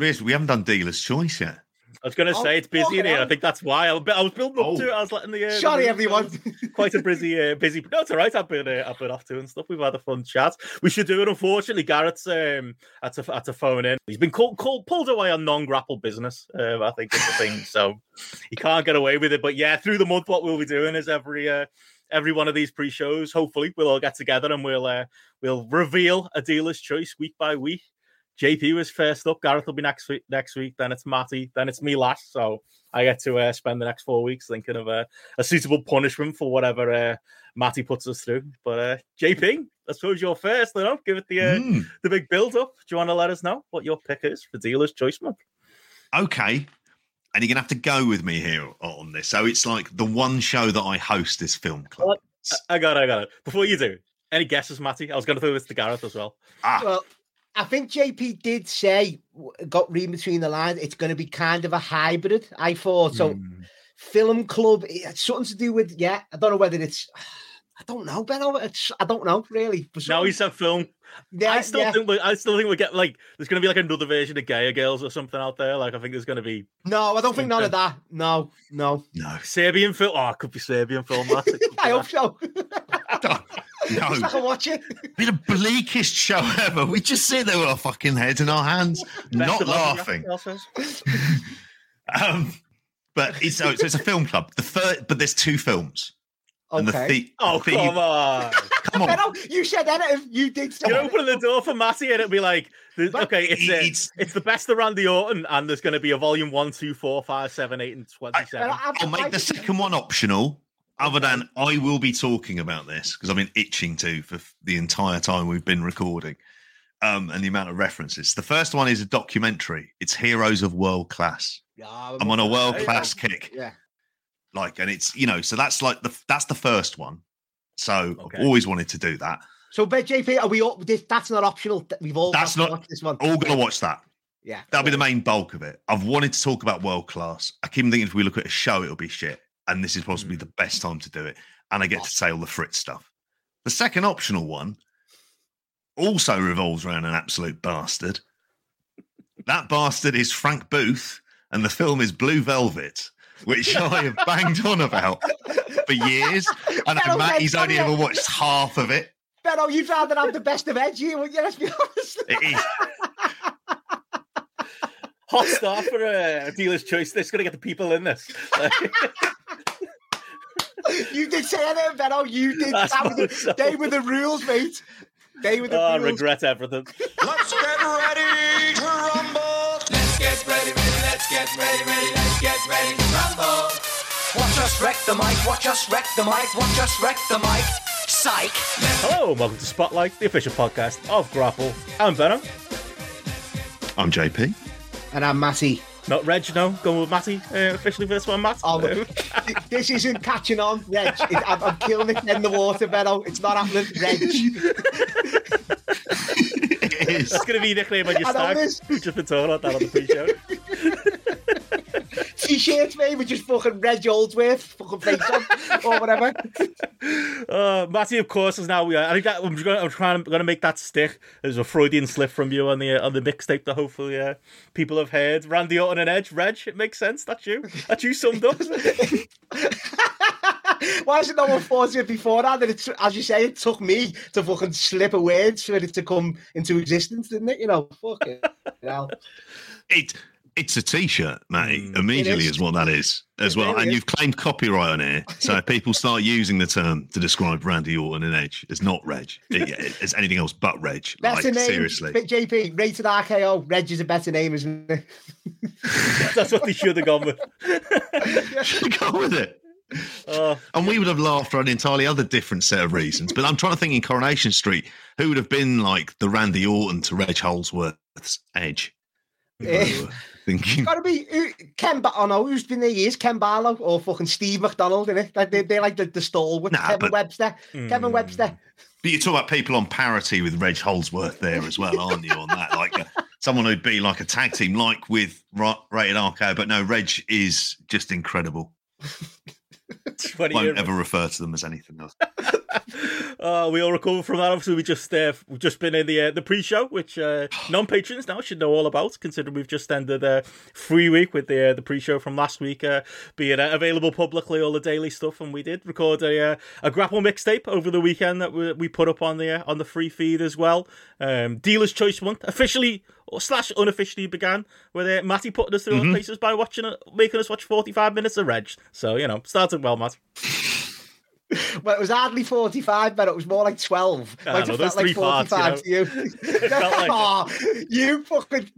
Riz, we haven't done dealer's choice yet. I was going to Oh, say it's busy in fucking here. I think that's why I was, I was building up Oh. to it. I was letting the uh, Sorry, room everyone. quite a busy, uh, busy. No, it's all right. I've been, uh, I've been off doing stuff. We've had a fun chat. We should do it. Unfortunately, Gareth's um, had to had to phone in. He's been called, called pulled away on non-grapple business. Uh, I think is the thing. So he can't get away with it. But yeah, through the month, what we'll be doing is every. Uh, Every one of these pre-shows, hopefully, we'll all get together and we'll uh, we'll reveal a dealer's choice week by week. JP was first up. Gareth will be next week. Next week, then it's Matty. Then it's me last. So I get to uh, spend the next four weeks thinking of a, a suitable punishment for whatever uh, Matty puts us through. But uh, JP, I suppose you're first. You know, give it the uh, Mm, the big build up. Do you want to let us know what your pick is for Dealer's Choice Month? okay. And you're gonna have to go with me here on this. So it's like the one show that I host is Film Club. What? I got it. I got it. Before you do, any guesses, Matty? I was going to throw this to Gareth as well. Ah, Well, I think JP did say, got read between the lines, it's going to be kind of a hybrid. I thought so. Hmm. Film club, it's something to do with, yeah. I don't know whether it's, I don't know. It's, I don't know really. But Now he something- said film. yeah, I still yeah. think we, I still think we get like there's going to be like another version of Gaea Girls or something out there. Like I think there's going to be no, I don't think none of that. No, no. no, Serbian film. Oh, it could be Serbian film. That. It could be I hope so. no. I can watch it. Be the bleakest show ever. We just sit there with our fucking heads in our hands, Best not laughing. Um, but it's so, so it's a film club. The third, but there's two films. And the, Okay. Oh the come on! come on. You said anything. You did say You're opening the door for Matty, and it'd be like, okay, it's, uh, it's- it's the best of Randy Orton, and there's going to be a volume one, two, four, five, seven, eight, and twenty-seven. Benno, I've- I'll make the second one optional. Other than I will be talking about this because I've been itching to for the entire time we've been recording, um, and the amount of references. The first one is a documentary. It's Heroes of World Class. Yeah, I'm on a world yeah. class kick. Yeah. like and it's you know so that's like the that's the first one so Okay. i've always wanted to do that So, but JP, are we all? This, that's not optional. We've all That's not- this one. all gonna watch that Yeah, that'll be the main bulk of it i've wanted to talk about world class i keep thinking if we look at a show it'll be shit and this is possibly Mm. the best time to do it and i get to say all the fritz stuff the second optional one also revolves around an absolute bastard that bastard is frank booth and the film is blue velvet which i have banged on about for years and I know Matty's let's only ever watched half of it Benno, you'd rather have the best of Edgy, wouldn't you? Let's be honest. It is. Hot start for a dealer's choice. This is going to get the people in this. you did say anything, Benno. You did. I That was the- so. they were the rules, mate. They were the oh, I regret everything. Let's get ready to rumble. Let's get ready, ready, let's get ready, ready, let's get ready to rumble. Watch us wreck the mic, watch us wreck the mic, watch us wreck the mic. Psych. Hello, and welcome to Spotlight, the official podcast of Grapple. I'm Benno. I'm JP. And I'm Matty. Not Reg, no. Going with Matty uh, officially for this one, Matt. Oh, Um, this isn't catching on, Reg. It, I'm, I'm killing it in the water, Benno. It's not happening, Reg. It is. That's going to be nickname on your stag. just been about that on the pre-show. T-shirts, mate, with just fucking Reg Oldsworth, fucking face on, or whatever. Uh, Matty, of course, is now. I think that I'm, just gonna, I'm trying. going to make that stick. There's a Freudian slip from you on the uh, on the mixtape that hopefully uh, people have heard. Randy Orton and Edge, Reg. It makes sense. That's you. That's you summed up. Why has it no one thought of it before that? And it's, as you say, it took me to fucking slip a word for it to come into existence, didn't it? You know, fuck it. You know. It it's a t-shirt, Matty. Mm. Immediately It is. is. what that is as It well. really and is. you've claimed copyright on here, so if people start using the term to describe Randy Orton and Edge, it's not Reg. It- it's anything else but Reg. better like name. seriously. But JP, rated RKO. Reg is a better name, isn't it? That's what they should have gone with. should have gone with it. Oh, And we would have laughed for an entirely other different set of reasons. But I'm trying to think in Coronation Street, who would have been like the Randy Orton to Reg Holdsworth's Edge? Eh. We were thinking. Got to be who- Ken. Ba- oh no, who's been there years? Ken Barlow or fucking Steve McDonald? Innit? Like they, they're like the, the stalwart. Nah, Kevin but- Webster. Kevin Hmm. Webster. But you talk about people on parity with Reg Holdsworth there as well, aren't you? On that, like uh, someone who'd be like a tag team, like with Ra- Rated RKO. But no, Reg is just incredible. 20 Won't ever refer to them as anything else. uh, we all recovered from that. Obviously, we just uh, we've just been in the uh, the pre-show, which uh, non-patrons now should know all about, considering we've just ended a free week with the uh, the pre-show from last week uh, being uh, available publicly, all the daily stuff, and we did record a uh, a grapple mixtape over the weekend that we, we put up on the uh, on the free feed as well. Um, Dealer's Choice Month officially or slash unofficially began with uh, Matty putting us through Mm-hmm. our paces by watching making us watch forty five minutes of Reg. So you know, started well, Matt. Well, it was hardly 45, but it was more like 12. I Might know, have those felt like three parts, you 45 to you. like it. Aw, you fucking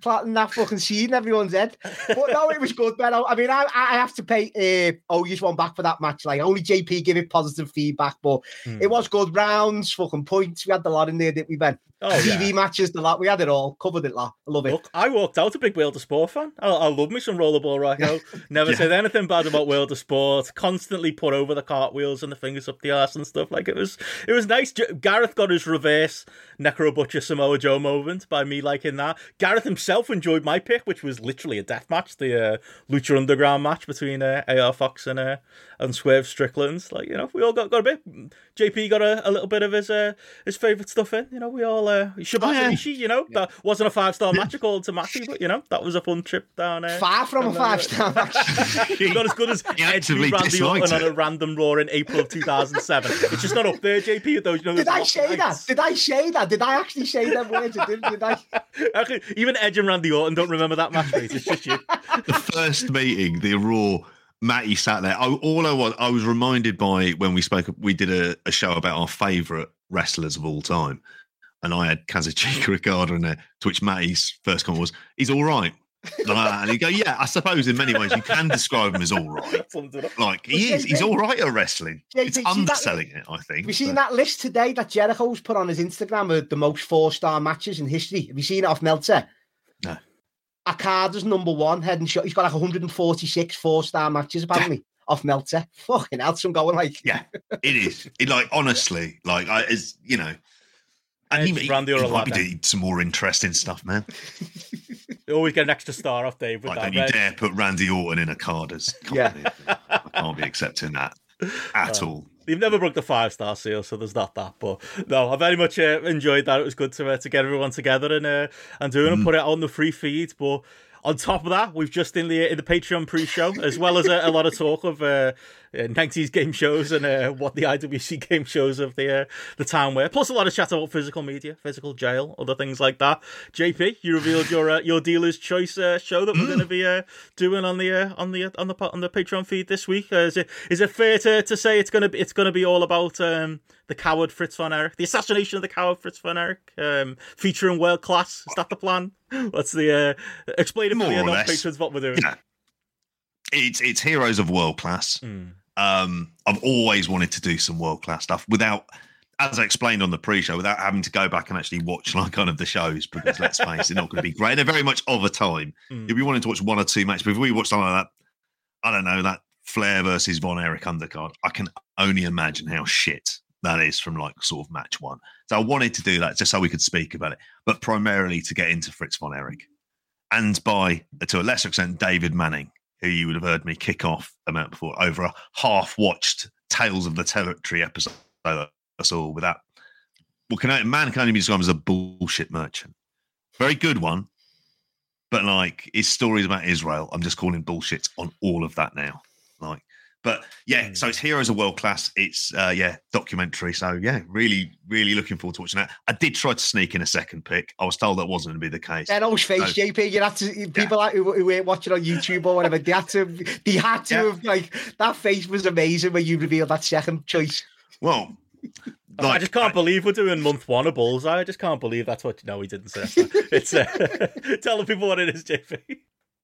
planting that fucking seed in everyone's head. But no, it was good, man. I mean, I, I have to pay uh, OU's one back for that match. Like, only JP gave it positive feedback, but Hmm. it was good rounds, fucking points. We had the lot in there, didn't we, Ben? Oh, TV yeah. matches, the lot. We had it all. Covered it, lot. I love it. Look, I walked out a big World of Sport fan. I, I love me some rollerball right now. Never Yeah. said anything bad about World of Sport. Constantly put over the cartwheels and the fingers up the arse and stuff. Like it was, it was nice. Gareth got his reverse Necro Butcher Samoa Joe moment by me liking that. Gareth himself enjoyed my pick, which was literally a death match, the uh, Lucha Underground match between uh, AR Fox and uh, and Swerve Strickland. Like you know, we all got, got a bit. JP got a, a little bit of his uh, his favorite stuff in. You know, we all uh, Shibata Oh, yeah. Rishi, You know, that wasn't a five star match according to Matty, but you know that was a fun trip down there. Far from a five star match. You're not as good as He Edge actively beat Randy Orton on a random Raw in April of 2007. it's just not up there, JP. With those, you know, Did I rock say that? Did I say that? Did I actually say them words? I didn't, did I? Actually, even Edge and Randy Orton don't remember that match, mate. It's just you. the first meeting, the Raw, Matty sat there. I, all I was, I was reminded by when we spoke, we did a, a show about our favourite wrestlers of all time. And I had Kazuchika Okada in there, to which Matty's first comment was, he's all right. And he'd go, yeah, I suppose in many ways you can describe him as all right. Summed it up. Like, he is, he's all right at wrestling. Yeah, It's you that- underselling it, I think. Have you seen that list today that Jericho's put on his Instagram of the most four star matches in history? Have you seen it off Meltzer? No. Okada's number one head and shot. He's got like 146 four star matches apparently off Meltzer. Fucking hell, some going like. Yeah, it is. It like honestly, like I is you know, and he, Edge, he, Randy he Orton might be doing some more interesting stuff, man. You always get an extra star off Dave with Like, that. don't you dare put Randy Orton in a Carter's. Yeah. I can't be accepting that at all. You've never broke the five star seal, so there's not that. But no, I very much uh, enjoyed that. It was good to uh, to get everyone together and uh, and do it and put it on the free feed. But on top of that, we've just in the in the Patreon pre-show, as well as a, a lot of talk of uh, uh, 90s game shows and uh, what the IWC game shows of the uh, the time were. Plus a lot of chat about physical media, physical jail, other things like that. JP, you revealed your uh, your dealer's choice uh, show that we're going to be uh, doing on the uh, on the on the on the Patreon feed this week. Uh, is it is it fair to, to say it's gonna be it's gonna be all about um, the coward Fritz von Erich, the assassination of the coward Fritz von Erich, um, featuring world class? Is that the plan? What's the uh, explain it for the non patrons what we're doing? Know, it's it's heroes of world class. Mm. Um, I've always wanted to do some world class stuff without, as I explained on the pre-show, without having to go back and actually watch like kind of the shows because let's face it, they're not going to be great. They're very much of a time. Mm. If we wanted to watch one or two matches, before if we watch something like that, I don't know that Flair versus Von Erich undercard, I can only imagine how shit that is from like sort of match one. So I wanted to do that just so we could speak about it, but primarily to get into Fritz Von Erich and by to a lesser extent David Manning, who you would have heard me kick off about before over a half-watched Tales of the Territory episode I saw with that. Well, can I, man can only be described as a bullshit merchant. Very good one, but like his stories about Israel, I'm just calling bullshit on all of that now. Like, but yeah, so it's Heroes of World Class. It's uh yeah, documentary. So yeah, really, really looking forward to watching that. I did try to sneak in a second pick. I was told that wasn't going to be the case. Benno's face, No. JP. You had to people like who, who ain't watching on YouTube or whatever. They had to. They had to Yeah. have like that face was amazing when you revealed that second choice. Well, I just can't believe we're doing month one of Bullseye. I just can't believe that's what. No, he didn't say that. It's uh, tell the people what it is, JP.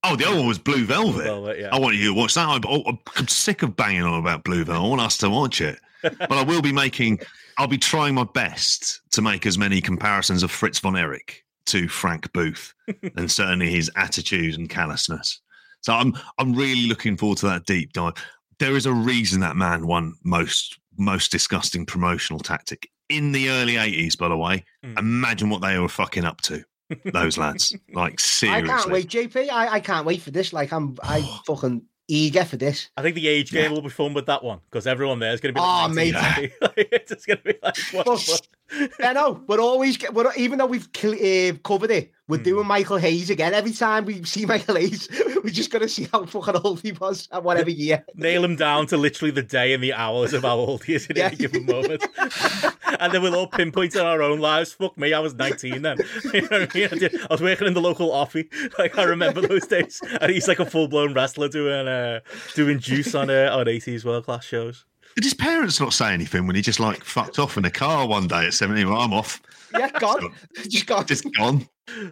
Oh, the other one was Blue Velvet. Velvet, yeah. I want you to watch that. I'm, oh, I'm sick of banging on about Blue Velvet. I want us to watch it. but I will be making, I'll be trying my best to make as many comparisons of Fritz von Erich to Frank Booth and certainly his attitude and callousness. So I'm I'm really looking forward to that deep dive. There is a reason that man won most most disgusting promotional tactic in the early 80s, by the way. Mm. Imagine what they were fucking up to, those lads. Like seriously, I can't wait, JP. I, I can't wait for this. Like I'm, I fucking eager for this. I think the age game Yeah. will be fun with that one because everyone there is going to be. Oh, like mate. 19, it's just going to be like what Well, the fuck? I know. We're always get, we're, even though we've uh, covered it, we're Hmm. doing Michael Hayes again. Every time we see Michael Hayes, we're just gonna see how fucking old he was at whatever year. nail him down to literally the day and the hours of how old he is at Yeah. any given moment. and then we'll all pinpoint in our own lives. Fuck me, I was 19 then. You know what I mean? I, did- I was working in the local offie. Like I remember those days. And he's like a full blown wrestler doing uh, doing juice on uh, on 80s world class shows. Did his parents not say anything when he just like fucked off in a car one day at 17? Well, I'm off. Yeah, gone. just gone. Just gone.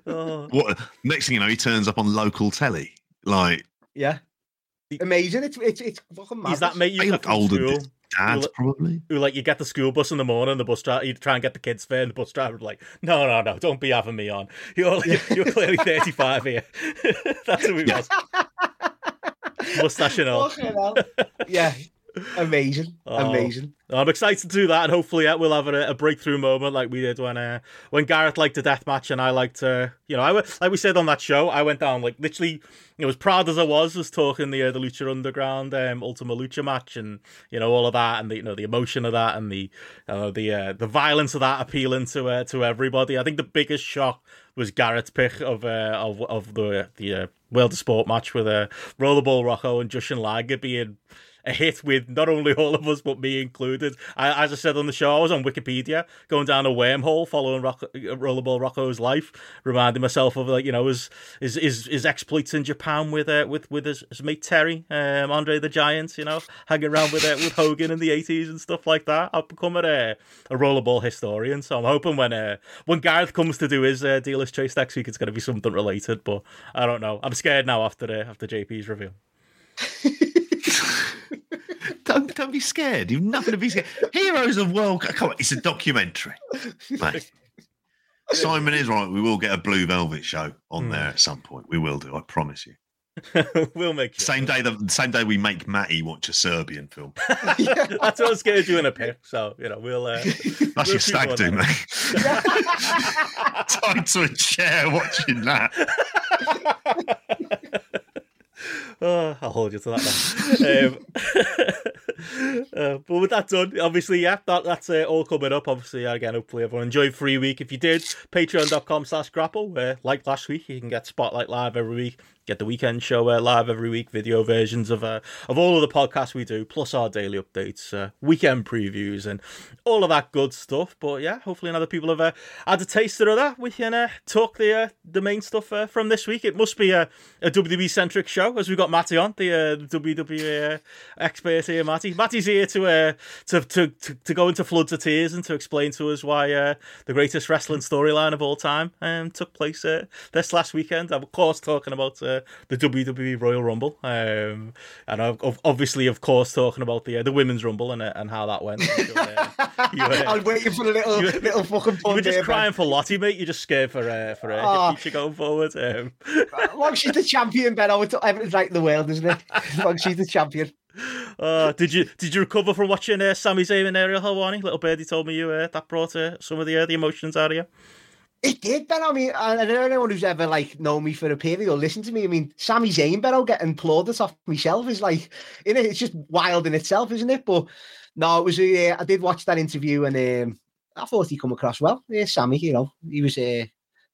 Oh, What? Next thing you know, he turns up on local telly. Like, Yeah. Amazing. It's it's it's fucking mad. he's that mate you look older school. than his dad, look- probably. Who like you get the school bus in the morning, the bus driver you try and get the kids fare, and the bus driver would be like, "No, no, no, don't be having me on. You're you're clearly 35 here." That's who he was. Mustache and all. Fucking. Yeah. Amazing. Oh. Amazing. I'm excited to do that, and hopefully we'll have a, a breakthrough moment like we did when uh, when Gareth liked the death match, and I liked, uh, you know, I went, like we said on that show, I went down like literally, you know, as proud as I was, was talking the uh, the Lucha Underground um, Ultima Lucha match, and you know all of that, and the you know the emotion of that, and the uh, the uh, the violence of that appealing to uh, to everybody. I think the biggest shock was Gareth's pick of uh, of of the the uh, World of Sport match with uh, Rollerball Rocco and Jushin Liger being a hit with not only all of us but me included. I, as I said on the show, I was on Wikipedia going down a wormhole following Rock, Rollerball Rocco's life, reminding myself of like you know his his his, his exploits in Japan with uh, with with his, his mate Terry, um, Andre the Giant, you know, hanging around with uh, with Hogan in the eighties and stuff like that. I've become a a rollerball historian, so I'm hoping when uh, when Gareth comes to do his uh, dealer's choice next week, it's going to be something related. But I don't know. I'm scared now after uh, after JP's review. Don't don't be scared. You've nothing to be scared. Heroes of World. Come on, it's a documentary. Mate. Simon is right. We will get a Blue Velvet show on there at some point. We will do. I promise you. we'll make. Same day. The same day we make Matty watch a Serbian film. That's what I was going to do in a pick. So you know, we'll. Uh, That's We'll your stag do, mate. Tied to a chair watching that. Oh, I'll hold you to that. Um, uh, but with that done, obviously, yeah, that, that's uh, all coming up. Obviously, again, hopefully everyone enjoyed free week. If you did, patreon.com slash grapple, where like last week, you can get Spotlight live every week. Get the weekend show uh, live every week, video versions of uh, of all of the podcasts we do, plus our daily updates, uh, weekend previews, and all of that good stuff. But yeah, hopefully, another people have uh, had a taster of that. We can uh, talk the uh, the main stuff uh, from this week. It must be a, a WWE centric show, as we've got Matty on, the uh, WWE uh, expert here, Matty. Matty's here to, uh, to to to to go into floods of tears and to explain to us why uh, the greatest wrestling storyline of all time um, took place uh, this last weekend. Of course talking about uh, the WWE Royal Rumble, um, and of, obviously, of course, talking about the uh, the Women's Rumble and uh, and how that went. Uh, you, uh, I'm waiting for a little you- little fucking you were just there, crying for Lottie, mate. You're just scared for uh, for uh, Oh. future going forward. Um, Ben. Long she's the champion, Ben. Oh, it's everything's right in the world, isn't it? As long as she's the champion. uh, did you did you recover from watching uh, Sami Zayn and Ariel Helwani? Little birdie told me you uh, that brought uh, some of the uh, the emotions out of you. It did, Ben. I mean, I don't know anyone who's ever like known me for a period or listened to me. I mean, Sami Zayn, Ben, getting plaudits off myself is like, you know, it's just wild in itself, isn't it? But no, it was. Uh, I did watch that interview and um, I thought he come across well. Yeah, Sammy, you know, he was a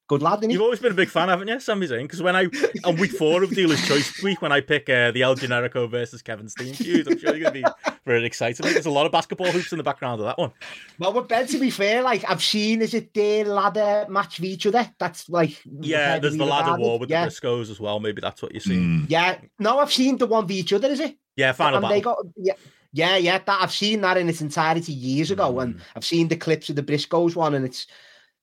good lad, didn't he? You've always been a big fan, haven't you, Sami Zayn? Because when I on week four of Dealer's Choice week, when I pick uh, the El Generico versus Kevin Steen feud, I'm sure you're going to be very excited. There's a lot of basketball hoops in the background of that one. Well, with Ben, to be fair, like I've seen, is it their ladder match of each other? That's like Yeah, there's the heavily ladder regarded. war with yeah. the Briscoes as well. Maybe that's what you're seeing. Mm. Yeah, no, I've seen the one v each other. Is it? Yeah, final and they got yeah, yeah, yeah. That I've seen that in its entirety years ago, Mm. and I've seen the clips of the Briscoes one, and it's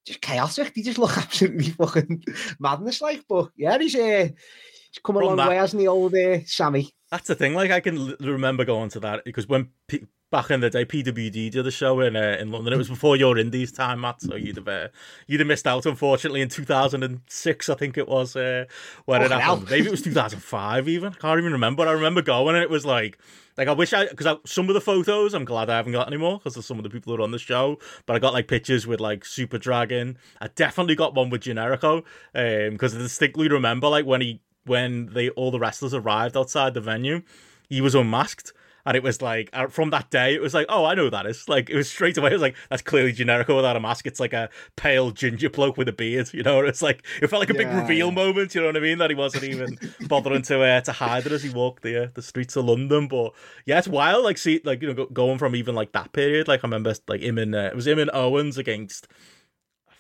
just chaotic. He just look absolutely fucking madness, like. But yeah, he's uh, he's come a From long that- way, hasn't he, old uh, Sammy? That's the thing. Like I can l- remember going to that because when P- back in the day, PWG did a show in uh, in London. It was before your Indies time, Matt. So you'd have uh, you'd have missed out. Unfortunately, in 2006, I think it was uh, when it Fucking hell. happened. Maybe it was 2005. Even I can't even remember. I remember going and it was like. Like I wish I because some of the photos I'm glad I haven't got anymore because of some of the people who are on the show. But I got like pictures with like Super Dragon. I definitely got one with Generico because I distinctly remember like when he when they all the wrestlers arrived outside the venue, he was unmasked. And it was like uh, from that day, it was like, oh, I know who that is. Like it was straight away. It was like that's clearly Generico without a mask. It's like a pale ginger bloke with a beard. You know, it's like it felt like a big reveal moment. You know what I mean? That he wasn't even bothering to uh, to hide it as he walked the uh, the streets of London. But yeah, it's wild. Like see, like you know, go- going from even like that period. Like I remember, like him and uh, it was him and Owens against.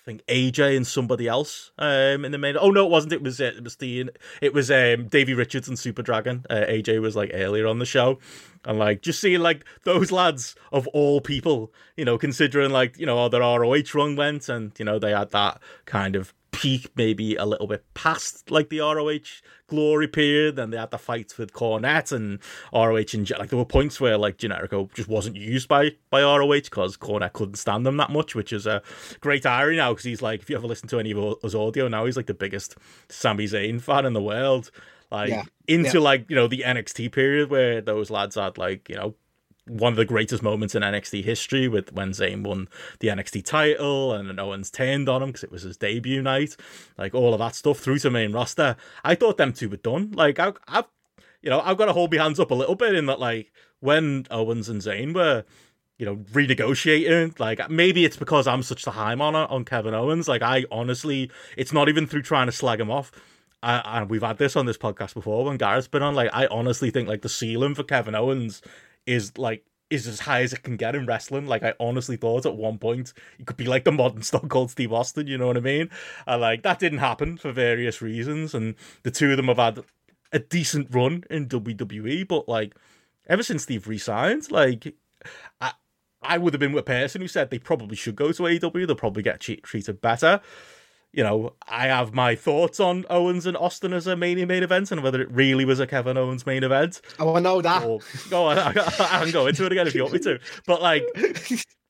Think AJ and somebody else um, in the main. Oh no, it wasn't. It was uh, it was the it was um, Davey Richards and Super Dragon. Uh, AJ was like earlier on the show, and like just seeing like those lads of all people, you know, considering like you know how their ROH run went, and you know they had that kind of peak, maybe a little bit past like the ROH glory period. Then they had the fights with Cornette and ROH, and like there were points where like Generico just wasn't used by by ROH because Cornette couldn't stand them that much, which is a great irony now because he's like, if you ever listen to any of his audio now, he's like the biggest Sami Zayn fan in the world. Like Yeah, into like you know the NXT period where those lads had like you know one of the greatest moments in NXT history with when Zayn won the NXT title and Owens turned on him because it was his debut night, like all of that stuff through to main roster. I thought them two were done. Like I, I've, you know, I've got to hold my hands up a little bit in that like when Owens and Zayn were. You know, renegotiating. Like maybe it's because I'm such the high on on Kevin Owens. Like I honestly, it's not even through trying to slag him off. And we've had this on this podcast before when Gareth's been on. Like, I honestly think like the ceiling for Kevin Owens is like is as high as it can get in wrestling. Like, I honestly thought at one point he could be like the modern Stone Cold Steve Austin. You know what I mean? And like that didn't happen for various reasons. And the two of them have had a decent run in WWE, but like ever since they've resigned, like I. I would have been with a person who said they probably should go to AEW. They'll probably get treated better you know, I have my thoughts on Owens and Austin as a main main event and whether it really was a Kevin Owens main event. Oh, I know that. Or go on, I, I can go into it again if you want me to. But like,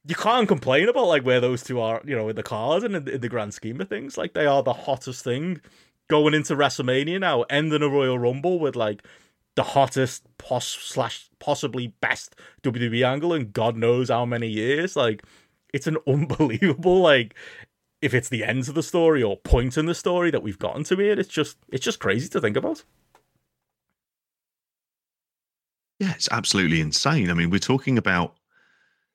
you can't complain about like where those two are, you know, in the card and in the, in the grand scheme of things. Like they are the hottest thing going into WrestleMania now, ending a Royal Rumble with like the hottest pos slash possibly best WWE angle in God knows how many years. Like it's an unbelievable like if it's the ends of the story or point in the story that we've gotten to here. It's just it's just crazy to think about. Yeah, it's absolutely insane. I mean, we're talking about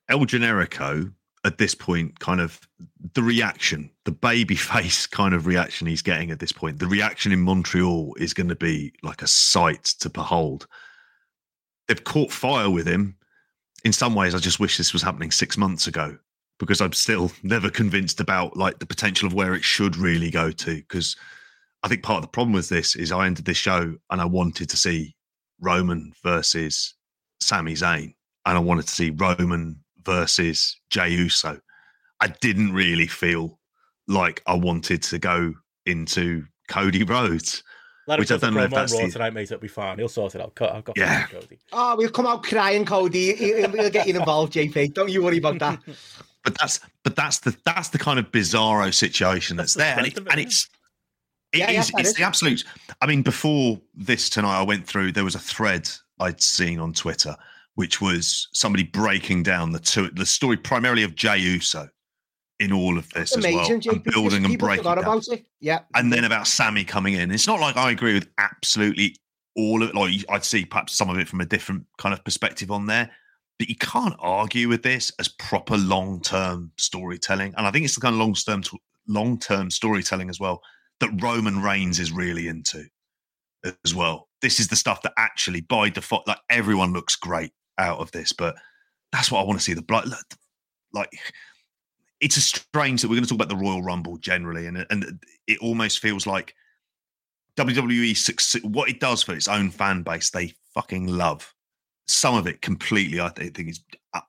El Generico at this point, kind of the reaction, the baby face kind of reaction he's getting at this point. The reaction in Montreal is going to be like a sight to behold. They've caught fire with him. In some ways, I just wish this was happening six months ago because I'm still never convinced about like the potential of where it should really go to. Because I think part of the problem with this is I ended this show and I wanted to see Roman versus Sami Zayn, and I wanted to see Roman versus Jey Uso. I didn't really feel like I wanted to go into Cody Rhodes. Let Which I don't know if promo on that's the- tonight, mate. It'll be fine. He'll sort it out. I've got Yeah. Cody. Oh, we'll come out crying, Cody. He'll, he'll get you involved, JP. Don't you worry about that. But that's but that's the that's the kind of bizarro situation that's, That's there, and, strength it, and it's it Yeah, yeah, is- that it's is. the absolute. I mean, before this tonight, I went through. There was a thread I'd seen on Twitter, which was somebody breaking down the two, the story primarily of Jey Uso in all of this as well, Amazing, and building and breaking down. about it. Yeah. and then about Sammy coming in. It's not like I agree with absolutely all of it. Like I'd see perhaps some of it from a different kind of perspective on there, you can't argue with this as proper long term storytelling. And I think it's the kind of long term long term storytelling as well that Roman Reigns is really into as well. This is the stuff that actually by default, like everyone looks great out of this, but that's what I want to see. The blood, like it's a strange that we're going to talk about the Royal Rumble generally, and and it almost feels like WWE what it does for its own fan base. They fucking love some of it completely. I think is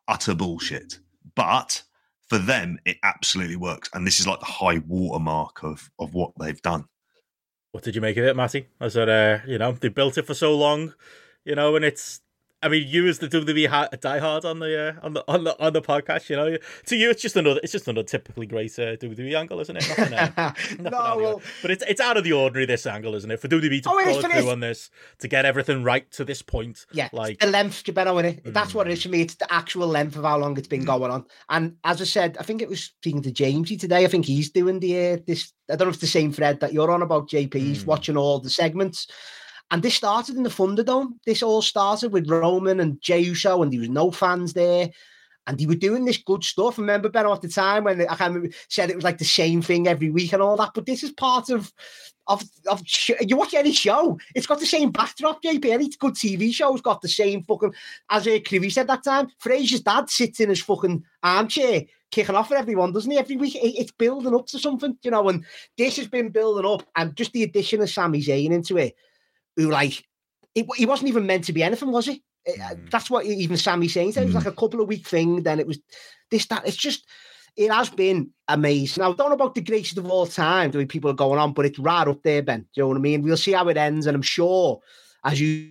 utter bullshit, but for them, it absolutely works. And this is like the high watermark of of what they've done. What did you make of it, Matty? I said, uh, you know, they built it for so long, you know, and it's I mean, you as the WWE ha- diehard on the uh, on the on the on the podcast, you know, to you it's just another it's just another typically great uh, WWE angle, isn't it? Nothing, uh, nothing no, well, but it's it's out of the ordinary this angle, isn't it? For WWE to Oh, it is follow through on this to get everything right to this point, Yeah, like the length, Gibberno, in it. That's what it is Mm. for me. It's the actual length of how long it's been going on. And as I said, I think it was speaking to Jamesy today. I think he's doing the uh, this. I don't know if it's the same thread that you're on about JP. He's Mm. watching all the segments. And this started in the Thunderdome. This all started with Roman and Jey Uso, and there was no fans there. And they were doing this good stuff. Remember, Ben, at the time when I said it was like the same thing every week and all that. But this is part of of of you watch any show, it's got the same backdrop. JP, any good TV show's got the same fucking. As uh, Creevy said that time, Frasier's dad sits in his fucking armchair kicking off for everyone, doesn't he? Every week, It- it's building up to something, you know. And this has been building up, and just the addition of Sami Zayn into it, who like, it, he wasn't even meant to be anything, was he? Uh, Mm. That's what even Sami saying said. It was like a couple of week thing. Then it was this, that. It's just, it has been amazing. Now, I don't know about the greatest of all time, the way people are going on, but it's right up there, Ben. Do you know what I mean? We'll see how it ends. And I'm sure, as you,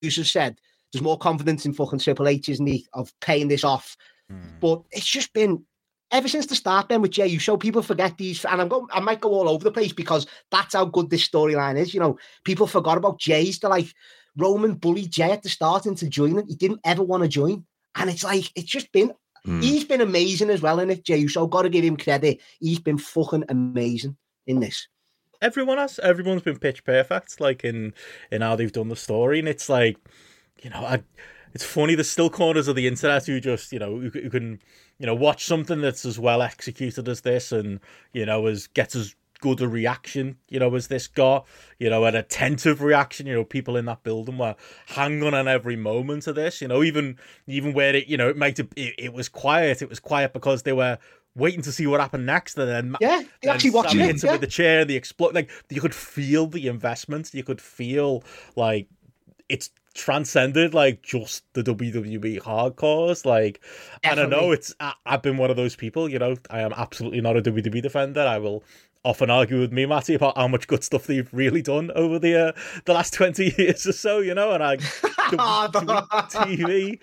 you just said, there's more confidence in fucking Triple H, isn't he, of paying this off. mm, But it's just been ever since the start then with Jey Uso, people forget these, and I'm going, I might go all over the place because that's how good this storyline is. You know, people forgot about Jay's. They're like Roman bully Jay at the start into joining. He didn't ever want to join, and it's like it's just been. Mm. He's been amazing as well in it, Jey Uso. Got to give him credit. He's been fucking amazing in this. everyone has everyone's been pitch perfect like in in how they've done the story and it's like you know I, it's funny there's still corners of the internet who just you know who, who can you know watch something that's as well executed as this and you know as gets as good a reaction you know as this got you know an attentive reaction you know people in that building were hanging on every moment of this you know even even where it you know it might have it, it was quiet it was quiet because they were waiting to see what happened next and then Yeah, they actually watching it. Yeah. with the chair, the explode. Like you could feel the investment. You could feel like it's transcended like just the WWE hardcores. Like I don't know. It's I, I've been one of those people. You know, I am absolutely not a WWE defender. I will often argue with me, Matty, about how much good stuff they've really done over the uh, the last twenty years or so. You know, and I TV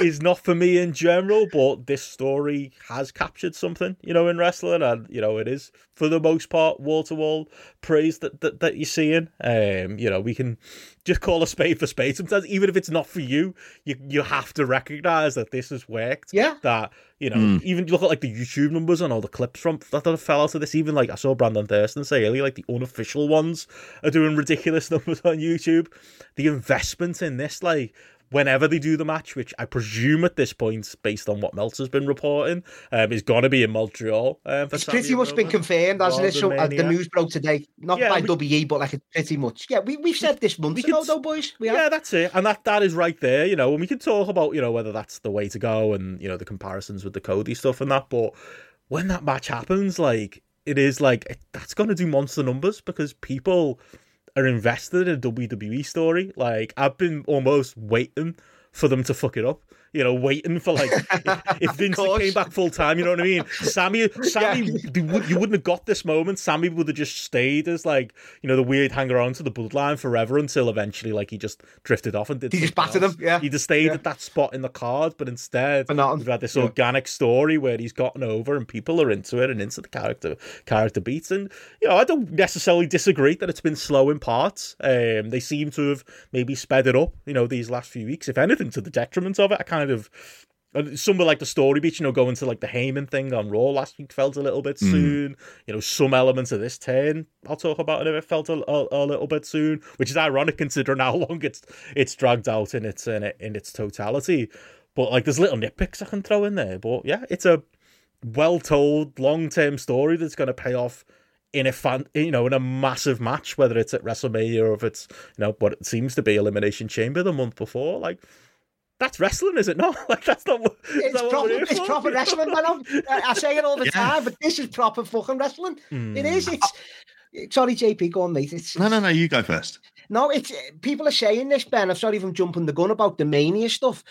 is not for me in general, but this story has captured something, you know, in wrestling, and you know, it is for the most part wall to wall praise that, that that you're seeing. Um, you know, we can just call a spade for spade. Sometimes, even if it's not for you, you you have to recognize that this has worked. Yeah. That you know, Mm. even look at like the YouTube numbers and all the clips from that, that fell out of this. Even like I saw Brandon Thurston say earlier, like the unofficial ones are doing ridiculous numbers on YouTube. The investment in this, like whenever they do the match, which I presume at this point, based on what Meltzer's been reporting, um, is going to be in Montreal. Um, for It's Sammy pretty and much been confirmed, hasn't it? So uh, the news broke today, not Yeah, by we- WE, but like it's pretty much. Yeah, we we've said this months we could ago, though, boys. We yeah, have. that's it, and that that is right there, you know. And we can talk about you know whether that's the way to go, and you know the comparisons with the Cody stuff and that. But when that match happens, like it is like it, that's going to do monster numbers because people are invested in a WWE story. Like I've been almost waiting for them to fuck it up. You know, waiting for like if, Vince came back full time, you know what I mean? Sammy, Sammy, you you wouldn't have got this moment. Sammy would have just stayed as like you know the weird hanger on to the bloodline forever until eventually like he just drifted off and did. He just battered else. him, yeah. He'd have stayed Yeah. at that spot in the card, but instead we've had this Yeah. organic story where he's gotten over and people are into it and into the character character beats. And you know, I don't necessarily disagree that it's been slow in parts. Um, they seem to have maybe sped it up. You know, these last few weeks, if anything, to the detriment of it. I kind of. and Some were like the story beats, you know, going to like the Heyman thing on Raw last week felt a little bit Mm. soon. You know, some elements of this turn, I'll talk about it it felt a, a, a little bit soon, which is ironic considering how long it's it's dragged out in its in, it, in its totality. But like, there's little nitpicks I can throw in there. But yeah, it's a well told, long term story that's going to pay off in a fan, you know, in a massive match, whether it's at WrestleMania or if it's, you know, what it seems to be Elimination Chamber the month before. Like, that's wrestling, is it not? Like, that's not what is It's that what proper, we're here it's for? proper wrestling, man. I, I say it all the Yeah. time, but this is proper fucking wrestling. It Hmm. is. It's. Sorry, JP, go on, mate. It's, No, no, no. You go first. No, it's people are saying this, Ben. I'm sorry if I'm jumping the gun about the mania stuff.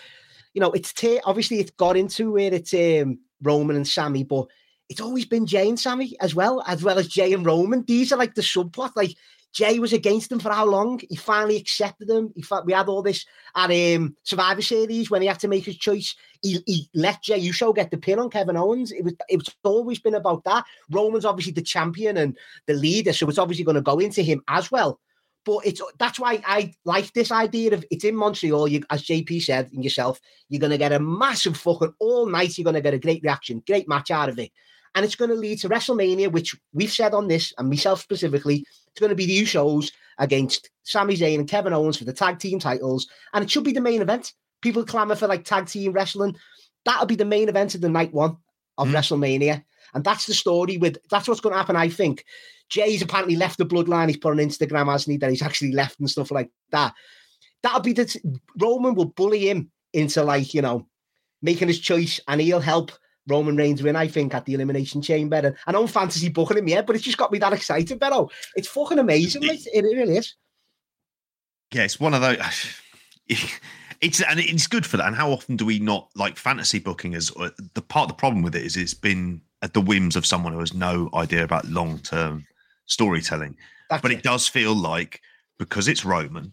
You know, it's ta- obviously it's got into where it's um, Roman and Sammy, but it's always been Jay and Sammy as well, as well as Jay and Roman. These are like the subplot. Like Jay was against him for how long? He finally accepted him. He fa- we had all this at um, Survivor Series when he had to make his choice. He, he let Jey Uso get the pin on Kevin Owens. It was it's always been about that. Roman's obviously the champion and the leader, so it's obviously going to go into him as well. But it's that's why I like this idea of it's in Montreal. You, as JP said and yourself, you're going to get a massive fucking all night. You're going to get a great reaction, great match out of it, and it's going to lead to WrestleMania, which we've said on this and myself specifically. It's going to be the Usos against Sami Zayn and Kevin Owens for the tag team titles, and it should be the main event. People clamor for like tag team wrestling. That'll be the main event of the night one of Mm. WrestleMania, and that's the story. With that's what's going to happen. I think Jay's apparently left the bloodline. He's put on Instagram, hasn't he? That he's actually left and stuff like that. That'll be the t- Roman will bully him into like you know making his choice, and he'll help Roman Reigns win. I think at the Elimination Chamber. And I know I'm fantasy booking him yet, but it's just got me that excited. Beto, it's fucking amazing. Like, it really is. yeah, it's one of those. It's and it's good for that. And how often do we not like fantasy booking? As uh, the part of the problem with it is it's been at the whims of someone who has no idea about long term storytelling. That's But it. it does feel like because it's Roman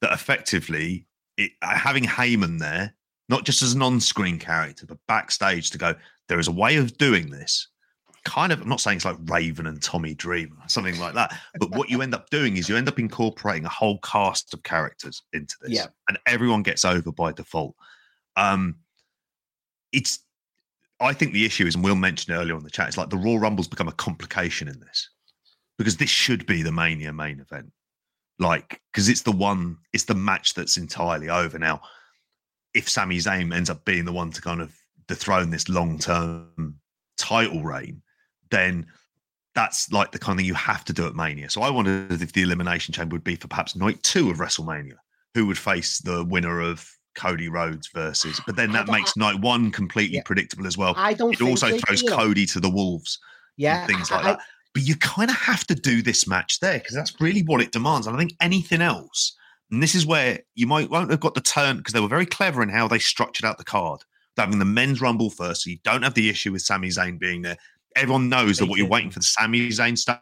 that effectively it, uh, having Heyman there, not just as an on screen character, but backstage to go. There is a way of doing this. Kind of, I'm not saying it's like Raven and Tommy Dreamer, something like that. But what you end up doing is you end up incorporating a whole cast of characters into this, Yeah. and everyone gets over by default. Um, it's, I think the issue is, and Will mentioned it earlier on the chat, it's like the Royal Rumble's become a complication in this because this should be the Mania main event, like because it's the one, it's the match that's entirely over now. If Sami Zayn ends up being the one to kind of dethrone this long term title reign, then that's like the kind of thing you have to do at Mania. So I wondered if the Elimination Chamber would be for perhaps night two of WrestleMania, who would face the winner of Cody Rhodes versus, but then that makes night one completely Yeah. predictable as well. I don't. It also throws do. Cody to the Wolves Yeah, and things like I- that. But you kind of have to do this match there because that's really what it demands. And I think anything else, and this is where you might won't have got the turn because they were very clever in how they structured out the card. Having the men's rumble first, so you don't have the issue with Sami Zayn being there. Everyone knows that what you're waiting for the Sami Zayn stuff.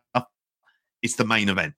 It's the main event.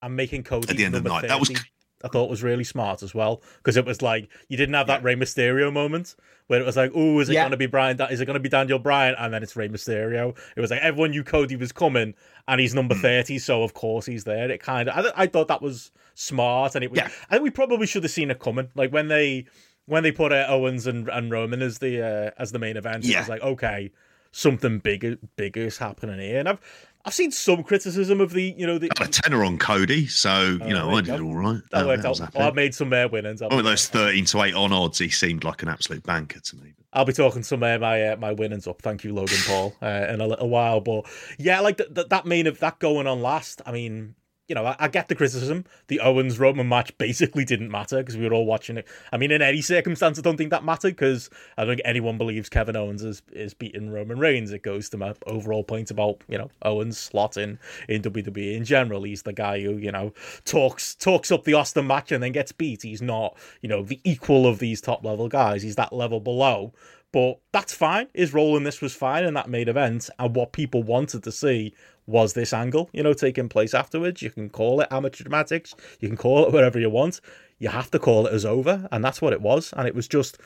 I'm making Cody At the end of the night, that was 30, I thought was really smart as well because it was like you didn't have that Rey Mysterio moment where it was like, oh, is it Yeah. going to be Brian? Is it going to be Daniel Bryan? And then it's Rey Mysterio. It was like everyone knew Cody was coming, and he's Hmm. number thirty, so of course he's there. It kind of, I, th- I thought that was smart, and it was. Yeah. I think we probably should have seen it coming, like when they when they put uh, Owens and, and Roman as the uh, as the main event. It was like, okay, something bigger bigger is happening here, and I've. I've seen some criticism of the, you know, the, Got a tenner on Cody, so Oh, you know I did all right. That Oh, worked I was out. happy. I made some uh, winnings. I'll, Oh, those thirteen to eight on odds, he seemed like an absolute banker to me. I'll be talking some uh, my uh, my winnings up. Thank you, Logan Paul, uh, in a little while. But yeah, like th- th- that main of that going on last. I mean, you know, I, I get the criticism. The Owens Roman match basically didn't matter because we were all watching it. I mean, in any circumstance, I don't think that mattered because I don't think anyone believes Kevin Owens is is beating Roman Reigns. It goes to my overall point about you know Owens slot in in WWE in general. He's the guy who you know talks talks up the Austin match and then gets beat. He's not you know the equal of these top level guys. He's that level below. But that's fine. His role in this was fine in that main event. And what people wanted to see was this angle, you know, taking place afterwards. You can call it amateur dramatics. You can call it whatever you want. You have to call it as over. And that's what it was. And it was just,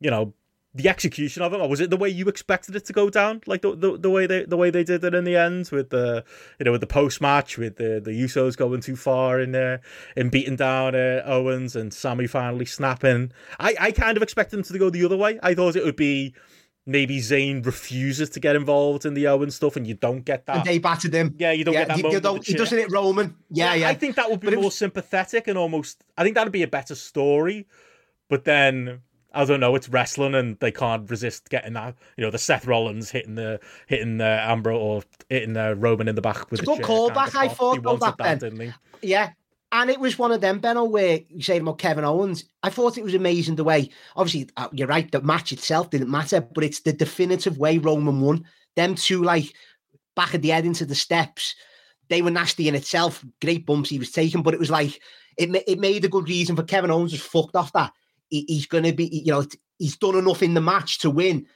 you know, the execution of it, or was it the way you expected it to go down? Like the, the, the way they the way they did it in the end with the you know with the post match with the the Usos going too far in there and beating down uh, Owens and Sammy finally snapping. I I kind of expected them to go the other way. I thought it would be maybe Zayn refuses to get involved in the Owen stuff, and you don't get that. and they battered him. yeah, you don't yeah, get that he, moment. you he doesn't it Roman. Yeah, yeah. I think that would be But more was- sympathetic and almost. I think that'd be a better story. But then I don't know. It's wrestling, and they can't resist getting that. You know, the Seth Rollins hitting the hitting the Amber or hitting the Roman in the back with It's a good callback, I thought, wanted that, he? Yeah. And it was one of them, Benno, where you saying about Kevin Owens. I thought it was amazing the way, obviously, uh, you're right, the match itself didn't matter, but it's the definitive way Roman won. Them two, like, back at the head into the steps, they were nasty in itself. Great bumps he was taking, but it was like, it, it made a good reason for Kevin Owens was fucked off that. He, he's going to be, you know, he's done enough in the match to win.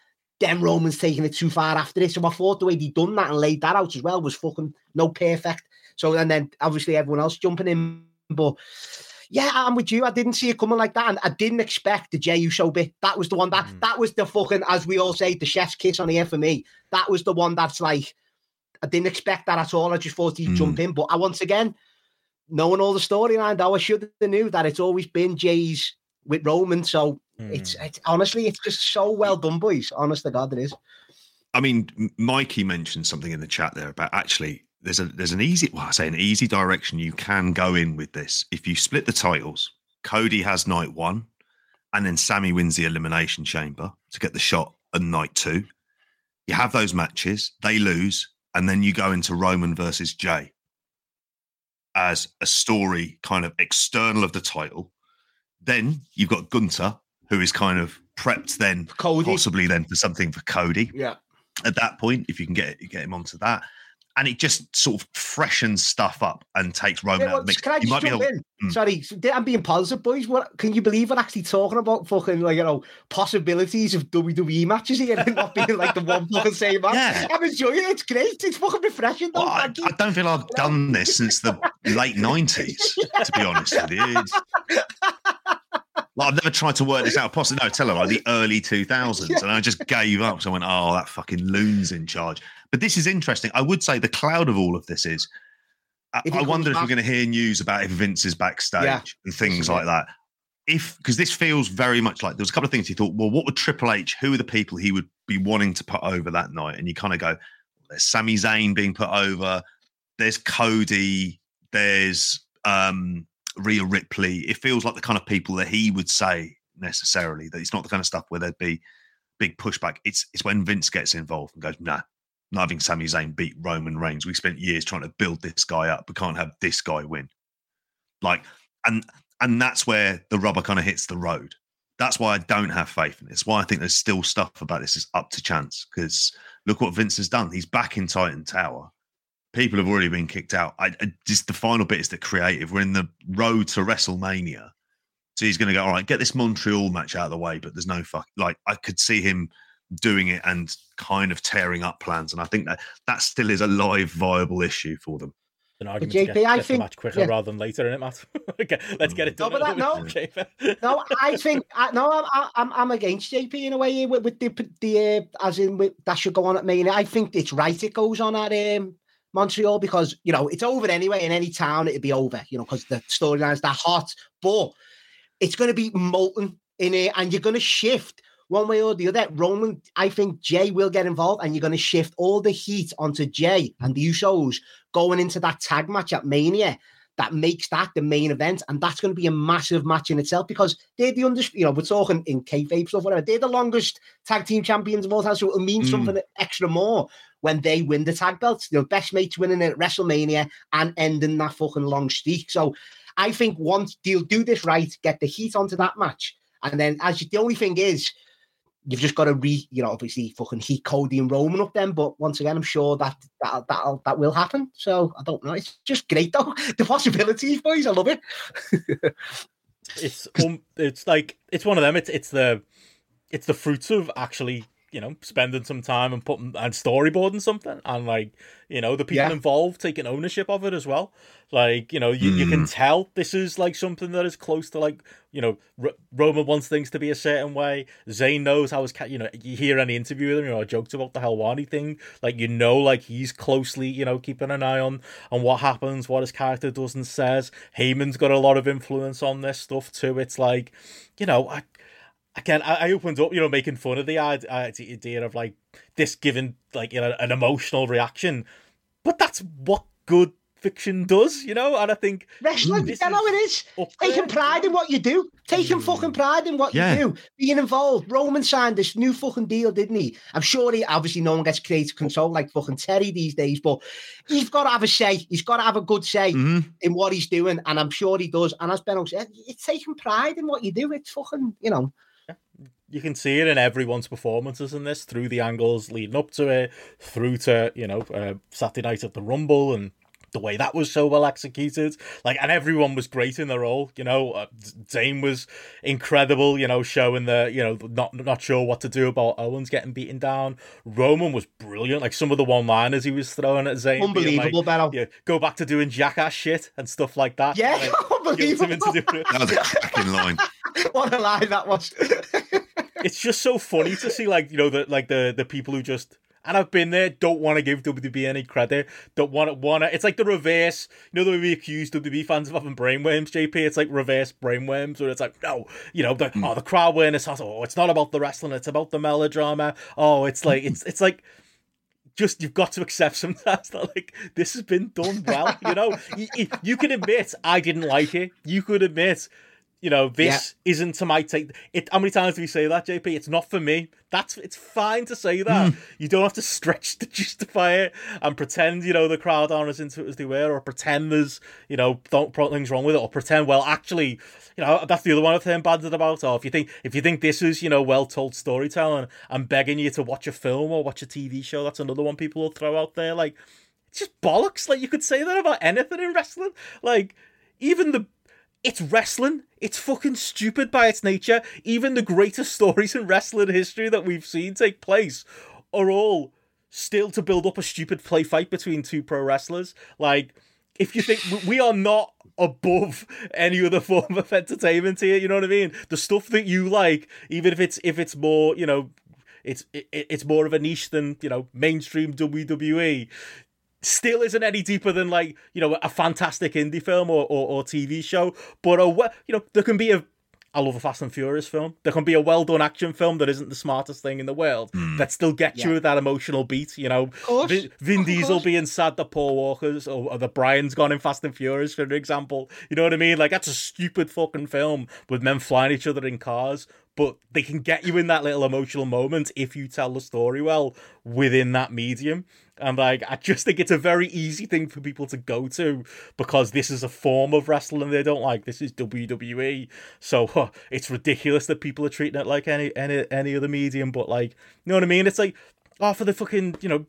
Then Roman's taking it too far after this. So I thought the way he'd done that and laid that out as well was fucking no perfect So and then obviously everyone else jumping in, but. Yeah, I'm with you. I didn't see it coming like that, and I didn't expect the Jey Uso bit. That was the one that Mm. that was the fucking, as we all say, the chef's kiss on the air for me. That was the one that's like, I didn't expect that at all. I just thought he'd Mm. jump in, but I once again, knowing all the storyline, though, I should have knew that it's always been Jay's with Roman. So it's, Mm. it's honestly, it's just so well done, boys. Honest to God, it is. I mean, Mikey mentioned something in the chat there about actually there's a there's an easy well I say an easy direction you can go in with this. If you split the titles, Cody has night one, and then Sammy wins the elimination chamber to get the shot on night two. You have those matches, they lose, and then you go into Roman versus Jay as a story kind of external of the title. Then you've got Gunther, who is kind of prepped then Cody. possibly then for something for Cody Yeah. at that point if you can get get him onto that. And it just sort of freshens stuff up and takes Roman Yeah, out of the mix. can I You just might be jump able- in? Mm. Sorry, I'm being positive, boys. What can you believe we're actually talking about? Fucking like you know possibilities of WWE matches here and not being like the one fucking same match. Yeah. I'm enjoying it. It's great. It's fucking refreshing. Though. Well, I, I don't feel I've done this since the late nineties, to be honest with you. Like, I've never tried to work this out. Possibly, no, tell her like the early two thousands, and I just gave up. So I went, "Oh, that fucking loon's in charge." But this is interesting. I would say the cloud of all of this is. I, he I wonder if we're going to hear news about if Vince is backstage Yeah, and things like that. If because this feels very much like there was a couple of things you thought, well, what would Triple H? Who are the people he would be wanting to put over that night? And you kind of go, there's Sami Zayn being put over. There's Cody. There's um, Rhea Ripley. It feels like the kind of people that he would say necessarily. That it's not the kind of stuff where there'd be big pushback. It's it's when Vince gets involved and goes, nah, not having Sami Zayn beat Roman Reigns. We spent years trying to build this guy up. We can't have this guy win. Like, and and that's where the rubber kind of hits the road. That's why I don't have faith in this. Why I think there's still stuff about this is up to chance. Because look what Vince has done. He's back in Titan Tower. People have already been kicked out. I, I just the final bit is the creative. We're in the road to WrestleMania. So he's going to go, all right, get this Montreal match out of the way, but there's no fuck. Like I could see him doing it and kind of tearing up plans, and I think that that still is a live, viable issue for them. An argument JP, to get, I get think- the match quicker yeah. rather than later, in it, Matt? okay, let's get it done. but that- no. No, I think I, no, I'm, I'm I'm against JP in a way with, with the the uh, as in with, that should go on at Mania. I think it's right it goes on at um, Montreal because you know it's over anyway. In any town, it'd be over. You know because the storyline's that hot, but it's going to be molten in it, and you're going to shift one way or the other. Roman, I think Jey will get involved, and you're going to shift all the heat onto Jey and the Usos going into that tag match at Mania that makes that the main event, and that's going to be a massive match in itself because they're the under, you know, we're talking in kayfabe stuff, whatever. They're the longest tag team champions of all time, so it'll mean Mm. something extra more when they win the tag belts. The best mates winning it at WrestleMania and ending that fucking long streak. So I think once they'll do this right, get the heat onto that match, and then as you, the only thing is. You've just got to re, you know, obviously fucking heat Cody and Roman up then. But once again, I'm sure that that that that will happen. So I don't know. It's just great though. The possibilities, boys. I love it. it's um, it's like it's one of them. It's it's the it's the fruits of actually you know spending some time and putting and storyboarding something and like you know the people Yeah. involved taking ownership of it as well. Like you know you, you can hmm. tell this is like something that is close to like you know R- Roman wants things to be a certain way. Zayn knows how his cat. You know you hear any interview with him. You know jokes about the Helwani thing. Like you know like he's closely you know keeping an eye on on what happens, what his character does and says. Heyman's got a lot of influence on this stuff too. It's like you know I again, I, I opened up, you know, making fun of the id- uh, the idea of like this giving like you know an emotional reaction, but that's what good fiction does, you know. And I think Wrestling, This you know it is. Taking there, pride in what you do. Taking fucking pride in what Yeah. you do. Being involved. Roman signed this new fucking deal, didn't he? I'm sure he obviously no one gets creative control like fucking Terry these days, but he's got to have a say. He's got to have a good say Mhm. in what he's doing, and I'm sure he does. And as Benno said, it's taking pride in what you do. It's fucking, you know. You can see it in everyone's performances in this through the angles leading up to it, through to you know uh, Saturday night at the Rumble and the way that was so well executed. Like, and everyone was great in their role. You know, uh, Zayn was incredible. You know, showing the you know not not sure what to do about Owens getting beaten down. Roman was brilliant. Like some of the one liners he was throwing at Zayn, Unbelievable, Like, Barrow. yeah, go back to doing jackass shit and stuff like that. Yeah, Like, guilt him into unbelievable. That was a cracking line. what a lie that was. It's just so funny to see like you know the like the the people who just and I've been there don't want to give WWE any credit don't want to want to it's like the reverse you know the way we accuse WWE fans of having brainworms JP it's like reverse brainworms where it's like no you know the hmm. oh the crowd awareness has oh it's not about the wrestling it's about the melodrama oh it's like it's it's like just you've got to accept sometimes that like this has been done well you know? You, you, you can admit I didn't like it you could admit you know, this isn't to my take. It. How many times do we say that, JP? It's not for me. That's. It's fine to say that. Hmm. You don't have to stretch to justify it and pretend, you know, the crowd aren't as into it as they were, or pretend there's, you know, don't things wrong with it, or pretend, well, actually, you know, that's the other one I've heard banded about. Or if you think, if you think this is, you know, well told storytelling, I'm begging you to watch a film or watch a TV show. That's another one people will throw out there. Like, it's just bollocks. Like you could say that about anything in wrestling. Like even the it's wrestling. It's fucking stupid by its nature. Even the greatest stories in wrestling history that we've seen take place are all still to build up a stupid play fight between two pro wrestlers. Like, if you think we- are not above any other form of entertainment here, you know what I mean? The stuff that you like, even if it's if it's more, you know, it's it, it's more of a niche than you know mainstream WWE still isn't any deeper than like you know a fantastic indie film or, or, or TV show. But a we- you know there can be a I love a Fast and Furious film. There can be a well done action film that isn't the smartest thing in the world hmm. that still gets you Yeah. with that emotional beat. You know, course. Vin, Vin Of Diesel course. being sad that Paul Walker's or, or the Brian's gone in Fast and Furious, for example. You know what I mean? Like that's a stupid fucking film with men flying each other in cars. But they can get you in that little emotional moment if you tell the story well within that medium. And like, I just think it's a very easy thing for people to go to because this is a form of wrestling they don't like. This is WWE, so huh, it's ridiculous that people are treating it like any any any other medium. But like, you know what I mean? It's like, oh, for the fucking you know.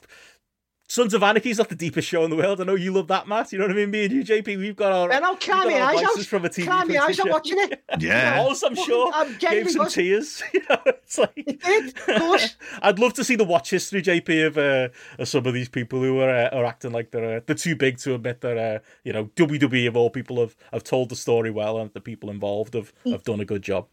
Sons of Anarchy is not the deepest show in the world. I know you love that, Matt. You know what I mean? Me and you, JP, we've got our, And I'll we've cry got my eyes vices out. from a TV Cry my eyes out position. watching it. Yeah. Also, I'm sure I'm gave genuinely some was- tears. You know, it's like It did, of course. I'd love to see the watch history, JP, of, uh, of some of these people who are uh, are acting like they're uh, they're too big to admit that uh, you know WWE of all people have, have told the story well and the people involved have, have done a good job.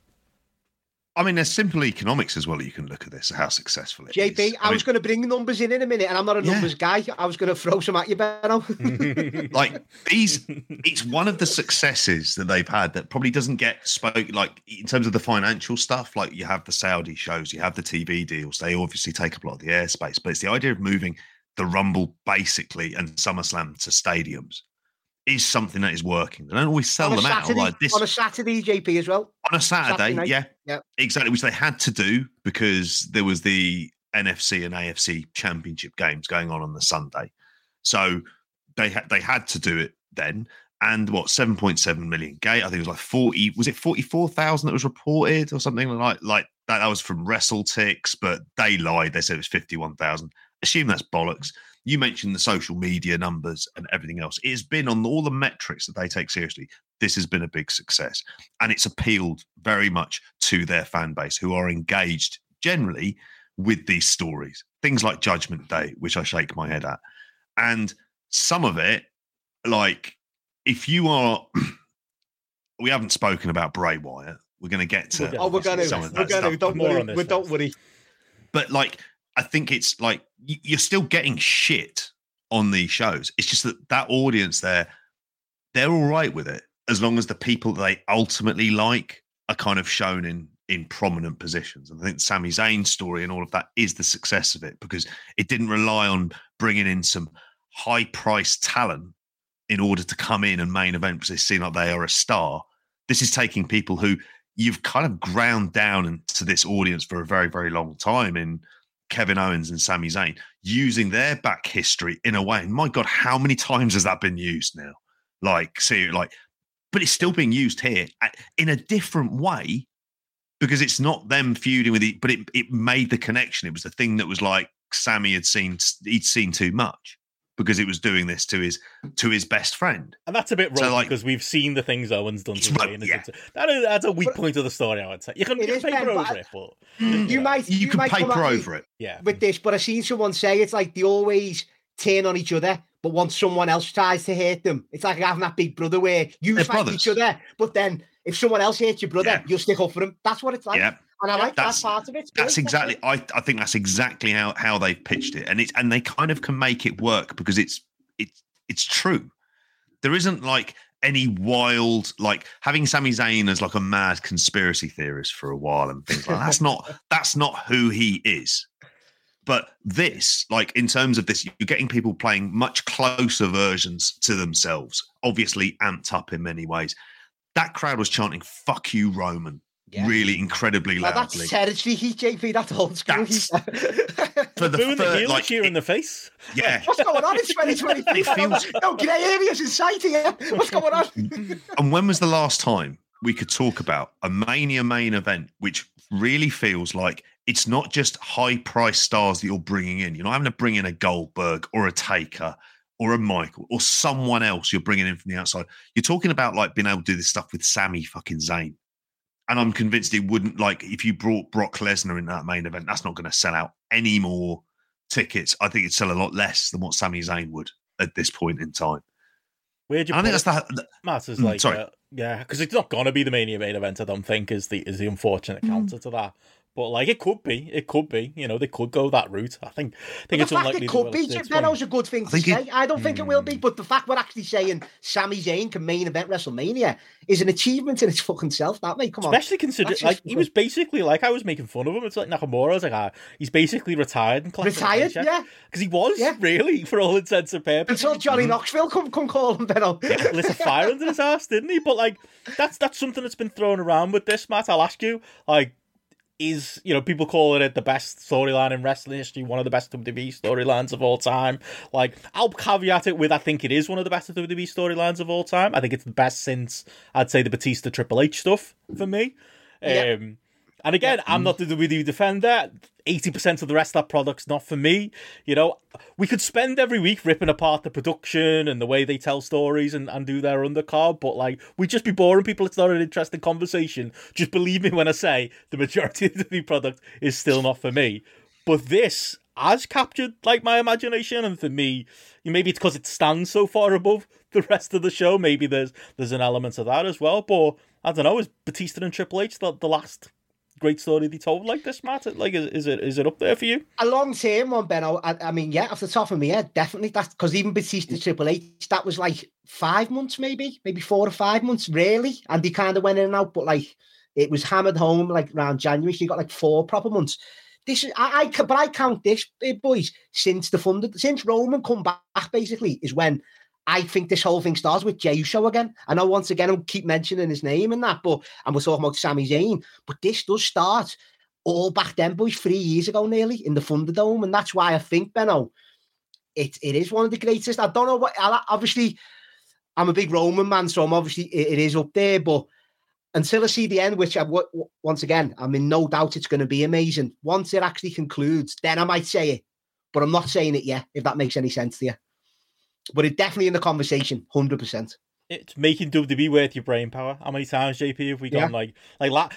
I mean, there's simple economics as well. You can look at this, how successful it is. JP, I, was mean, going to bring numbers in in a minute, and I'm not a Yeah. numbers guy. I was going to throw some at you, Benno. like these it's one of the successes that they've had that probably doesn't get spoke like in terms of the financial stuff like you have the saudi shows you have the tv deals they obviously take up a lot of the airspace but it's the idea of moving the rumble basically and summerslam to stadiums is something that is working they don't always sell them out like this on a Saturday, JP, as well. on a Saturday, Saturday yeah, Yeah. exactly, which they had to do because there was the NFC and AFC championship games going on on the Sunday, so they had they had to do it then. And what seven point seven million gate? I think it was like forty. Was it forty four thousand that was reported or something like like that? That was from WrestleTix, but they lied. They said it was fifty one thousand. Assume that's bollocks. You mentioned the social media numbers and everything else. It has been on all the metrics that they take seriously. This has been a big success and it's appealed very much to their fan base who are engaged generally with these stories. Things like Judgment Day, which I shake my head at. And some of it, like if you are, we haven't spoken about Bray Wyatt. We're going to get to. Oh, we're going to. We're going to. Don't worry. we- Don't worry. but like I think it's like you're still getting shit on these shows. It's just that that audience there, they're all right with it as long as the people they ultimately like are kind of shown in in prominent positions. And I think Sami Zayn's story and all of that is the success of it because it didn't rely on bringing in some high priced talent in order to come in and main event because they seem like they are a star. This is taking people who you've kind of ground down to this audience for a very, very long time in Kevin Owens and Sami Zayn, using their back history in a way. And my God, how many times has that been used now? Like, see, like, but it's still being used here uh, in a different way because it's not them feuding with it, but it, it made the connection. It was the thing that was like Sami had seen, he'd seen too much. Because it was doing this to his to his best friend. And that's a bit So, wrong like- because we've seen the things Owens done to Right, Zayn. and yeah. That is, that's a weak But- point of the story, I would say. You can, you can paper Ben, over I- it, but mm, You might You, can might come paper over it. yeah. with this, but I've seen someone say it's like they always turn on each other, but once someone else tries to hurt them, it's like having that big brother where you They're fight brothers. each other, but then if someone else hates your brother, Yeah. you'll stick up for him. That's what it's like, Yeah. And I like That's- that part of it. That's exactly. I, I think that's exactly how how they've pitched it, and it's and they kind of can make it work because it's it's it's true. There isn't like any wild like having Sami Zayn as like a mad conspiracy theorist for a while and things like that. that's not that's not who he is. But this, like in terms of this, you're getting people playing much closer versions to themselves, obviously amped up in many ways. That crowd was chanting "fuck you, Roman," Yeah. really incredibly Now, loudly. that's territory heat, JP. That's old school heat. for the Booing the fir- heel like cheer in the face. yeah What's going on in 2023? It feels- no grey areas in sight here. What's going on? and when was the last time we could talk about a mania main event which really feels like it's not just high price stars that you're bringing in you're not having to bring in a goldberg or a taker or a michael or someone else you're bringing in from the outside you're talking about like being able to do this stuff with sami fucking zayn and i'm convinced it wouldn't like if you brought brock lesnar in that main event that's not going to sell out any more tickets i think it'd sell a lot less than what Sami zayn would at this point in time Where'd you I think that's the, Matt is Mm, like, sorry. uh, yeah, because it's not gonna be the main event. I don't think is the is the unfortunate Mm. counter to that. But like, it could be, it could be. You know, they could go that route. I think, I think But it's the fact unlikely. it could be, at this Jim point. A good thing I to think say. it- I don't think it will be, but the fact we're actually saying Sami Zayn can main event WrestleMania is an achievement in its fucking self. That mate, come on. Especially considering, That's just like, he was basically like I was making fun of him. It's like Nakamura. I was like, ah, he's basically retired and Retired, yeah. because he was Yeah. really for all intents and purposes. Until Johnny Knoxville come come call him, Benno. Yeah, lit a fire under his ass, didn't he? But like, that's that's something that's been thrown around with this, Matt. I'll ask you, like, is you know people calling it the best storyline in wrestling history, one of the best WWE storylines of all time. Like, I'll caveat it with I think it is one of the best WWE storylines of all time. I think it's the best since I'd say the Batista Triple H stuff for me. Yeah. Um, and again, I'm not the WWE defender. Eighty percent of the rest of that product's not for me. You know, we could spend every week ripping apart the production and the way they tell stories and, and do their undercard, but like we'd just be boring people. It's not an interesting conversation. Just believe me when I say the majority of the product is still not for me. But this has captured like my imagination, and for me, maybe it's because it stands so far above the rest of the show. Maybe there's there's an element of that as well. But I don't know. Is Batista and Triple H the, the last great story they told like this, Matt? Like, is, is it is it up there for you? A long term one, Ben. I, I mean, yeah, off the top of my head, definitely. That's because even Batista Triple H, that was like five months, maybe, maybe four or five months, really. And he kind of went in and out, but like it was hammered home like around January. So you got like four proper months. This is I, I but I count this, eh, boys, since the funded since Roman come back, basically, is when I think this whole thing starts with Jey Uso again. I know once again I keep mentioning his name and that, but and we're talking about Sami Zayn, but this does start all back then, boys, three years ago nearly in the Thunderdome, and that's why I think Benno, it it is one of the greatest. I don't know what. Obviously, I'm a big Roman man, so I'm obviously it, it is up there, but. Until I see the end, which I once again, I'm in no doubt it's going to be amazing. Once it actually concludes, then I might say it, but I'm not saying it yet. If that makes any sense to you, but it's definitely in the conversation, hundred percent. It's making WWE worth your brain power. How many times, JP, have we Yeah. like like la-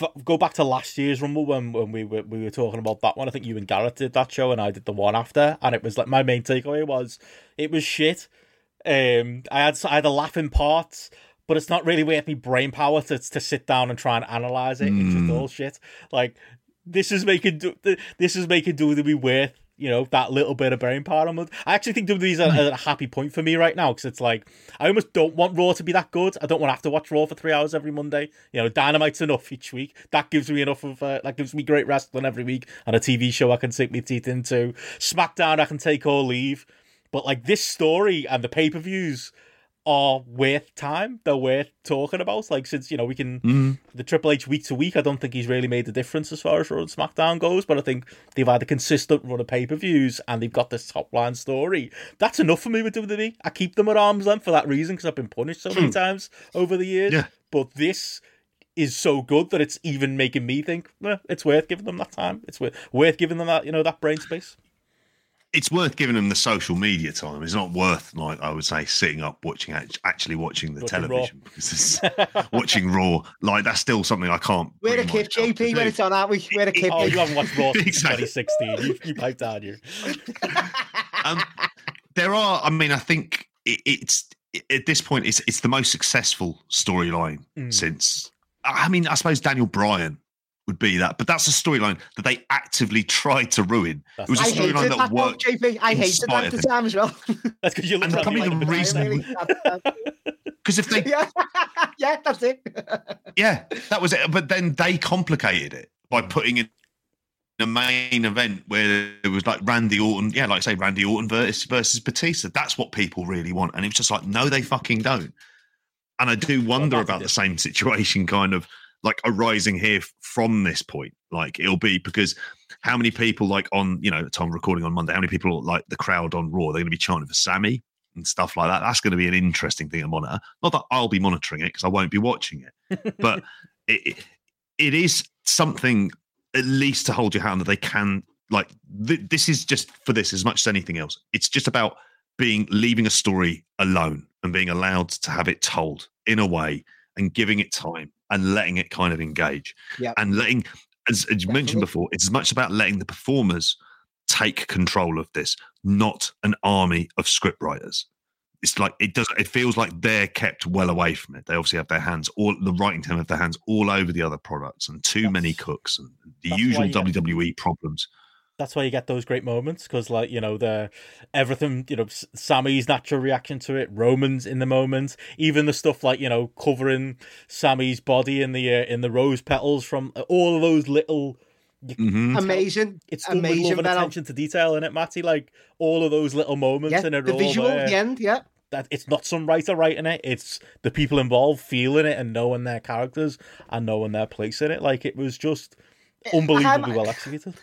f- go back to last year's Rumble when when we were we were talking about that one? I think you and Gareth did that show, and I did the one after, and it was like my main takeaway was it was shit. Um, I had I had the laughing parts, but it's not really worth me brain power to to sit down and try and analyze it. It's just Mm. all shit. Like this is making do- this is making WWE worth you know that little bit of brain power. I'm- I actually think WWE's a, a happy point for me right now because it's like I almost don't want Raw to be that good. I don't want to have to watch Raw for three hours every Monday. You know, Dynamite's enough each week. That gives me enough of uh, that gives me great wrestling every week and a TV show I can sink my teeth into. SmackDown I can take or leave. But like this story and the pay per views are worth time. They're worth talking about. Like since you know we can Mm. the Triple H week to week, I don't think he's really made the difference as far as Raw and SmackDown goes. But I think they've had a consistent run of pay per views and they've got this top line story. That's enough for me with WWE. I keep them at arm's length for that reason because I've been punished so many times over the years. Yeah. But this is so good that it's even making me think eh, it's worth giving them that time. It's worth worth giving them that you know that brain space. It's worth giving them the social media time. It's not worth like I would say sitting up watching actually watching the Watching Raw. television because it's, watching Raw like that's still something I can't. We're a bring kip, myself to JP, when do. it's on, aren't we? We're a kip. Oh, you haven't watched Raw since Exactly. 2016. You, you piped down you. um, there are. I mean, I think it, it's at this point it's it's the most successful storyline Mm. since. I mean, I suppose Daniel Bryan would be that, but that's a storyline that they actively tried to ruin. That's It was a storyline that, that worked. JP. I in hated spite that at of the time as well. That's because you looked And at me probably like the reason- Really. Because if they, yeah, yeah, that's it. yeah, that was it. But then they complicated it by putting in a main event where it was like Randy Orton, yeah, like I say, Randy Orton versus versus Batista. That's what people really want, and it was just like, no, they fucking don't. And I do wonder that's about the same situation, kind of like arising here from this point. Like it'll be because how many people, like on you know, Tom recording on Monday, how many people like the crowd on Raw? They're going to be chanting for Sami and stuff like that. That's going to be an interesting thing to monitor. Not that I'll be monitoring it because I won't be watching it, but it, it- it is something at least to hold your hand that they can like th- this is just for this as much as anything else it's just about being leaving a story alone and being allowed to have it told in a way and giving it time and letting it kind of engage. Yeah. and letting as, as you mentioned before it's as much about letting the performers take control of this not an army of scriptwriters. It's like it does it feels like they're kept well away from it. They obviously have their hands all the writing team have their hands all over the other products and too many cooks and the usual why you- wwe problems That's why you get those great moments because, like, you know, the everything, you know, Sami's natural reaction to it, Roman's in the moment, even the stuff like you know covering Sami's body in the uh, in the rose petals from uh, all of those little. Mhm. Amazing. It's done with Amazing, love and attention to detail in it, Matty. Like all of those little moments Yeah, in it, the are visual at there. the end, yeah. that it's not some writer writing it; it's the people involved feeling it and knowing their characters and knowing their place in it. Like it was just unbelievably Um, well executed.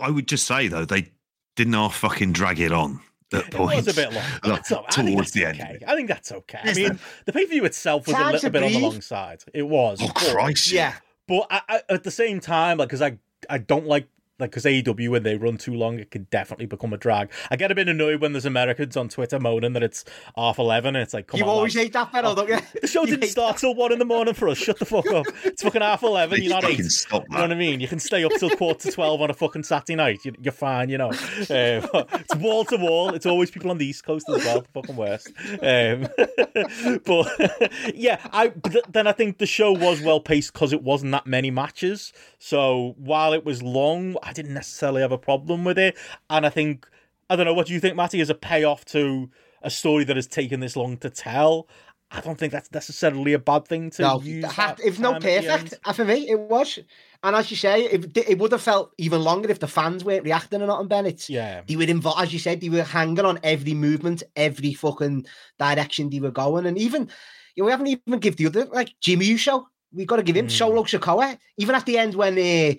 I would just say though they didn't half fucking drag it on at It was a bit long. like, That's I think towards that's the end okay. of it. I think that's okay. I mean, then. the pay per view itself was a little bit on the breathe. long side. It was. oh but- christ Yeah. But I, I, uh, at the same time, like, because I, I don't like. Like, because AEW, when they run too long, it could definitely become a drag. I get a bit annoyed when there's Americans on Twitter moaning that it's half 11, and it's like, come on. You on. always hate that, Benno, don't you? The show You didn't start till one in the morning for us. Shut the fuck up. It's fucking half 11. You're not eight. stop You know what I mean? You can stay up till quarter to 12 on a fucking Saturday night. You- You're fine, you know. Um, it's wall to wall. It's always people on the East Coast as well. The fucking worst. Um, but yeah, I but then I think the show was well paced because it wasn't that many matches. So while it was long, I didn't necessarily have a problem with it. And I think, I don't know, what do you think, Matty, is a payoff to a story that has taken this long to tell? I don't think that's necessarily a bad thing to No, use. had- if not time at the end. perfect, for me, it was. And as you say, it, it would have felt even longer if the fans weren't reacting or not on Bennett. Yeah. They were involved, as you said, they were hanging on every movement, every fucking direction they were going. And even, you know, we haven't even give the other, like Jimmy Uso, we've got to give him Mm. Solo Sikoa. Even at the end when, uh,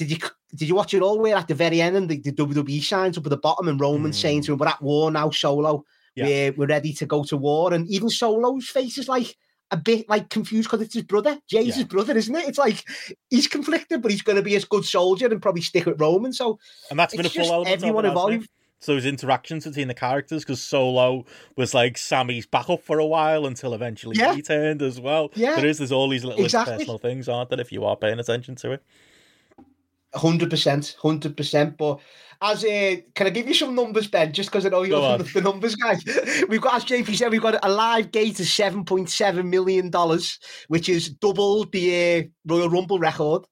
did you did you watch it all? Where at the very end and the, the WWE signs up at the bottom and Roman Mm. saying to him, we're at war now, Solo. Yeah. We're, we're ready to go to war. And even Solo's face is like, a bit like confused because it's his brother. Jey's Yeah. his brother, isn't it? It's like he's conflicted, but he's going to be a good soldier and probably stick with Roman. So And that's been a full element everyone involved. So his interactions between the characters, because Solo was like Sami's backup for a while until eventually Yeah. he turned as well. Yeah. There is there's all these little Exactly. personal things, aren't there, if you are paying attention to it. Hundred percent, hundred percent. But as a, can I give you some numbers, Ben? Just because I know you're the, the numbers guy. We've got, as JP said, we've got a live gate of seven point seven million dollars, which is double the uh, Royal Rumble record.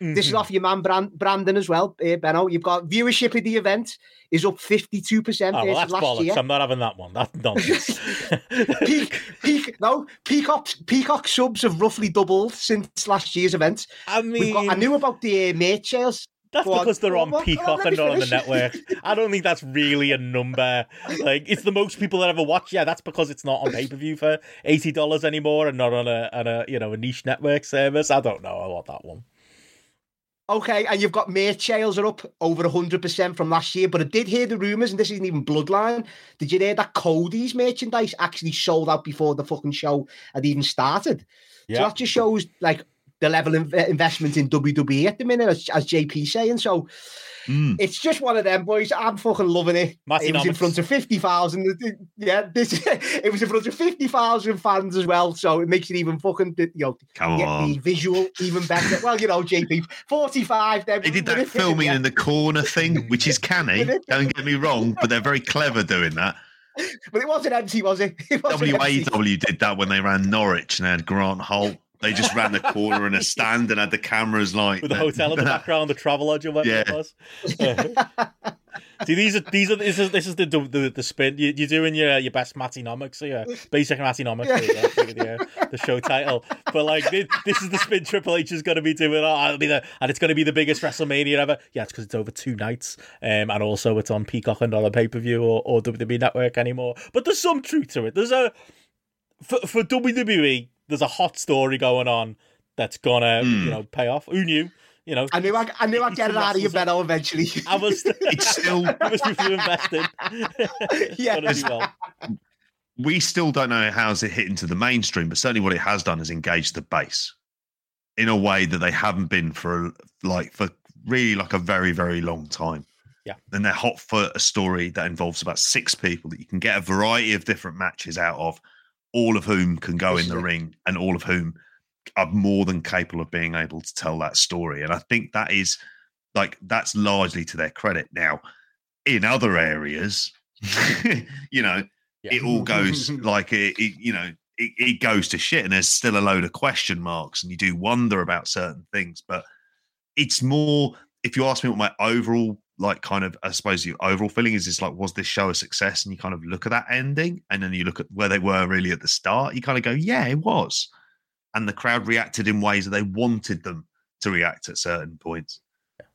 This is Mhm. off your man Brand- Brandon as well, uh, Benno. You've got viewership of the event is up fifty two percent Oh, well, that's last bollocks. year. I'm not having that one. That's nonsense. Peak, peak, no, Peacock, Peacock subs have roughly doubled since last year's event. I We've mean, got, I knew about the uh, merch sales. that's Go on, because they're on on, go on, Peacock and not on the network. I don't think that's really a number. Like, it's the most people that ever watch. Yeah, that's because it's not on pay per view for eighty dollars anymore and not on a on a you know a niche network service. I don't know. I want that one. Okay, and you've got merch sales are up over 100% from last year. But I did hear the rumours, and this isn't even Bloodline. Did you hear that Cody's merchandise actually sold out before the fucking show had even started? So Yeah. that just shows, like, the level of investment in WWE at the minute, as, as JP saying. So Mm. it's just one of them boys. I'm fucking loving it. Matty it was in front of fifty thousand. Yeah, this it was in front of fifty thousand fans as well. So it makes it even fucking you know Come on. the visual even better. Well, you know, JP forty five. They did that filming in the corner thing, which is canny. Don't get me wrong, but they're very clever doing that. but it wasn't empty, was it? it wasn't empty. WAW did that when they ran Norwich and they had Grant Holt. They just ran the corner in a stand and had the cameras like with the hotel in the background, the travelodge or whatever Yeah. it was. See, these are these are this is this is the the, the spin. You, you're doing your your best matinomics here, basic matinomics, Yeah. here, yeah, the, the show title. But like this, this is the spin Triple H is going to be doing. Oh, it'll be the and it's going to be the biggest WrestleMania ever. Yeah, it's because it's over two nights, um, and also it's on Peacock and not on pay per view or, or WWE Network anymore. But there's some truth to it. There's a for for WWE. There's a hot story going on that's gonna Hmm. you know pay off. Who knew? You know, I knew I, I knew I'd get it out of your Wrestlers- Benno eventually. I was. It's still I was if you invested. Yeah. well. we still don't know how's it hit into the mainstream, but certainly what it has done is engage the base in a way that they haven't been for like for really like a very very long time. Yeah. and they're hot for a story that involves about six people that you can get a variety of different matches out of, all of whom can go in the ring, and all of whom are more than capable of being able to tell that story. And I think that is like that's largely to their credit. Now, in other areas, you know, Yeah. it all goes like it, it you know it, it goes to shit and there's still a load of question marks and you do wonder about certain things but it's more if you ask me what my overall like kind of i suppose your overall feeling is is like was this show a success? And you kind of look at that ending and then you look at where they were really at the start you kind of go yeah it was. And the crowd reacted in ways that they wanted them to react at certain points.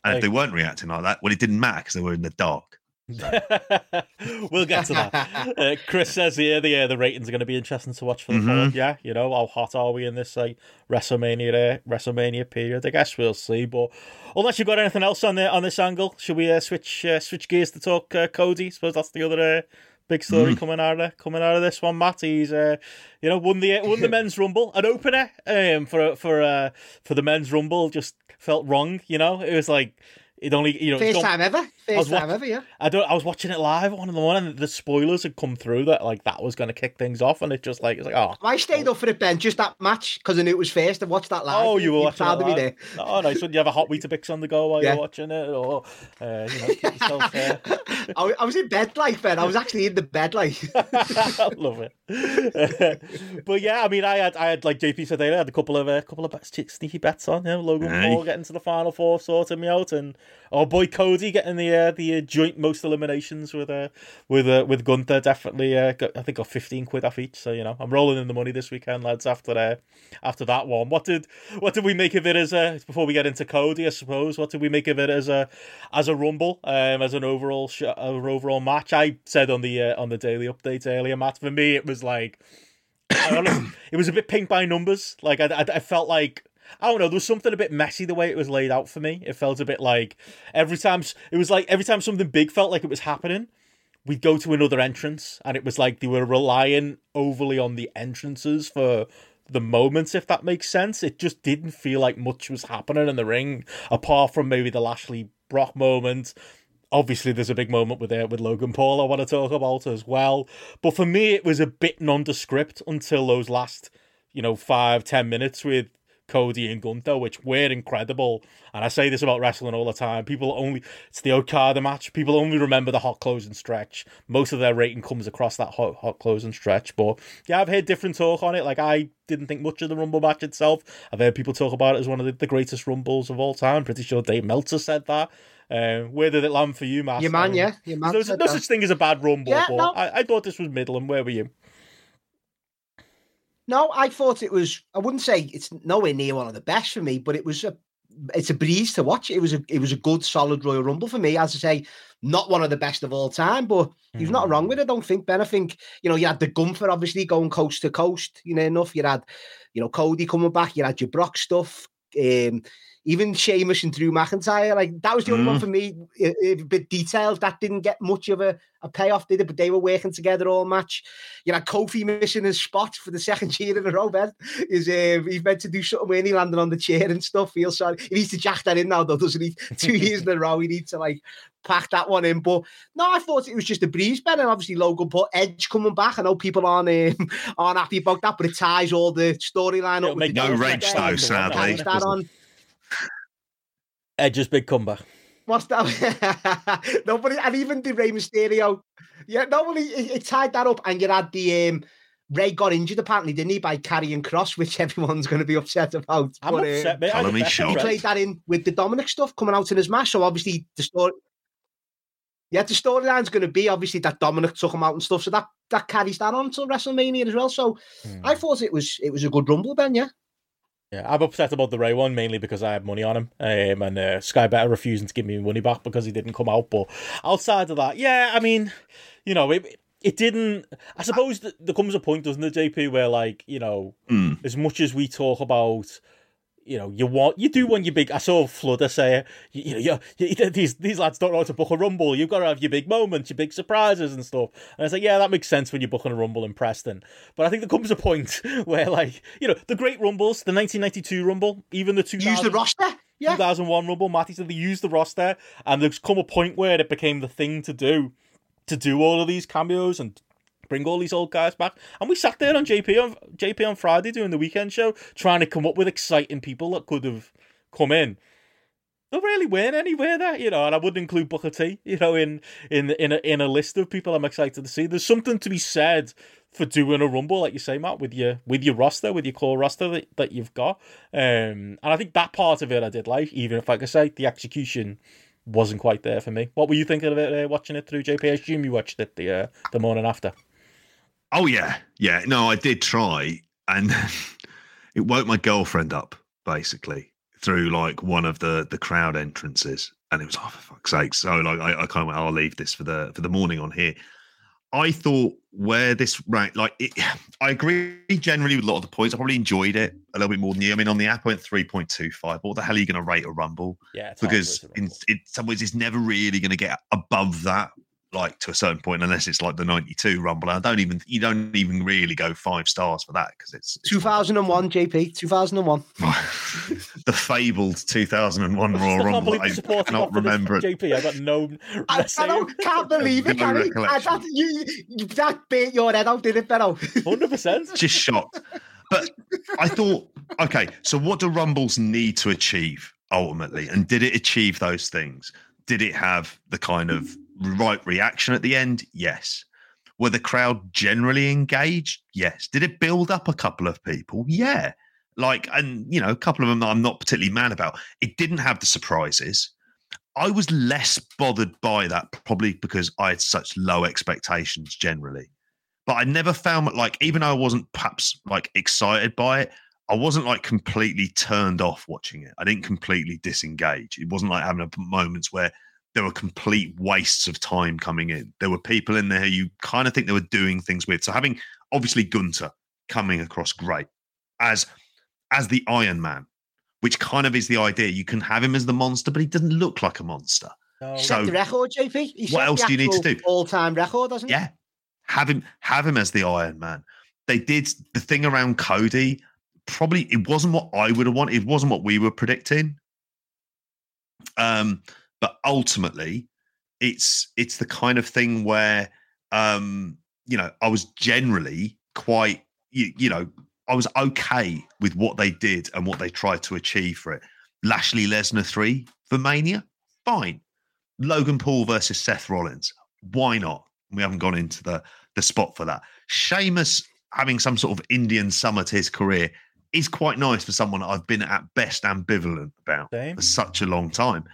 And if they weren't reacting like that well it didn't matter because they were in the dark we'll get to that. Uh, Chris says here the uh, the ratings are going to be interesting to watch for the fall. Mhm. Yeah, you know how hot are we in this like WrestleMania uh, WrestleMania period? I guess we'll see. But unless you've got anything else on the on this angle, should we uh, switch uh, switch gears to talk uh, Cody? suppose that's the other uh, big story coming out of coming out of this one. Matt, he's uh, you know won the won the men's rumble, an opener um for for uh, for the men's rumble just felt wrong. You know, it was like. It only, you know, First gone- time ever. First time watch- ever, yeah. I don't. I was watching it live at one in the morning. And the spoilers had come through that like that was going to kick things off, and it just like it's like oh I stayed up for it, Ben, just that match because I knew it was first. I watched that live. oh you were watching proud it of me live? there. Oh nice. Would you have a hot Weetabix on the go while Yeah. you're watching it, or uh, you know keep yourself? Uh... I, was- I was in bed like Ben. I was actually in the bed like. I love it. but yeah, I mean, I had, I had like JP said earlier, I had a couple of a couple of bets, sneaky bets on. You know, Logan Aye. Paul getting to the final four, sorting me out, and oh boy, Cody getting the uh, the uh, joint most eliminations with uh with uh, with Gunther. Definitely, uh, got, I think got fifteen quid off each. So you know, I'm rolling in the money this weekend, lads. After uh, after that one, what did what did we make of it as a before we get into Cody? I suppose what did we make of it as a as a rumble, um, as an overall sh- uh, overall match? I said on the uh, on the daily update earlier, Matt. For me, it was like honestly, it was a bit pink by numbers. Like I, I, I felt like I don't know. There was something a bit messy the way it was laid out for me. It felt a bit like every time it was like every time something big felt like it was happening, we'd go to another entrance, and it was like they were relying overly on the entrances for the moments, if that makes sense. It just didn't feel like much was happening in the ring, apart from maybe the Lashley Brock moment. Obviously, there's a big moment with uh, with Logan Paul I want to talk about as well. But for me, it was a bit nondescript until those last, you know, five ten minutes with Cody and Gunther, which were incredible. And I say this about wrestling all the time. People only it's the Okada match. People only remember the hot closing stretch. Most of their rating comes across that hot hot closing stretch. But yeah, I've heard different talk on it. Like I didn't think much of the Rumble match itself. I've heard people talk about it as one of the, the greatest Rumbles of all time. Pretty sure Dave Meltzer said that. Uh, where did it land for you, Matt? Your man, yeah. Your man. There's said no such thing as a bad Rumble, Yeah, but no. I, I thought this was middle. And where were you? No, I thought it was. I wouldn't say it's nowhere near one of the best for me, but it was a. It's a breeze to watch. It was a. It was a good, solid Royal Rumble for me. As I say, not one of the best of all time, but he's not wrong with it. I don't think Ben. I think you know you had the Gunther obviously going coast to coast. You know enough. You had, you know, Cody coming back. You had your Brock stuff. Um, even Sheamus and Drew McIntyre, like that was the only one Mm. for me, a, a bit detailed. That didn't get much of a, a payoff, did it? But they were working together all match. You know, Kofi missing his spot for the second year in a row, Ben. Is um, he's meant to do something when he landed on the chair and stuff. Feel sorry. He needs to jack that in now, though, doesn't he? Two years in a row, he needs to like pack that one in. But no, I thought it was just a breeze, Ben. And obviously, Logan put Edge coming back. I know people aren't um, aren't happy about that, but it ties all the storyline up. make with No wrench, though, sadly. That on. Edge's big comeback. What's that? nobody, and even the Rey Mysterio. Yeah, nobody. It, it tied that up, and you had the um, Rey got injured apparently, didn't he, by Karrion Kross, which everyone's going to be upset about. I'm But, upset, mate. I me, better he played that in with the Dominic stuff coming out in his match. So obviously the story. Yeah, the storyline's going to be obviously that Dominic took him out and stuff. So that that carries that on to WrestleMania as well. So Hmm. I thought it was it was a good rumble, Ben. Yeah. Yeah, I'm upset about the Rey one mainly because I had money on him, um, and uh, Sky Better refusing to give me money back because he didn't come out. But outside of that, yeah, I mean, you know, it it didn't. I suppose that there comes a point, doesn't there, JP, where like you know, Mm. as much as we talk about. You know, you want you do want your big. I saw Fludder say, you, you know, you, these these lads don't know how to book a rumble. You've got to have your big moments, your big surprises and stuff. And I was like, yeah, that makes sense when you're booking a rumble in Preston. But I think there comes a point where, like, you know, the great rumbles, the 1992 rumble, even the 2000, Use the roster. Yeah. 2001 rumble, Matty said they used the roster, and there's come a point where it became the thing to do, to do all of these cameos and bring all these old guys back. And we sat there on JP on JP on Friday doing the weekend show, trying to come up with exciting people that could have come in. There really weren't anywhere there, you know, and I wouldn't include Booker T, you know, in in in a, in a list of people I'm excited to see. There's something to be said for doing a rumble, like you say, Matt, with your with your roster, with your core roster that, that you've got. Um, and I think that part of it I did like, even if, like I say, the execution wasn't quite there for me. What were you thinking of it uh, watching it through JP? I assume you watched it the uh, the morning after. Oh yeah, yeah. No, I did try, and it woke my girlfriend up basically through like one of the the crowd entrances, and it was oh for fuck's sake. So like I, I kind of went, I'll leave this for the for the morning on here. I thought where this right, like it, I agree generally with a lot of the points. I probably enjoyed it a little bit more than you. I mean, on the app, I went three point two five. What the hell are you going to rate a rumble? Yeah, it's hard to because in, in some ways it's never really going to get above that like to a certain point unless it's like the 92 rumble i don't even you don't even really go five stars for that because it's, it's 2001, JP. 2001. the fabled 2001 I royal rumble i you supported cannot that for this, remember it JP, I got no. I, I don't, can't believe it, No can I, recollection. that, you, you, that bit your head out, did it, Benno? Hundred percent. just shocked but i thought okay so what do rumbles need to achieve ultimately and did it achieve those things did it have the kind of right reaction at the end? Yes. Were the crowd generally engaged? Yes. Did it build up a couple of people? Yeah. Like and you know a couple of them that i'm not particularly mad about. It didn't have the surprises. I was less bothered by that probably because i had such low expectations generally. But I never found like even though I wasn't perhaps like excited by it, I wasn't like completely turned off watching it. I didn't completely disengage. It wasn't like having a moments where there were complete wastes of time coming in. There were people in there you kind of think they were doing things with. So having obviously Gunther coming across great as as the Iron Man, which kind of is the idea. You can have him as the monster, but he doesn't look like a monster. No. So- the record, JP. He What else the do you need to do? All-time record, doesn't he? Yeah. Have him have him as the Iron Man. They did the thing around Cody. Probably it wasn't what I would have wanted. It wasn't what we were predicting. Um, but ultimately, it's it's the kind of thing where um, you know, I was generally quite you, you know, I was okay with what they did and what they tried to achieve for it. Lashley Lesnar 3 for Mania, fine. Logan Paul versus Seth Rollins, why not? We haven't gone into the the spot for that. Sheamus having some sort of Indian summer to his career is quite nice for someone I've been at best ambivalent about Same. for such a long time.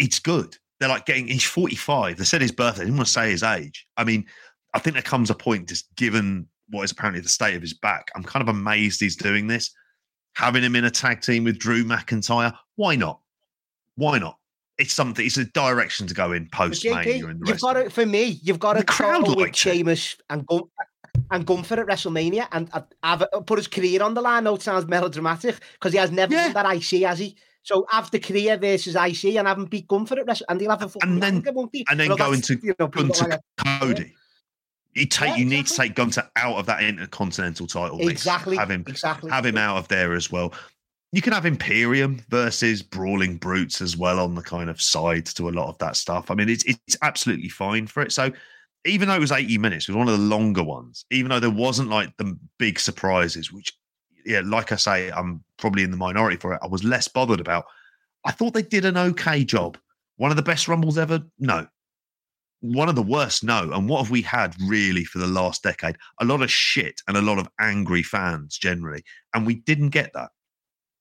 It's good. They're like getting he's 45. They said his birthday. I didn't want to say his age. I mean, I think there comes a point, just given what is apparently the state of his back. I'm kind of amazed he's doing this. Having him in a tag team with Drew McIntyre, why not? Why not? It's something. It's a direction to go in post Mania and you've got it. for me, you've got to crowd go with. Sheamus and Gun and Gunther at WrestleMania and have uh, put his career on the line. No, it sounds melodramatic because he has never Yeah. done that IC, has he? So have the career versus IC and have him beat Gun for it, rest- and he'll have a fucking And then- anger, won't he? and then Well, go that's, into you know, Gunther like. Cody. You take Yeah, you need to take Gunther out of that intercontinental title. mix. exactly, Have him exactly. have him out of there as well. You can have Imperium versus Brawling Brutes as well on the kind of sides to a lot of that stuff. I mean, it's it's absolutely fine for it. So even though it was 80 minutes, it was one of the longer ones, even though there wasn't like the big surprises, which yeah, like I say, I'm probably in the minority for it. I was less bothered about. I thought they did an okay job. One of the best rumbles ever? No. One of the worst? No. And what have we had really for the last decade? A lot of shit and a lot of angry fans generally. And we didn't get that.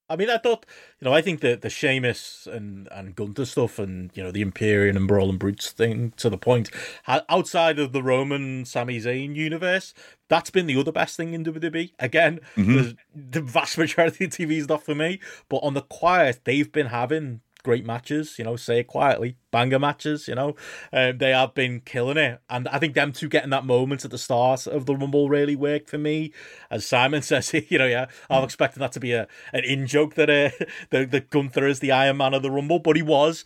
I mean, I thought, you know, I think that the Sheamus and and Gunther stuff, and you know, the Imperium and Brawling Brutes thing, to the point, outside of the Roman Sami Zayn universe, that's been the other best thing in WWE. Again, Mhm. the, the vast majority of TV is not for me, but on the quiet, they've been having great matches. You know, say it quietly, banger matches. You know, um, they have been killing it, and I think them two getting that moment at the start of the Rumble really worked for me. As Simon says, you know, yeah, I'm expecting that to be a an in joke that uh, the the Gunther is the Iron Man of the Rumble, but he was.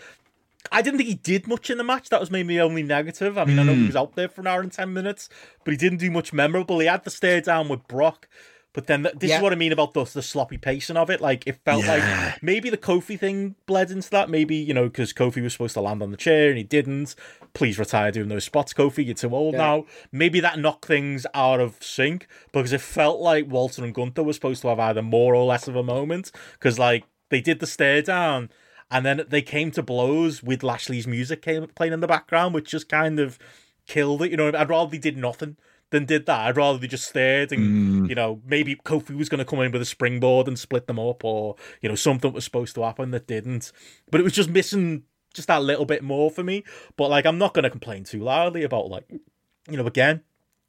I didn't think he did much in the match. That was maybe only negative. I mean, I know he was out there for an hour and ten minutes, but he didn't do much memorable. He had the stare down with Brock, but then th- this Yeah. is what I mean about the, the sloppy pacing of it. Like it felt Yeah. like maybe the Kofi thing bled into that. Maybe you know because Kofi was supposed to land on the chair and he didn't. Please retire doing those spots, Kofi. You're too old Yeah. now. Maybe that knocked things out of sync because it felt like Walter and Gunther were supposed to have either more or less of a moment because like they did the stare down and then they came to blows with Lashley's music came, playing in the background, which just kind of killed it. You know, I'd rather they did nothing than did that. I'd rather they just stared and, Mm. you know, maybe Kofi was going to come in with a springboard and split them up or, you know, something was supposed to happen that didn't. But it was just missing just that little bit more for me. But, like, I'm not going to complain too loudly about, like, you know, again,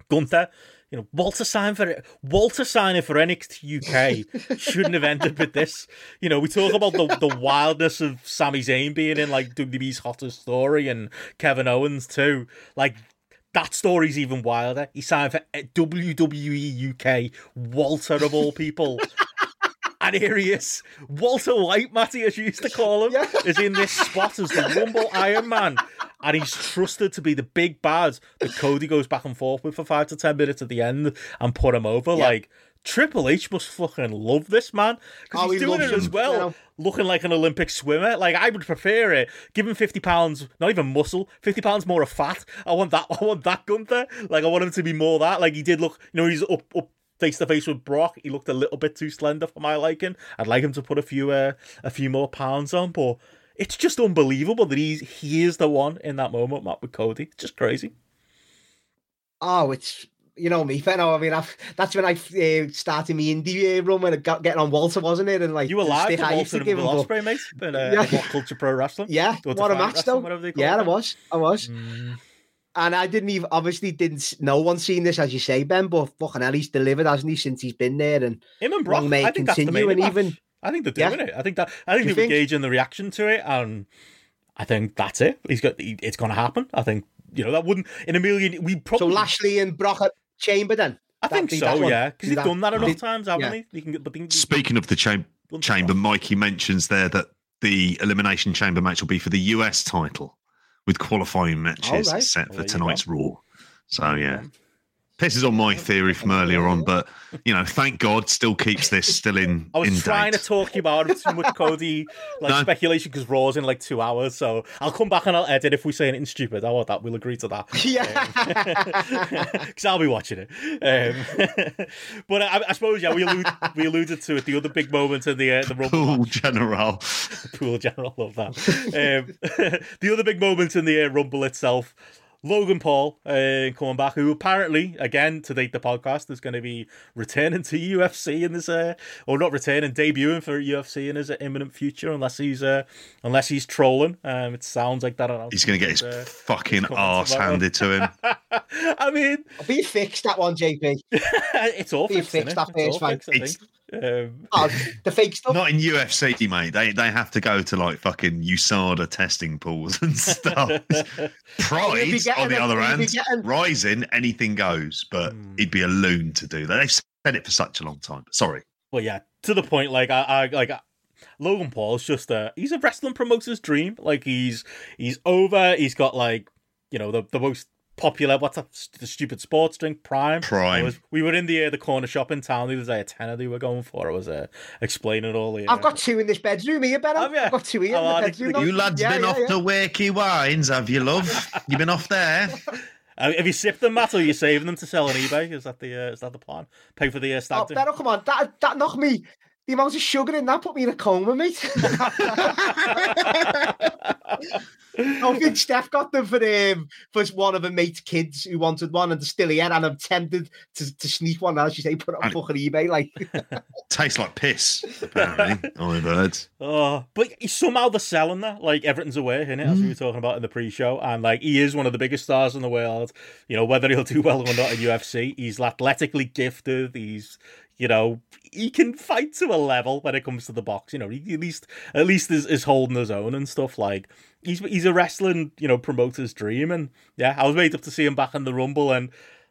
Gunther. You know, Walter signing for Walter signing for NXT UK shouldn't have ended with this. You know, we talk about the, the wildness of Sami Zayn being in like WWE's hottest story and Kevin Owens too. Like that story's even wilder. He signed for WWE UK, Walter of all people. And here he is, Walter White, Matty, as you used to call him, Yeah. is in this spot as the Rumble Iron Man. And he's trusted to be the big bad that Cody goes back and forth with for five to ten minutes at the end and put him over. Yeah. Like, Triple H must fucking love this man because Oh, he's he doing it as well, looking like an Olympic swimmer. Like I would prefer it. Give him fifty pounds, not even muscle, fifty pounds more of fat. I want that. I want that Gunther. Like I want him to be more that. Like he did look. You know, he's up up face to face with Brock. He looked a little bit too slender for my liking. I'd like him to put a few uh, a few more pounds on, but. It's just unbelievable that he's he is the one in that moment, Matt with Cody. It's just crazy. Oh, it's you know me, know. I mean, I've, that's when I uh, started my indie uh, run when I got getting on Walter, wasn't it? And like You were live for I used Walter to and give Will but- Ospreay, mate. In, uh, Yeah. What Culture Pro Wrestling. Yeah, Or what a match though. whatever they call Yeah, it. I was, I was, Mm. and I didn't even obviously didn't. No one's seen this as you say, Ben, but fucking hell, he's delivered, hasn't he, since he's been there? And Him and Brock, may I think continue. And match. even I think they're Yeah. doing it. I think that I think they're engaging the reaction to it, and I think that's it. He's got it's going to happen. I think you know that wouldn't in a million. We probably so Lashley and Brock at Chamber then. I think that- so, one- yeah, because do they've that. done that enough Did- times, haven't yeah. they? They can get, but they, they, Speaking of the cham- done chamber. Mikey mentions there that the elimination chamber match will be for the US title with qualifying matches right. set for there you tonight's Raw. So yeah, pisses on my theory from earlier on, but you know, thank God, still keeps this still in I was in trying date. to talk you out of too much Cody like No. speculation because Raw's in like two hours, so I'll come back and I'll edit if we say anything stupid. I want that. We'll agree to that. Yeah. because I'll be watching it. Um, but I, I suppose yeah, we alluded, we alluded to it. The other big moment in the uh, the Rumble Cool match. general. Pool General, love that. Um, the other big moment in the uh, Rumble itself. Logan Paul uh, coming back, who apparently, again, to date the podcast, is going to be returning to UFC in this, uh, or not returning, debuting for UFC in his uh, imminent future, unless he's, uh, unless he's trolling. Um, it sounds like that. He's going to get his Uh, fucking ass handed to him. I mean, Be fixed that one, JP. it's all You fixed. fixed innit? that It's all first fight. fixed, I It's- think. Um, Oh, the fake stuff. Not in UFC, mate. They they have to go to like fucking USADA testing pools and stuff. Pride, getting on the other hand, getting- Rizin, anything goes. But Hmm. he'd be a loon to do that. They've said it for such a long time. Sorry. Well, yeah, to the point. Like I, I like I, Logan Paul's just a he's a wrestling promoter's dream. Like he's he's over. He's got like you know the the most popular what's that the stupid sports drink Prime. I Prime. was- we were in the uh, the corner shop in town the other day. A tenner they were going for. I was uh, explaining it all. The, I've got two in this bedroom here, Ben. Have you? I've got two here Oh, in the bedroom. think You lads Yeah, been yeah, off yeah. to Wakey Wines, have you, love? you been off there? Uh, have you sipped them, Matt, or are you saving them to sell on eBay? Is that the uh, is that the plan? Pay for the uh, Oh, stag do? Benno, come on. That, that knocked me. The amount of sugar in that put me in a coma, mate. I think Steph got them for um, for one of her mate's kids who wanted one, and they're still here. And I'm tempted to, to sneak one now. She say, put it on And- fucking eBay. Like, Tastes like piss, apparently. I've heard. Oh, but somehow they're selling that. Like everything's away in it, as we were talking about in the pre-show, and like he is one of the biggest stars in the world. You know whether he'll do well or not in UFC, he's athletically gifted. He's you know he can fight to a level when it comes to the box. You know he at least at least is, is holding his own and stuff. Like he's he's a wrestling you know promoter's dream, and yeah, I was made up to see him back in the Rumble and.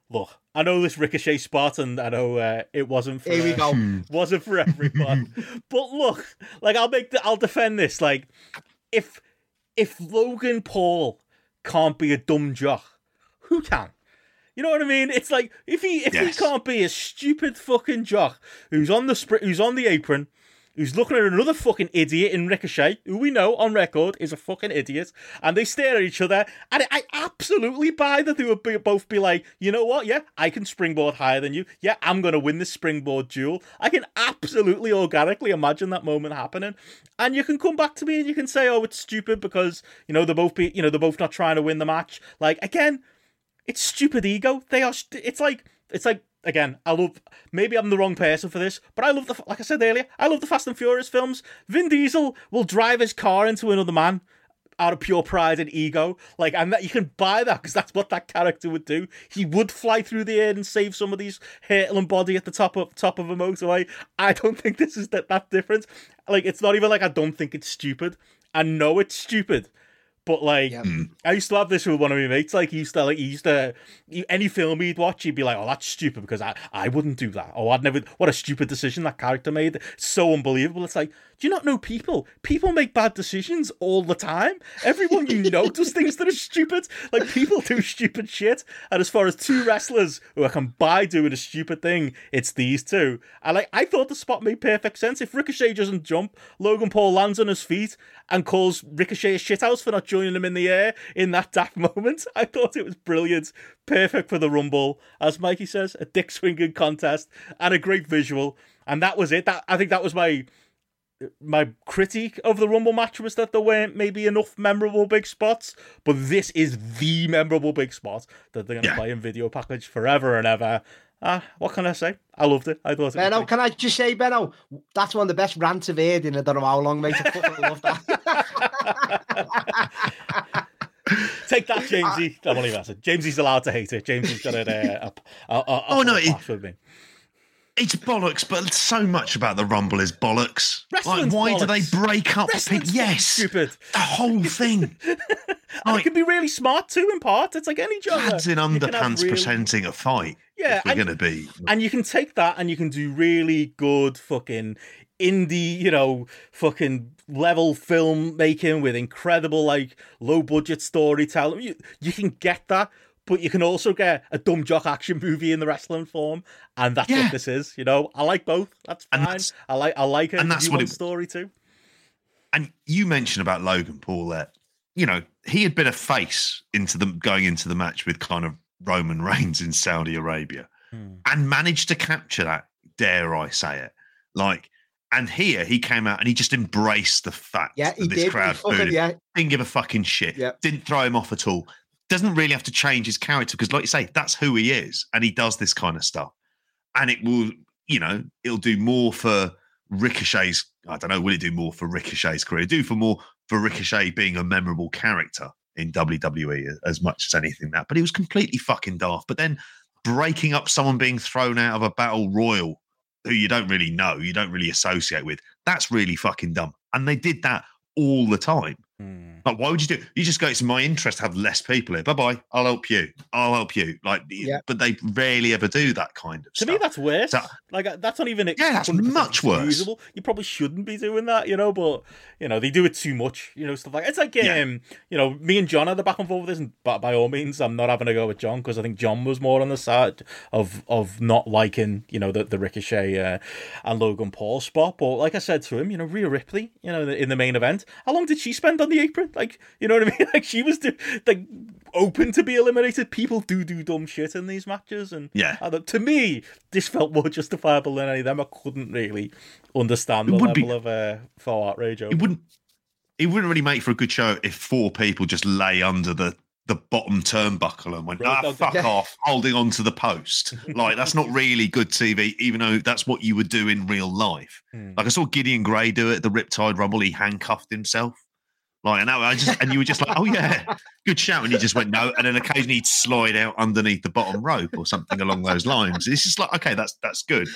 Look, I know this Ricochet spot, and I know uh, it wasn't for here we go. wasn't for everyone. but look, like I'll make the, I'll defend this. Like if if Logan Paul can't be a dumb jock, who can? You know what I mean? It's like if he if Yes. he can't be a stupid fucking jock who's on the spr- who's on the apron, who's looking at another fucking idiot in Ricochet, who we know on record is a fucking idiot, and they stare at each other, and I absolutely buy that they would be, both be like, you know what? Yeah, I can springboard higher than you. Yeah, I'm gonna win this springboard duel. I can absolutely organically imagine that moment happening, and you can come back to me and you can say, oh, it's stupid because you know they're both be, you know they're both not trying to win the match. Like again, it's stupid ego. They are. St- it's like it's like again. I love. Maybe I'm the wrong person for this, but I love the. Like I said earlier, I love the Fast and Furious films. Vin Diesel will drive his car into another man out of pure pride and ego. Like, and that you can buy that because that's what that character would do. He would fly through the air and save somebody's hurtling body at the top of top of a motorway. I don't think this is that that different. Like, it's not even like I don't think it's stupid. I know it's stupid. But like, Yep. Hmm. I used to have this with one of my mates. Like, he used to like, he used to any film he'd watch, he'd be like, "Oh, that's stupid," because I I wouldn't do that. Oh, I'd never. What a stupid decision that character made. It's so unbelievable. It's like, do you not know people? People make bad decisions all the time. Everyone you know does things that are stupid. Like people do stupid shit. And as far as two wrestlers who I can buy doing a stupid thing, it's these two. And like, I thought the spot made perfect sense. If Ricochet doesn't jump, Logan Paul lands on his feet and calls Ricochet a shithouse for not joining him in the air in that daft moment. I thought it was brilliant. Perfect for the Rumble. As Mikey says, a dick swinging contest and a great visual. And that was it. That I think that was my my critique of the Rumble match was that there weren't maybe enough memorable big spots, but this is the memorable big spot that they're going to Yeah. play in video package forever and ever. Ah, what can I say? I loved it. I thought it was Benno, can I just say, Benno, that's one of the best rants I've heard in I don't know how long, mate. I fucking love that. Take that, Jamesy. I'm only messing. Jamesy's allowed to hate it. Jamesy's got it. Uh, up, uh, uh, Oh, no, up it- class with me. It's bollocks, but so much about the Rumble is bollocks. Like, why do they break up people? Yes, stupid. the whole thing. And Like- it can be really smart too, in part. It's like any job. Lads in You can have underpants really- presenting a fight. Yeah, we're going to be. and you can take that and you can do really good fucking indie, you know, fucking level filmmaking with incredible like low budget storytelling. You you can get that, but you can also get a dumb jock action movie in the wrestling form, and that's Yeah. what this is. You know, I like both. That's fine. that's- I like I like a and that's what nuanced it- story too. And you mentioned about Logan Paul there. You know, he had been a face into the going into the match with kind of Roman Reigns in Saudi Arabia Hmm. and managed to capture that, dare I say it. Like, and here he came out and he just embraced the fact yeah, that he this did. He crowd fucking, booed him. yeah, Didn't give a fucking shit. Yeah. Didn't throw him off at all. Doesn't really have to change his character because, like you say, that's who he is. And he does this kind of stuff. And it will, you know, it'll do more for Ricochet's. I don't know, will it do more for Ricochet's career? Do for more for Ricochet being a memorable character in WWE as much as anything that. But he was completely fucking daft. But then breaking up someone being thrown out of a battle royal who you don't really know, you don't really associate with, that's really fucking dumb. And they did that all the time. Hmm. Like, why would you do? You just go. It's in my interest to have less people here. Bye bye. I'll help you. I'll help you. Like, Yeah. but they rarely ever do that kind of To stuff. me, that's worse. So- like uh, that's not even Yeah, that's much worse. excusable. You probably shouldn't be doing that, you know. But you know, they do it too much. You know, stuff like it's like Yeah. um, you know, me and John had the back and forth with this, and by, by all means, I'm not having a go with John because I think John was more on the side of of not liking, you know, the the Ricochet uh, and Logan Paul spot. But like I said to him, you know, Rhea Ripley, you know, in the main event, how long did she spend on the apron? Like, you know what I mean? Like she was do- like open to be eliminated. People do do dumb shit in these matches, and Yeah. To me, this felt more justifiable than any of them. I couldn't really understand It the would level be- of uh, outrage. over it wouldn't. It wouldn't really make for a good show if four people just lay under the the bottom turnbuckle and went, ah, fuck Yeah. off, holding on to the post. like that's not really good TV, even though that's what you would do in real life. Hmm. Like I saw Gideon Grey do it at the Riptide Rumble. He handcuffed himself. Like and I just and you were just like, oh yeah, good shout, and he just went no, and then occasionally he'd slide out underneath the bottom rope or something along those lines. It's just like okay, that's that's good.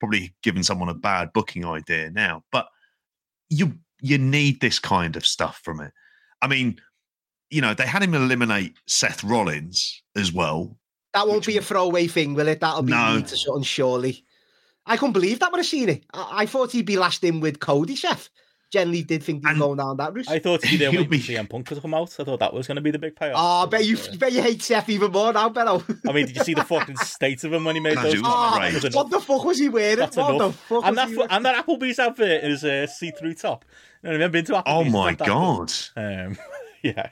Probably giving someone a bad booking idea now, but you you need this kind of stuff from it. I mean, you know, they had him eliminate Seth Rollins as well. That won't be a throwaway thing, will it? That'll be No. to something surely. I couldn't believe that when I seen it. I, I thought he'd be lashed in with Cody, Chef. Generally did think he'd And- going down that route. I thought he'd He'll wait be- for CM Punk to come out. I thought that was going to be the big payoff. Oh, I bet you, Uh, bet you hate Seth even more now, Benno. I mean, did you see the fucking state of him when he made those? Oh, great. That was what the fuck was he wearing? That's what enough. the fuck And was that he fu- wearing? and that Applebee's outfit is a see-through top. You know, I've been to Applebee's. Oh my god. Um, yeah.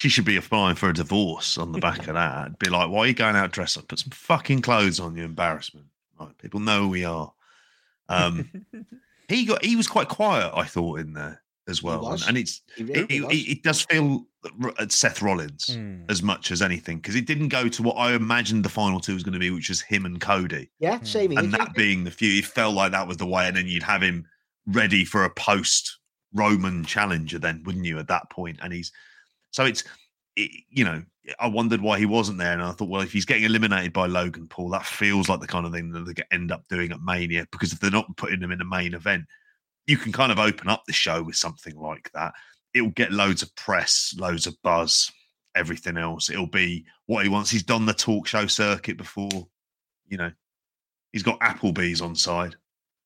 She should be applying for a divorce on the back of that. Be like, why are you going out dressed up? Put some fucking clothes on, you embarrassment. Right, people know who we are. Um, he got he was quite quiet, I thought, in there as well. And, was. and it's He it, really it, was. it does feel Seth Rollins Hmm. as much as anything because it didn't go to what I imagined the final two was going to be, which was him and Cody. yeah, same here. and that being the feud, it felt like that was the way, and then you'd have him ready for a post Roman challenger, then wouldn't you? At that point, and he's so it's it, you know I wondered why he wasn't there, and I thought, well, if he's getting eliminated by Logan Paul, that feels like the kind of thing that they end up doing at Mania because if they're not putting him in the main event, you can kind of open up the show with something like that. It'll get loads of press, loads of buzz, everything else. It'll be what he wants. He's done the talk show circuit before, you know. He's got Applebee's on side.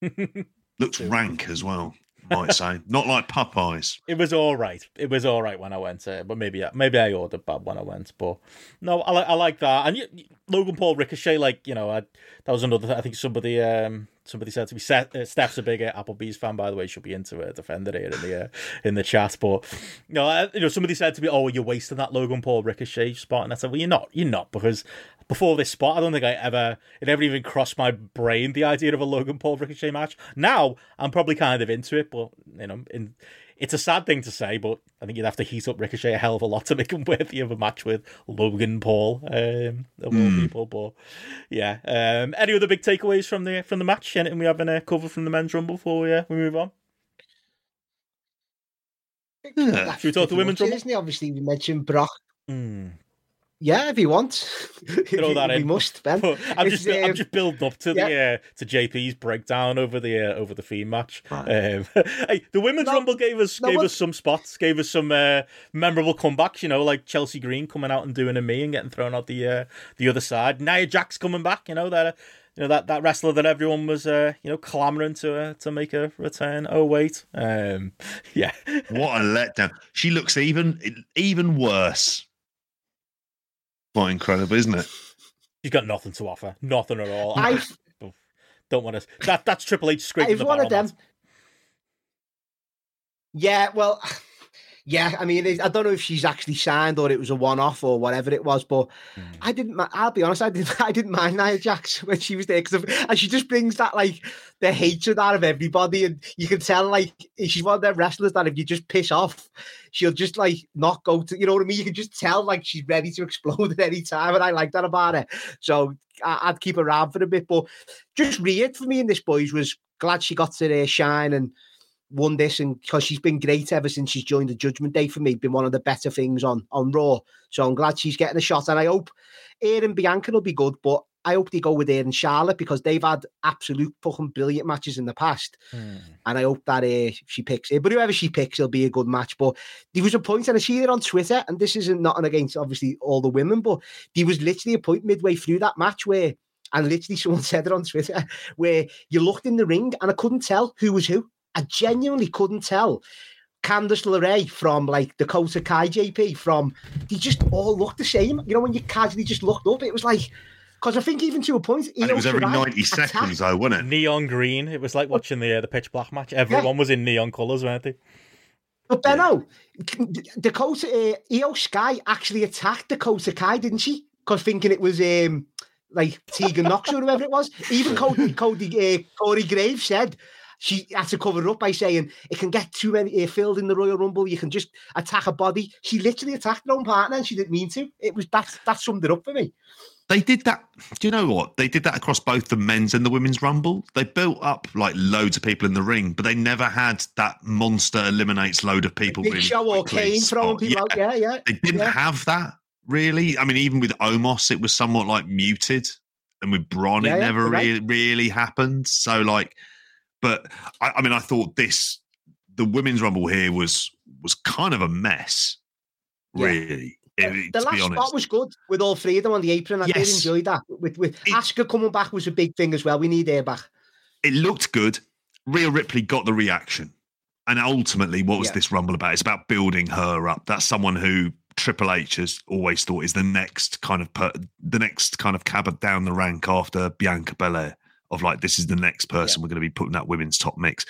Looks rank as well, might say. Not like Popeyes. It was all right. It was all right when I went, uh, but maybe maybe I ordered bad when I went. But no, I like I like that. And you, Logan Paul Ricochet, like you know, I, that was another. I think somebody um somebody said to me, Seth, uh, Steph's a big Applebee's fan, by the way. Should be into a defender here in the uh, in the chat. But you know, I, you know, somebody said to me, "Oh, you're wasting that Logan Paul Ricochet spot," and I said, "Well, you're not. You're not because." Before this spot, I don't think I ever it never even crossed my brain the idea of a Logan Paul Ricochet match. Now I'm probably kind of into it, but you know, in it's a sad thing to say, but I think you'd have to heat up Ricochet a hell of a lot to make him worthy of a match with Logan Paul, um, of all Hmm. people. But yeah, um, any other big takeaways from the from the match? Anything we have in a cover from the men's rumble before we, uh, we move on? Yeah. Should we talk to women's rumble? Obviously, we mentioned Brock. Hmm. Yeah, if you want. Throw that we in. must, Ben. But I'm It's, just I'm just building up to the uh, to JP's breakdown over the uh, over the theme match. Right. Um, hey, the women's No, rumble gave us no, gave what- us some spots, gave us some uh, memorable comebacks. You know, like Chelsea Green coming out and doing a me and getting thrown out the uh, the other side. Nia Jax coming back. You know that. You know that, that wrestler that everyone was, uh, you know, clamoring to uh, to make a return. Oh wait, um, yeah, What a letdown. She looks even even worse. Quite incredible, isn't it? she's got nothing to offer, nothing at all. I, don't want to. That that's Triple H scraping it's the one of barrel them. Yeah, well, yeah. I mean, I don't know if she's actually signed or it was a one-off or whatever it was, but Hmm. I didn't. I'll be honest. I didn't. I didn't mind Nia Jax when she was there because, and she just brings that like the hatred out of everybody, and you can tell like she's one of them wrestlers that if you just piss off, she'll just like not go to. You know what I mean? You can just tell like she's ready to explode at any time, and I like that about her. So I, I'd keep her around for a bit, but just Rhea for me in this boys was glad she got to uh, shine and won this and because she's been great ever since she's joined the Judgment Day for me, been one of the better things on on Raw. So I'm glad she's getting a shot, and I hope Aaron Bianca will be good. But I hope they go with her and Charlotte because they've had absolute fucking brilliant matches in the past. Hmm. And I hope that uh, she picks it. But whoever she picks, it'll be a good match. But there was a point, and I see it on Twitter, and this isn't nothing against obviously all the women, but there was literally a point midway through that match where, and literally someone said it on Twitter, where you looked in the ring and I couldn't tell who was who. I genuinely couldn't tell. Candice LeRae from like Dakota Kai JP from they just all looked the same. You know, when you casually just looked up, it was like because I think even to a point, And it was every 90 attacked- seconds, though, wasn't it? Neon green. It was like watching the uh, the pitch black match. Everyone was in neon colours, weren't they? But Benno, Dakota uh, Iyo Sky actually attacked Dakota Kai, didn't she? Because thinking it was um like Tegan Knox or whoever it was. Even Cody Cody uh, Corey Graves said she had to cover up by saying it can get too many uh, filled in the Royal Rumble. You can just attack a body. She literally attacked her own partner, and she didn't mean to. It was that that summed it up for me. They did that. Do you know what? They did that across both the men's and the women's rumble. They built up like loads of people in the ring, but they never had that monster eliminates load of people. Big really Show or Kane throwing people Yeah, out. Yeah, yeah. They didn't yeah. have that really. I mean, even with Omos, it was somewhat like muted, and with Braun, Yeah, it never right. really really happened. So like, but I, I mean, I thought this the women's rumble here was was kind of a mess, Yeah. really. if- the eh, last be honest, spot was good with all three of them on the apron. I did enjoy that. With with It- Asuka coming back was a big thing as well. We need her back. it looked good. Rhea Ripley got the reaction. And ultimately, what was Yeah. this rumble about? It's about building her up. That's someone who Triple H has always thought is the next kind of per, the next kind of cab down the rank after Bianca Belair. Of like, this is the next person we're going to be putting that women's top mix.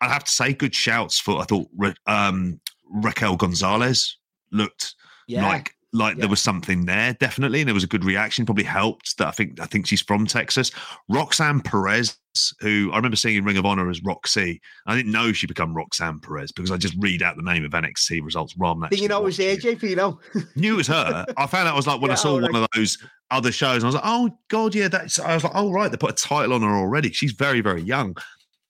I have to say, good shouts for I thought um, Raquel Gonzalez looked Yeah. like like Yeah. there was something there definitely and there was a good reaction probably helped that i think i think she's from texas roxanne perez who i remember seeing in ring of honor as roxy i didn't know she'd become roxanne perez because i just read out the name of nxt results rather than you know it was it. AJ? You know, knew it was her i found out was like when i saw oh, one of those other shows and i was like oh god yeah that's i was like oh right they put a title on her already she's very very young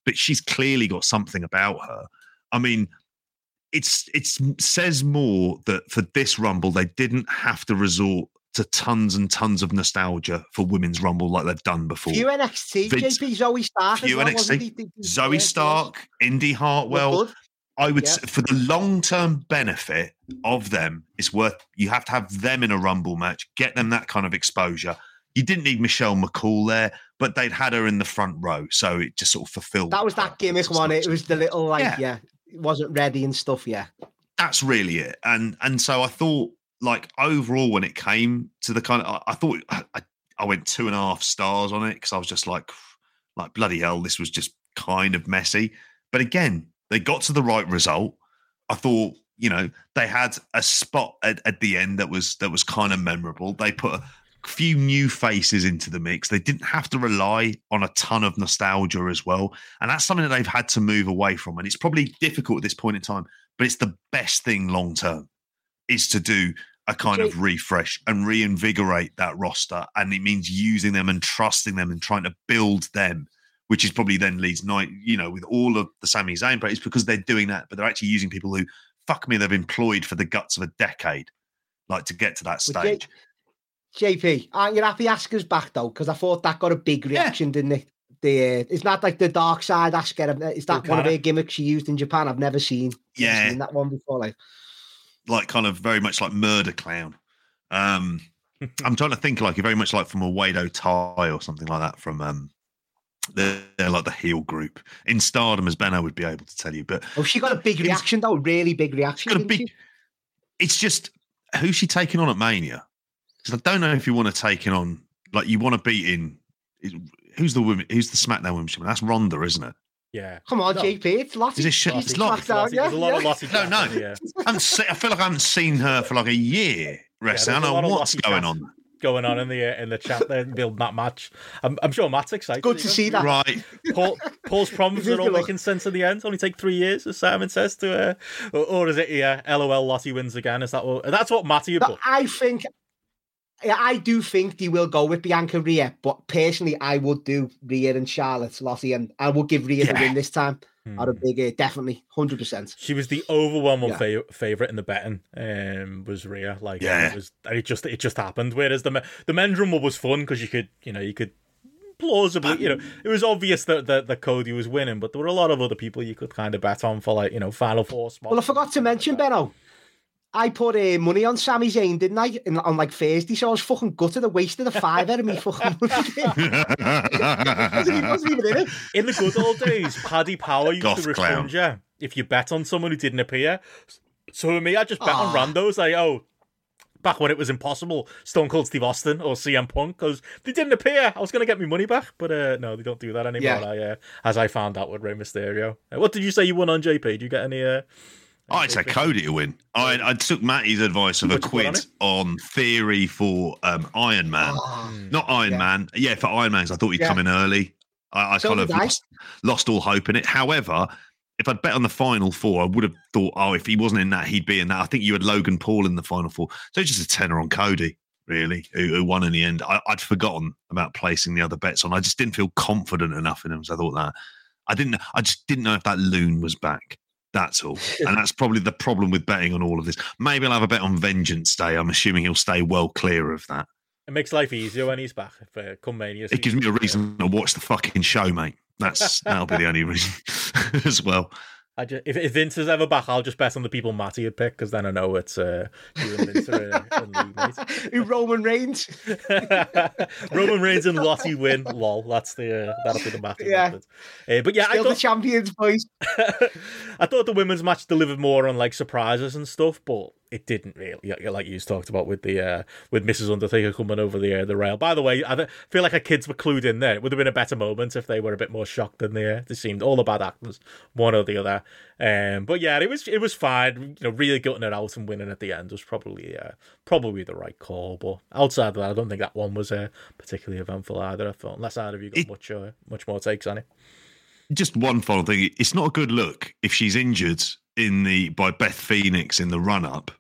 but she's clearly got something about her i mean it's it's says more that for this rumble they didn't have to resort to tons and tons of nostalgia for women's rumble like they've done before. few NXT. Vince- JP Zoey Stark. few well, NXT, wasn't he? Did- did- Zoey Stark, Indi. Hartwell. I would say for the long term benefit of them, it's worth you have to have them in a rumble match, get them that kind of exposure. You didn't need Michelle McCool there, but they'd had her in the front row, so it just sort of fulfilled. That was that gimmick one. It was the little like Yeah. yeah, it wasn't ready and stuff. Yeah, that's really it. And and so I thought, like overall, when it came to the kind of, I, I thought I, I- went two and a half stars on it because I was just like, like bloody hell, this was just kind of messy. But again, they got to the right result. I thought, you know, they had a spot at, at the end that was that was kind of memorable. They put a few new faces into the mix. They didn't have to rely on a ton of nostalgia as well. And that's something that they've had to move away from. And it's probably difficult at this point in time, but it's the best thing long term is to do a kind of refresh and reinvigorate that roster. And it means using them and trusting them and trying to build them, which is probably then leads night, you know, with all of the Sami Zayn, but it's because they're doing that, but they're actually using people who fuck me, they've employed for the guts of a decade, like to get to that stage. JP, aren't you happy Asuka's back though? Because I thought that got a big reaction, didn't it? The uh, it's not like the dark side Asuka. Is that one of Okada. her gimmicks she used in Japan? I've never seen. never Yeah. seen that one before. Like, like kind of very much like murder clown. Um, I'm trying to think like very much like from a Oedo Tai or something like that from um, they're, they're like the heel group in Stardom, as Benno would be able to tell you. But oh, she got a big It was- reaction though, really big reaction. got a big. she? It's just who's she taking on at Mania? Because I don't know if you want to take it on like you want to beat in. Who's the woman? Who's the SmackDown Women's Champion? That's Ronda, isn't it? Yeah. Come on, No. JP, it's Lottie. Is it shit? It's Lottie. SmackDown, Lottie- yeah, There's a lot of yeah. Lottie No, no. Yeah. I haven't se- I feel like I haven't seen her for like a year wrestling. there's a I lot don't know what's going on. Going on in the uh, in the chat there, building that match. I'm, I'm sure Matt's excited. Good to see that. Right. Paul, Paul's problems are all good making sense in the end. Only take three years, as Simon says to, her, or, or is it? Yeah, LOL. Lottie wins again. Is that what? That's what Matty But put. I think Yeah, I do think they will go with Bianca Rhea, but personally, I would do Rhea and Charlotte Lottie, and I would give Rhea the win this time. Hmm. Out of big, uh, definitely, hundred percent. She was the overwhelming Yeah. fa- favorite in the betting. Um, was Rhea like? Yeah. it was. It just it just happened. Whereas the me- the men's rumble was fun because you could you know you could plausibly you know it was obvious that, that that Cody was winning, but there were a lot of other people you could kind of bet on for like you know final four spots. Well, I forgot to mention Benno. I put uh, money on Sami Zayn, didn't I? In, on like Thursday, so I was fucking gutted. I wasted a fiver of me fucking money. wasn't, even, in. In the good old days, Paddy Power used Goth to clown. refund you if you bet on someone who didn't appear. So for me, I just bet on Ah. randos. Like, oh, back when it was impossible, Stone Cold Steve Austin or CM Punk, because they didn't appear. I was going to get my money back, but uh, no, they don't do that anymore. Yeah. I, uh, as I found out with Rey Mysterio. Uh, what did you say you won on JP? Did you get any? I'd say Cody to win. I, I took Matty's advice of a What'd you put on quid on theory for um, Iron Man. Oh, Not Iron Yeah. Man. Yeah, for Iron Man, 'cause I thought he'd Yeah. come in early. I, I So kind of lost, lost all hope in it. However, if I'd bet on the final four, I would have thought, oh, if he wasn't in that, he'd be in that. I think you had Logan Paul in the final four. So it's just a tenner on Cody, really, who, who won in the end. I, I'd forgotten about placing the other bets on. I just didn't feel confident enough in him. So I thought that. I didn't. I just didn't know if that loon was back. That's all. And that's probably the problem with betting on all of this. Maybe I'll have a bet on Vengeance Day. I'm assuming he'll stay well clear of that. it makes life easier when he's back. Uh, come Mania, It gives me a reason to watch the fucking show, mate. That's that'll be the only reason as well. I just, if, if Vince is ever back, I'll just bet on the people Matty had picked because then I know it's uh, you and Vince are in Roman Reigns? Roman Reigns and Lottie win. Lol, that's the uh, that'll be the match. Yeah. Uh, but yeah, I Still the thought, champions, boys. I thought the women's match delivered more on like surprises and stuff, but it didn't really. Like you talked about with the uh, with Mrs. Undertaker coming over the uh, the rail. By the way, I th- feel like our kids were clued in there. It would have been a better moment if they were a bit more shocked than they uh, they seemed. All the bad actors, one or the other. Um, but yeah, it was it was fine. You know, really gutting it out and winning at the end was probably uh, probably the right call. But outside of that, I don't think that one was uh, particularly eventful either. I thought, unless either of you got It- much uh, much more takes on it. Just one final thing. It's not a good look if she's injured in the by Beth Phoenix in the run up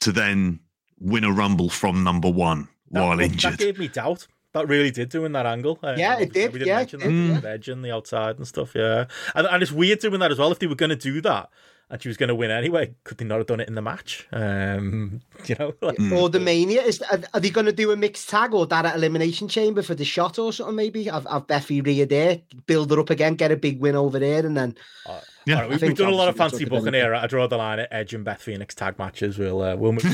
to then win a rumble from number one That, while injured. that injured. gave me doubt. That really did do in that angle. Uh, Yeah, it did. We didn't Yeah, mention that. did, with Edge and the outside and stuff. Yeah, and, and it's weird doing that as well. If they were going to do that and she was going to win anyway, could they not have done it in the match? Um, you know, like, Or the Mania is are, are they going to do a mixed tag or that at Elimination Chamber for the shot or something? Maybe have have Beffy Rhea there, build her up again, get a big win over there, and then Yeah. All right, we've, we've done a lot of fancy that's what booking here. I draw the line at Edge and Beth Phoenix tag matches. We'll uh, we'll move.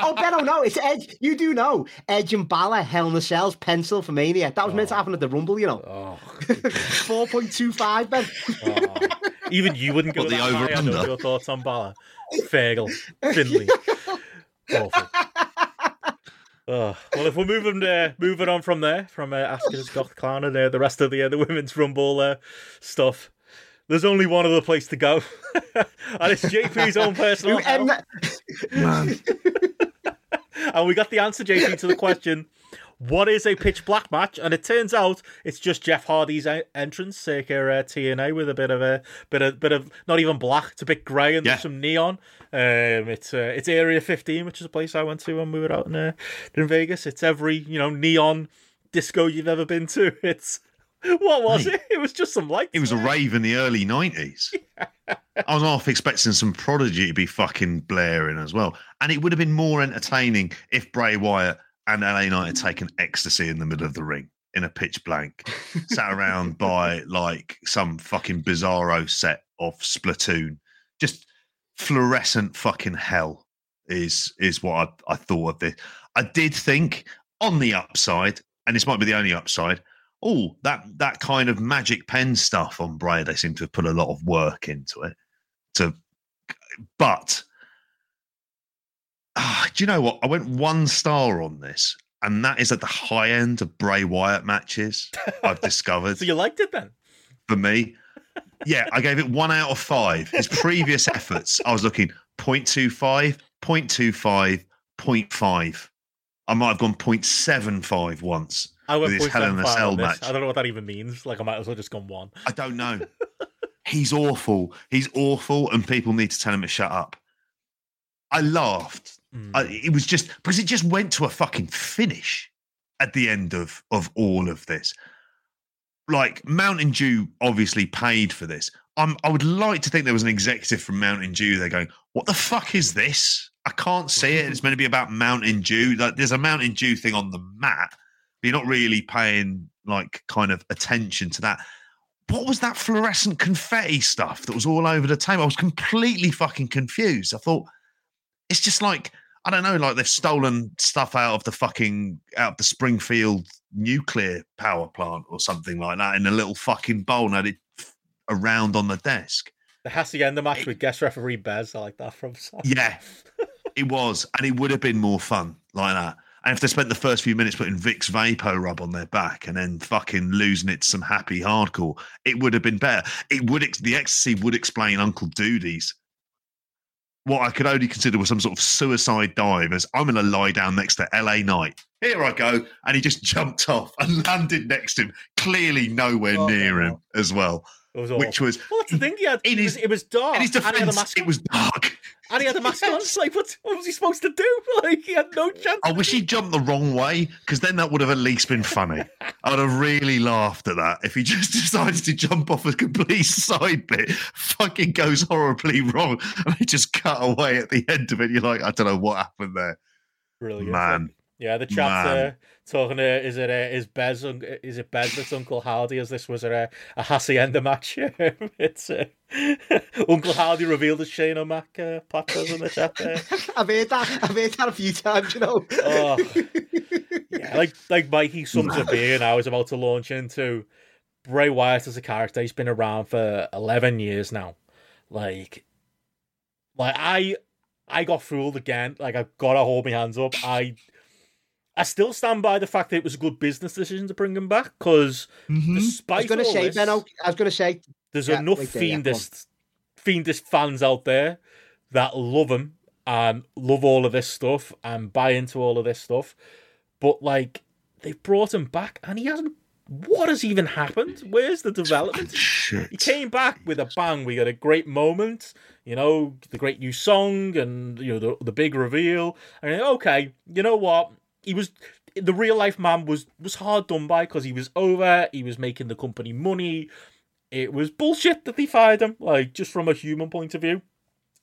oh, Ben, oh no, it's Edge. You do know Edge and Balor, Hell in a Cells, pencil for Mania. That was meant to happen at the Rumble, you know. Four point two five, Ben. oh. Even you wouldn't go What, the that high. Over-under? your thoughts on Balor, Fergal, Finley. Awful. Oh, well, if we're moving uh, moving on from there, from uh, Asuka's Goth Clown and uh, the rest of the uh, the women's rumble uh, stuff, there's only one other place to go, and it's JP's own personal. Who end that- Man. and we got the answer, JP, to the question: What is a pitch black match? And it turns out it's just Jeff Hardy's entrance, circa uh, TNA, with a bit of a bit of bit of not even black, it's a bit grey and Yeah. there's some neon. Um, it's uh, it's Area 15, which is a place I went to when we were out in uh, in Vegas. It's every you know neon disco you've ever been to. It's what was Mate. it? It was just some lights. It was a rave in the early 90s. I was half expecting some prodigy to be fucking blaring as well. And it would have been more entertaining if Bray Wyatt and LA Knight had taken ecstasy in the middle of the ring in a pitch blank, sat around by like some fucking bizarro set of Splatoon. Just fluorescent fucking hell is is what I, I thought of this. I did think on the upside, and this might be the only upside, oh, that that kind of magic pen stuff on Bray, they seem to have put a lot of work into it. To, but ah, do you know what? I went one star on this, and that is at the high end of Bray Wyatt matches I've discovered So you liked it then? for me. Yeah, I gave it one out of five. His previous efforts, I was looking 0.25, 0.25, 0.5. I might have gone 0.75 once. I went With his Hell in a Cell this. match. I don't know what that even means. Like I might as well just gone one. I don't know. He's awful. He's awful, and people need to tell him to shut up. I laughed Mm. I, it was just because it just went to a fucking finish at the end of of all of this. Like Mountain Dew obviously paid for this. I'm, I would like to think there was an executive from Mountain Dew. They're going, "What the fuck is this? I can't see it. It's meant to be about Mountain Dew. Like there's a Mountain Dew thing on the mat, but you're not really paying like kind of attention to that." What was that fluorescent confetti stuff that was all over the table? I was completely fucking confused. I thought it's just like I don't know, like they've stolen stuff out of the fucking out of the Springfield nuclear power plant or something like that in a little fucking bowl and had it around on the desk. They has to end the Hacienda match with guest referee Bez. I like that from. Sam. Yeah, it was, and it would have been more fun like that. And if they spent the first few minutes putting Vicks Vapo Rub on their back and then fucking losing it to some happy hardcore, it would have been better. It would ex- the ecstasy would explain Uncle Doodie's what I could only consider was some sort of suicide dive as I'm going to lie down next to LA Knight. Here I go. And he just jumped off and landed next to him, clearly nowhere Oh, near him as well, was which was, Well, that's the thing. He had, In it, his- was, it was dark. in his and he had a defense, it was dark. And he had a mask on. It's like, what, what was he supposed to do? Like, he had no chance. I wish he jumped the wrong way because then that would have at least been funny. I would have really laughed at that if he just decided to jump off a complete side bit, fucking goes horribly wrong, and they just cut away at the end of it. You're like, I don't know what happened there. Brilliant. Man. Yeah, the chat Man. Uh, talking. Uh, is it uh, is Bez? Is it Bez that's Uncle Howdy? As this was a a hacienda match. it's uh, Uncle Howdy revealed as Shane O'Mac. Uh, Pat says in the chat there. I've heard that. I've heard that a few times. You know. Oh. Yeah, like like Mikey sums up here now is about to launch into Bray Wyatt as a character. He's been around for eleven years now. Like, like I I got fooled again. Like I've got to hold my hands up. I I still stand by the fact that it was a good business decision to bring him back because Mm-hmm. I despite was going to all say, this, Benno. I was going to say, there's Yeah, enough wait there, yeah, go fiendish, fiendish fans out there that love him and love all of this stuff and buy into all of this stuff. But like, they've brought him back and he hasn't. What has even happened? Where's the development? He came back with a bang. We got a great moment, you know, the great new song and you know the the big reveal. And you're okay, you know what? He was the real life man was was hard done by because he was over. He was making the company money. It was bullshit that they fired him. Like just from a human point of view,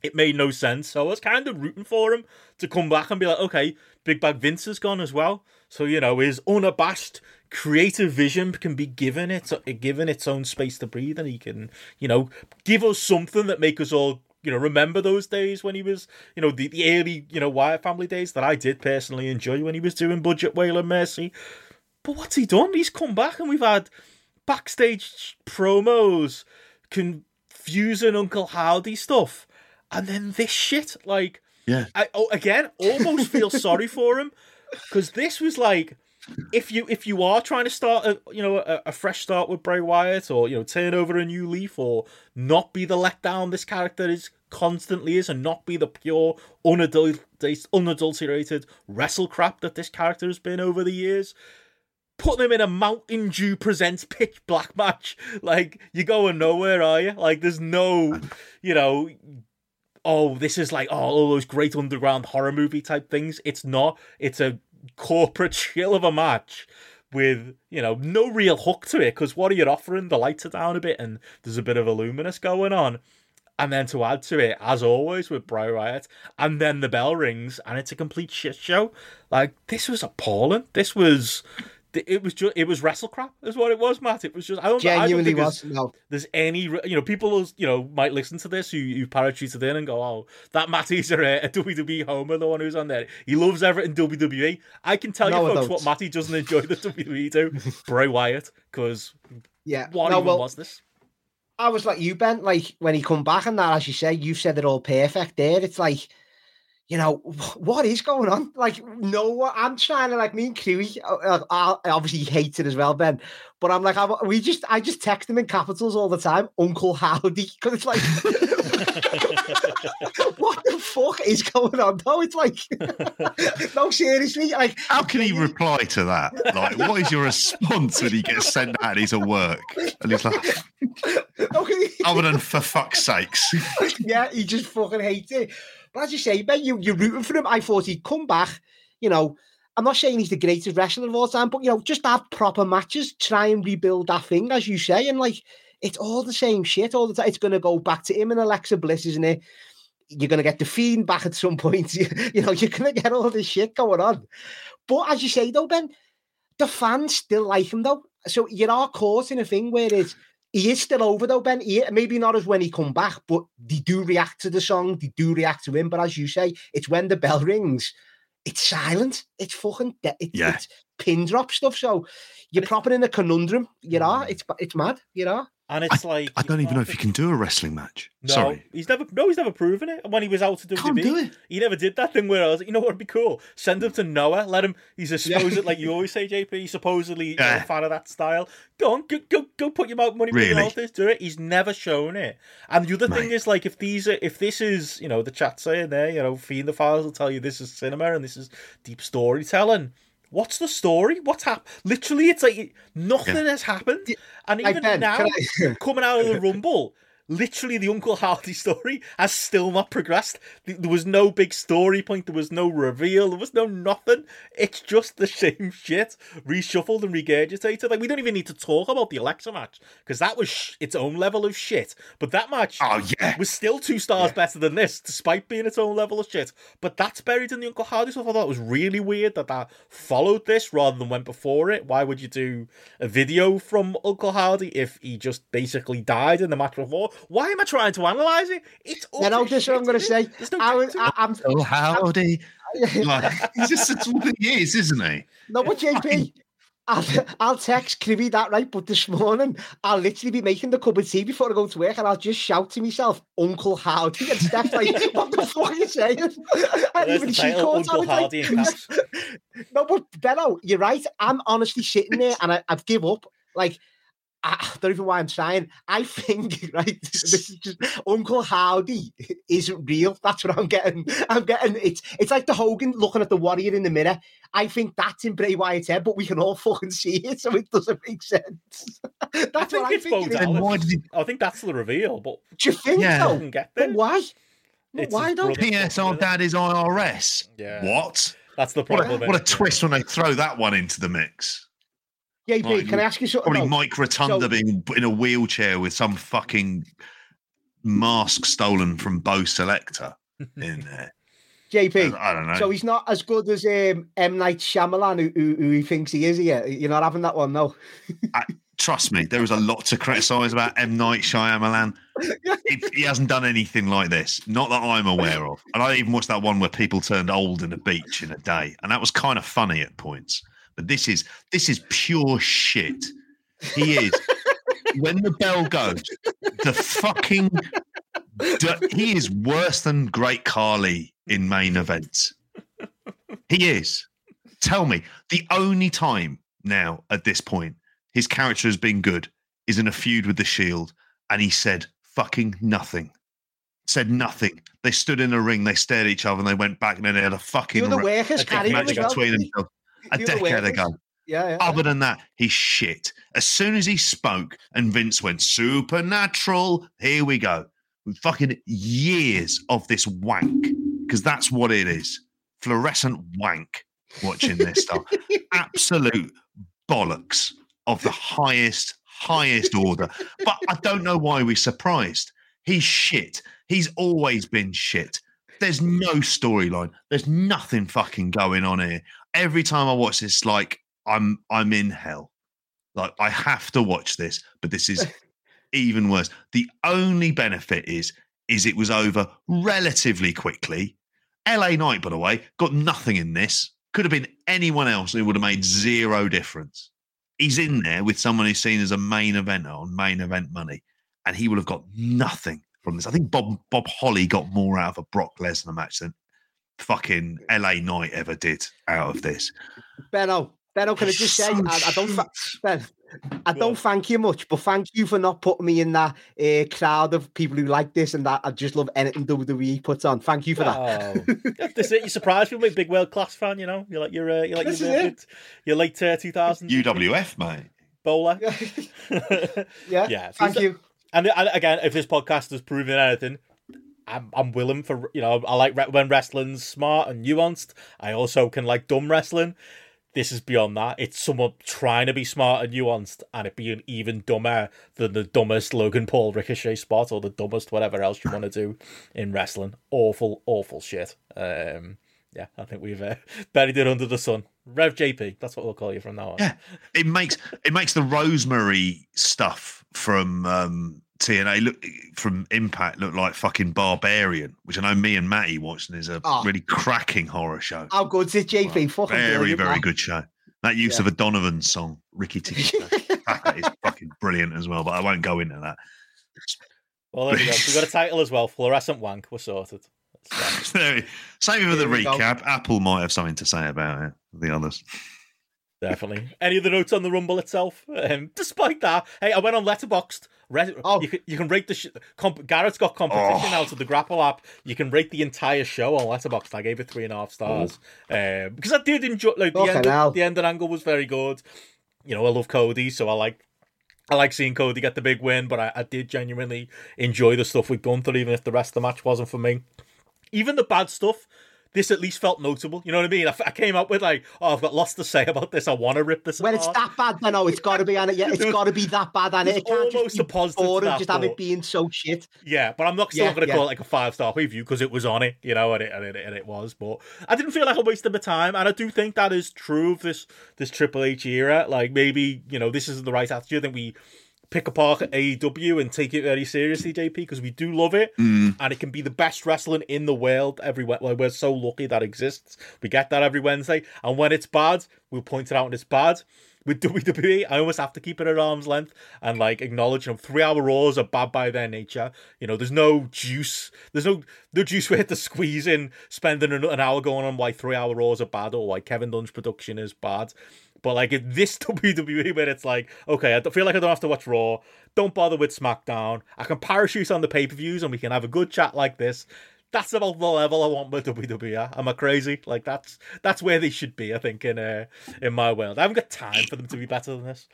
it made no sense. So I was kind of rooting for him to come back and be like, okay, Big Bag Vince has gone as well. So you know his unabashed creative vision can be given its given its own space to breathe, and he can you know give us something that make us all you know remember those days when he was you know the, the early you know Wyatt family days that I did personally enjoy when he was doing budget Whale and Mercy. But what's he done? He's come back and we've had backstage promos confusing Uncle Howdy stuff, and then this shit. Like, Yeah. I oh, again almost feel sorry for him because this was like. If you if you are trying to start a you know a, a fresh start with Bray Wyatt or you know turn over a new leaf or not be the letdown this character is constantly is and not be the pure unadulterated unadulterated wrestle crap that this character has been over the years put them in a Mountain Dew presents pitch black match. Like you're going nowhere, are you? Like there's no, you know, oh this is like oh all those great underground horror movie type things. It's not. It's a corporate chill of a match with you know no real hook to it because what are you offering? The lights are down a bit and there's a bit of a luminous going on. And then to add to it, as always with Bray Wyatt, and then the bell rings and it's a complete shit show. Like this was appalling. This was, it was just, it was wrestle crap, is what it was, Matt. It was just, I don't, I don't genuinely think there's- No. there's any you know people you know might listen to this who who parachuted in and go oh that Matty's a, a WWE homer the one who's on there he loves everything WWE I can tell No, you folks what Matty doesn't enjoy the WWE do Bray Wyatt because Yeah. what no, even well, was this I was like you, Ben. Like when he come back and that, as you say, you said it all perfect there. It's like, you know, what is going on? Like, no, I'm trying to like me and Crewy. Uh, uh, obviously, he hates it as well, Ben. But I'm like, I, we just, I just text him in capitals all the time, Uncle Howdy, because it's like, what the fuck is going on? No, it's like, no, seriously, like, How can he reply to that? Like, what is your response when he gets sent out and he's at work? And he's like, okay. other than for fuck's sakes. yeah, he just fucking hates it. But as you say, Ben, you, you're rooting for him. I thought he'd come back. You know, I'm not saying he's the greatest wrestler of all time, but, you know, just have proper matches, try and rebuild that thing, as you say. And, like, it's all the same shit all the time. It's to go back to him and Alexa Bliss, isn't it? You're to get the Fiend back at some point. you know, you're to get all this shit going on. But as you say, though, Ben, the fans still like him, though. So you are caught in a thing where it's he is still over though, Ben. He, maybe not as when he come back, but they do react to the song, they do react to him. But as you say, it's when the bell rings, it's silent. It's fucking de- it, Yeah. it's pin drop stuff. So you're propping in a conundrum. You know, mm. it's it's mad. You know, And it's like I don't even know if he can do a wrestling match. No, Sorry. he's never. No, he's never proven it. And when he was out to WWE, Can't do it. he never did that thing where I was like, you know what would be cool? Send him to Noah. Let him. He's a supposed like you always say, JP. He's supposedly Yeah. a fan of that style. Go on, go go, go put your mouth money Really? mouth is. Do it. He's never shown it. And the other thing is like if these are if this is you know the chat saying there, you know, Fiend the Files will tell you this is cinema and this is deep storytelling. What's the story? What's happened? Literally, it's like nothing has happened. And even Ben, now, I- coming out of the Rumble, literally the Uncle Howdy story has still not progressed. There was no big story point, there was no reveal, there was no nothing. It's just the same shit reshuffled and regurgitated. Like, we don't even need to talk about the Alexa match because that was sh- its own level of shit. But that match Oh yeah. was still two stars better than this, despite being its own level of shit. But that's buried in the Uncle Howdy stuff. I thought it was really weird that that followed this rather than went before it. Why would you do a video from Uncle Howdy if he just basically died in the match before? Why am I trying to analyse it? It's you know, utter this is what I'm going to say. There's no I, I, I'm Oh howdy. Like, he's just that's what he is, isn't he? No, but JP, I'll, I'll text Cribby that right, but this morning I'll literally be making the cup of tea before I go to work and I'll just shout to myself, Uncle Howdy, and Steph's like, what the fuck are you saying? And even the she title, caught Uncle on, it's like- Hardy in. No, but Benno, you're right. I'm honestly sitting there and I, I've give up. Like, I don't even know why I'm trying. I think, right, this is just Uncle Howdy isn't real. That's what I'm getting. I'm getting it's it's like the Hogan looking at the warrior in the mirror. I think that's in Bray Wyatt's head, but we can all fucking see it, so it doesn't make sense. that's I think what I'm it's thinking. Bo Dallas. why did he- I think that's the reveal, but Do you think Yeah. I so? can get But there. why? It's why don't? brother. P.S. Our dad is IRS. Yeah. What? That's the What problem. a, what a twist when they throw that one into the mix. JP, Like, can I ask you something? Probably? Mike Rotunda So- being in a wheelchair with some fucking mask stolen from Bo Selector in there. JP, I don't know. So he's not as good as um, M Night Shyamalan, who, who, who he thinks he is. Here, you're not having that one, no. Trust me, there is a lot to criticise about M Night Shyamalan. He hasn't done anything like this, not that I'm aware of. And I even watched that one where people turned old in a beach in a day, and that was kind of funny at points. But this is this is pure shit. He is. when the bell goes, the fucking he is worse than Great Khali in main events. He is. Tell me, the only time now at this point his character has been good is in a feud with the Shield, and he said fucking nothing. Said nothing. They stood in a ring, they stared at each other, and they went back, and then they had a fucking You're the ra- workers a match between themselves a decade ago. Yeah, yeah. Other than that, he's shit. As soon as he spoke and Vince went supernatural, here we go. Fucking years of this wank, because that's what it is. Fluorescent wank watching this stuff. Absolute bollocks of the highest, highest order. But I don't know why we're surprised. He's shit. He's always been shit. There's no storyline. There's nothing fucking going on here. Every time I watch this, like I'm I'm in hell. Like I have to watch this, but this is even worse. The only benefit is is it was over relatively quickly. LA Knight, by the way, got nothing in this. Could have been anyone else who would have made zero difference. He's in there with someone who's seen as a main eventer on main event money, and he would have got nothing from this. I think Bob Bob Holly got more out of a Brock Lesnar match than fucking LA Knight ever did out of this. Benno, Benno, can I just say, I, I don't, fa- Ben, I don't on. thank you much, but thank you for not putting me in that uh, crowd of people who like this and that. I just love anything WWE puts on. Thank you for that. Oh, this is it. You surprised people, big world class fan. You know, you're like you're uh, you're like This your is real good, your late uh, 2000 UWF, mate. bowler. yeah, Yeah, so thank is you. And, and again, if this podcast has proven anything, I'm, I'm willing for you know I like re- when wrestling's smart and nuanced. I also can like dumb wrestling. This is beyond that. It's someone trying to be smart and nuanced, and it being even dumber than the dumbest Logan Paul Ricochet spot or the dumbest whatever else you want to do in wrestling. Awful, awful shit. Um, yeah, I think we've uh, buried it under the sun. Rev JP, that's what we'll call you from now on. Yeah, it makes it makes the Rosemary stuff from um, TNA look from Impact look like fucking Barbarian, which I know me and Matty watching is a Oh. really cracking horror show. How good's it, JP? Fucking very brilliant, very man. good show. That use Yeah. of a Donovan song, Ricky Tikki Taka, is fucking brilliant as well. But I won't go into that. Well, there we go. We've got a title as well. Fluorescent wank. We're sorted. That's fine. Same with the Here we go. recap. Apple might have something to say about it. The others. Definitely. Any other notes on the Rumble itself? Um, despite that, hey, I went on Letterboxd. Re- Oh. you can you can rate the sh- comp- Gareth's got competition Oh. out of the Grapple app. You can rate the entire show on Letterboxd. I gave it three and a half stars um, because I did enjoy like the end. hell. The end angle was very good. You know, I love Cody, so I like. I like seeing Cody get the big win, but I, I did genuinely enjoy the stuff we've gone through, even if the rest of the match wasn't for me. Even the bad stuff, this at least felt notable. You know what I mean? I, I came up with like, oh, I've got lots to say about this. I want to rip this When it's that bad, then oh, it's got to be on it. Yeah, it's got to be that bad, on it can't almost just a be positive to boring. Just have it being so shit. Yeah, but I'm not still Yeah, going to yeah. call it like a five star review because it was on it, you know, and it, and it and it was. But I didn't feel like I wasted my time, and I do think that is true of this this Triple H era. Like maybe you know this isn't the right attitude. I think we pick apart AEW and take it very seriously, JP, because we do love it, Mm. and it can be the best wrestling in the world everywhere. Like we're so lucky that exists. We get that every Wednesday, and when it's bad, we'll point it out when it's bad. With WWE, I almost have to keep it at arm's length and like acknowledge them. Three hour Raws are bad by their nature. You know, there's no juice. There's no no juice we had to squeeze in spending an, an hour going on why three hour Raws are bad or why Kevin Dunn's production is bad. But like in this WWE, where it's like, okay, I don't feel like I don't have to watch Raw. Don't bother with SmackDown. I can parachute on the pay per views and we can have a good chat like this. That's about the level I want with WWE. Am I crazy? Like that's that's where they should be. I think in uh, in my world, I haven't got time for them to be better than this.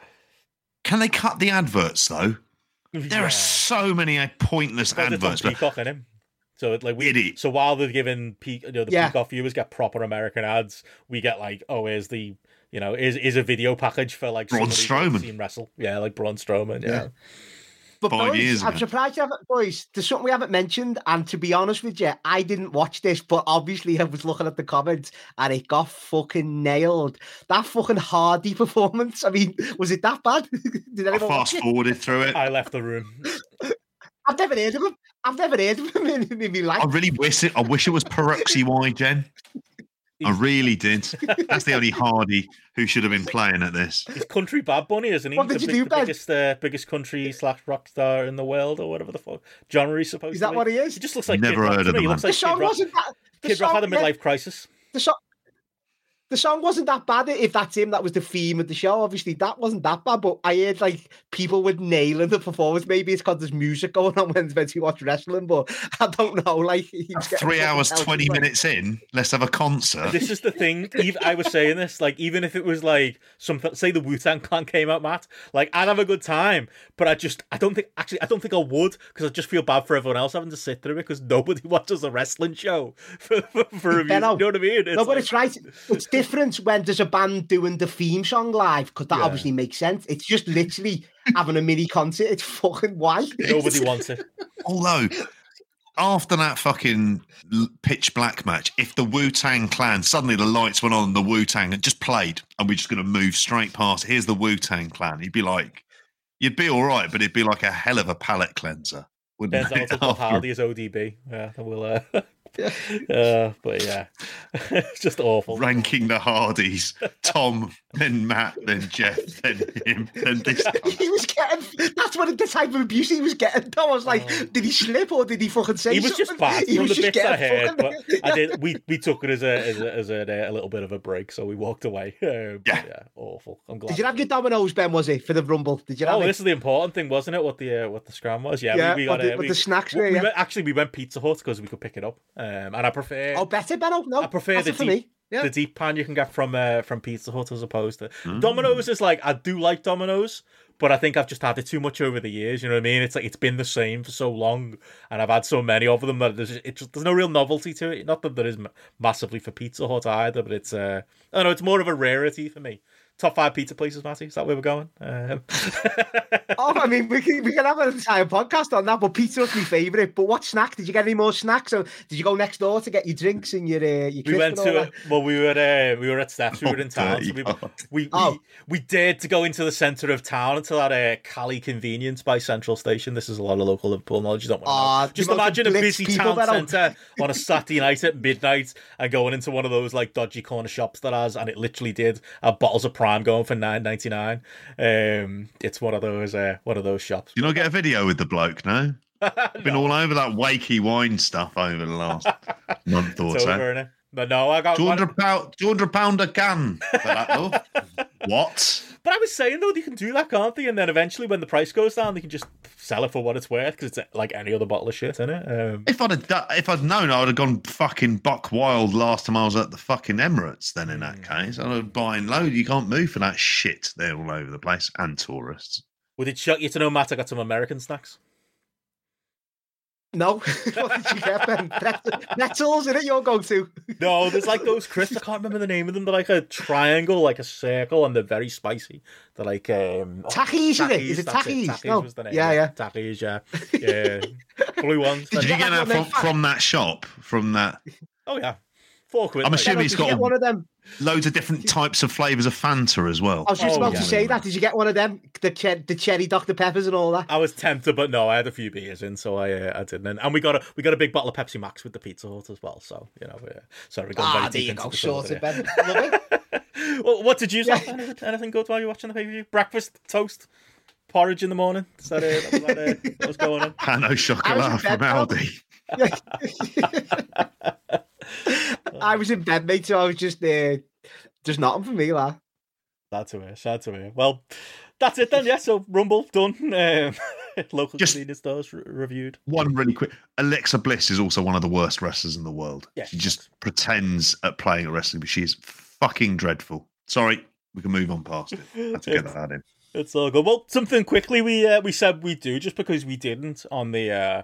Can they cut the adverts though? There Yeah. are so many uh, pointless Because adverts. but- Peacock in him. So like we, Idiot. so while they're giving peak, you know, the Yeah. Peacock viewers get proper American ads, we get like, oh, here's the, you know, is is a video package for like Braun somebody who's Strowman. seen wrestle, yeah, like Braun Strowman, yeah. Yeah. But Five boys, years I'm ago. surprised you haven't, boys. There's something we haven't mentioned, and to be honest with you, I didn't watch this, but obviously I was looking at the comments, and it got fucking nailed. That fucking Hardy performance. I mean, was it that bad? Did I anyone watch fast it? forwarded through it. I left the room. I've never heard of him. I've never heard of him in, in my life. I really wish it. I wish it was Peroxy Y, Jen. I really did. That's the only Hardy who should have been playing at this. He's country bad bunny, isn't he? What did the, you do, the Ben? biggest, uh, biggest country slash rock star in the world, or whatever the fuck. John He's supposed Is that what he is? He just looks like Never Kid Rock heard to of me. the He looks man. like the song Kid Rock. wasn't that. The Kid Rock had a yeah, midlife crisis. the song. The song wasn't that bad. If that's him, that was the theme of the show. Obviously, that wasn't that bad. But I heard like people were nailing the performance. Maybe it's because there's music going on when, when you watch wrestling. But I don't know. Like he Three hours, 20 like- minutes in, let's have a concert. This is the thing. Even, I was saying this, like, even if it was like something, say the Wu Tang Clan came out, Matt, like, I'd have a good time. But I just, I don't think, actually, I don't think I would because I just feel bad for everyone else having to sit through it because nobody watches a wrestling show for, for, for reviews. Benno. You know what I mean? It's No, but like- it's right. It's different when there's a band doing the theme song live because that Yeah. obviously makes sense. It's just literally having a mini concert. It's fucking why. nobody wants it. Although, after that fucking pitch black match, if the Wu Tang Clan suddenly the lights went on, the Wu Tang and just played, and we're just going to move straight past. Here's the Wu Tang Clan. You'd be like, you'd be all right, but it'd be like a hell of a palate cleanser, wouldn't Turns it? to put after- Hardy as ODB. Yeah, that will. Uh, uh, but yeah, it's just awful. ranking the Hardys: Tom, then Matt, then Jeff, then him, then this. he was getting. That's what the type of abuse he was getting. I was like, Oh. did he slip or did he fucking say He was just something? bad He from was the just bits I getting heard, but I did. We we took it as a as a, as a, a little bit of a break, so we walked away. Uh, Yeah. yeah, awful. I'm glad. Did you have your Domino's, Ben? Was it for the rumble? Did you have Oh, it? this is the important thing, wasn't it? What the uh, what the scram was? Yeah, yeah, we, we got what the, it. what We, the snacks we, were. we Yeah. went, actually we went Pizza Hut because we could pick it up, um, and I prefer. Oh, better, Ben. Oh, no, I prefer that's the for deep, me. Yeah. the deep pan you can get from uh, from Pizza Hut as opposed to Mm. Domino's is like I do like Domino's, but I think I've just had it too much over the years. You know what I mean? It's like it's been the same for so long, and I've had so many of them that there's it just, there's no real novelty to it. Not that there is massively for Pizza Hut either, but it's uh, I don't know. It's more of a rarity for me. Top five pizza places, Matty. Is that where we're going? Um, Oh, I mean, we can, we can have an entire podcast on that, but pizza was my favourite. But what snack? Did you get any more snacks? Or did you go next door to get your drinks and your, uh, your we went to that? it. Well, we were uh, we were at Steph's. We were in town. dirty So we, God. we, we, Oh. we dared to go into the centre of town into that uh, Cali convenience by Central Station. This is a lot of local Liverpool knowledge. You don't want to Ah, know. Just imagine a busy town centre on a Saturday night at midnight and going into one of those like dodgy corner shops that has, and it literally did have bottles of Prime going for nine ninety nine. Um, it's one of those uh, one of those shops. You not get a video with the bloke? No, been all over that wakey wine stuff over the last month or It's so. But no, I got. Two hundred pound, two hundred pound a can for that though. what? But I was saying though, they can do that, can't they? And then eventually, when the price goes down, they can just sell it for what it's worth because it's like any other bottle of shit, isn't it? Um, If I'd have, if I'd known, I would have gone fucking buck wild last time I was at the fucking Emirates. Then in that Hmm. case, I'd have buying load. You can't move for that shit. They're all over the place and tourists. would it shock you to know Matt? I got some American snacks. No, what did you get, Ben? Pret- Pretzels, is it your go-to? No, there's like those crisps. I can't remember the name of them. They're like a triangle, like a circle, and they're very spicy. They're like um, oh, Takis, is it? Is it that's Takis? Takis No. was the name. Yeah, yeah. Takis, yeah, yeah. Blue ones. Did you get that from, from that shop? From that? Oh yeah, four quid. I'm assuming he's got a- one of them? Loads of different types of flavors of Fanta as well. I was just Oh, about yeah. to say that. Did you get one of them? The, che- the cherry Dr Peppers and all that. I was tempted, but no, I had a few beers in, so I uh, I didn't. And we got a we got a big bottle of Pepsi Max with the Pizza Hut as well. So you know, we're, sorry, we're going Ah, very there deep you into go. the Sorted, order Ben. Love it. here. well, what did you Yeah. Anything, anything good while you're watching the pay per view? Breakfast, toast, porridge in the morning. Is that it? Was that, uh, what was going on? Pano chocolate was from Aldi. I was in bed, mate, so I was just uh, just nothing for me, lad. Sad to hear. Sad to hear. Well, that's it then. Yeah. So Rumble done. Um, local Just- convenience stores re- reviewed. One really quick. Alexa Bliss is also one of the worst wrestlers in the world. Yeah, she she just pretends at playing at wrestling, but she's fucking dreadful. Sorry, we can move on past it. Had to get It's- that in. It's all good. Well, something quickly we uh, we said we do just because we didn't on the uh,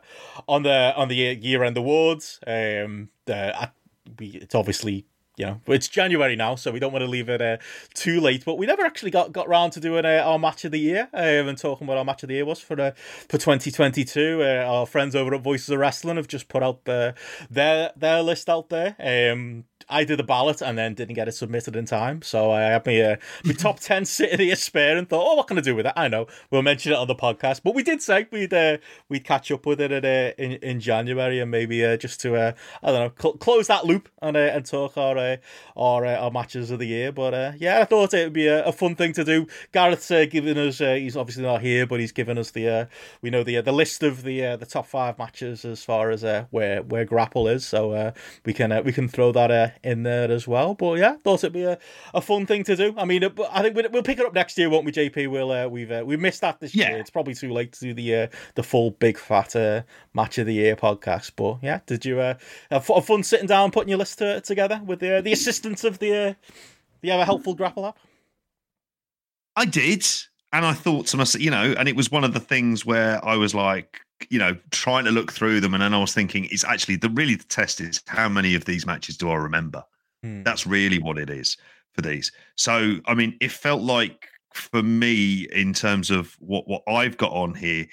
on the on the year end awards. Um, the, I, we it's obviously you know it's January now, so we don't want to leave it uh, too late. But we never actually got got round to doing uh, our match of the year um, and talking what our match of the year was for uh, for 2022. Uh, our friends over at Voices of Wrestling have just put out the, their their list out there. Um, I did a ballot and then didn't get it submitted in time, so I had my uh, my top ten sitting here spare and thought, oh, what can I do with it? I know we'll mention it on the podcast, but we did say we'd uh, we'd catch up with it uh, in in January and maybe uh, just to uh, I don't know cl- close that loop and uh, and talk our uh, our uh, our matches of the year. But uh, yeah, I thought it would be a, a fun thing to do. Gareth's uh, giving us uh, he's obviously not here, but he's given us the uh, we know the uh, the list of the uh, the top five matches as far as uh, where where grapple is, so uh, we can uh, we can throw that uh, in there as well. But yeah, thought it'd be a, a fun thing to do. I mean, I think we'll, we'll pick it up next year, won't we, JP? We'll uh, we've uh, we missed that this Yeah. year. It's probably too late to do the uh, the full big fat uh, match of the year podcast. But yeah, did you uh, have fun sitting down putting your list to, together with the uh, the assistance of the uh, the ever helpful grapple app? I did, and I thought to myself, you know, and it was one of the things where I was like, you know, trying to look through them, and then I was thinking, it's actually the really the test is how many of these matches do I remember? Hmm. That's really what it is for these. So, I mean, it felt like for me, in terms of what what I've got on here,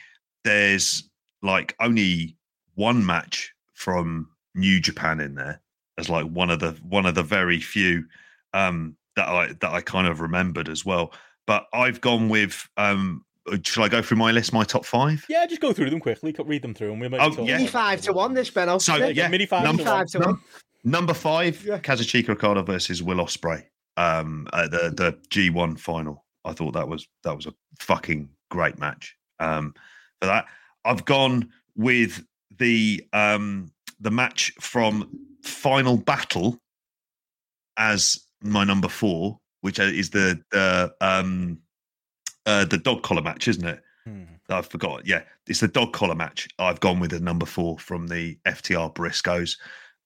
there's like only one match from New Japan in there as like one of the one of the very few um that I that I kind of remembered as well. But I've gone with um shall I go through my list, my top five? Yeah, just go through them quickly, read them through, and we might. Oh, talk yeah. Mini five to one, this Benno. So, Yeah. yeah, mini five number to one. five to one. Number five, Yeah. Kazuchika Okada versus Will Ospreay. Um, at the the G one final. I thought that was that was a fucking great match. Um, for that, I've gone with the um the match from Final Battle as my number four, which is the the um uh the dog collar match, isn't it? Hmm. I forgot. Yeah, it's the dog collar match. I've gone with the number four from the FTR Briscoes.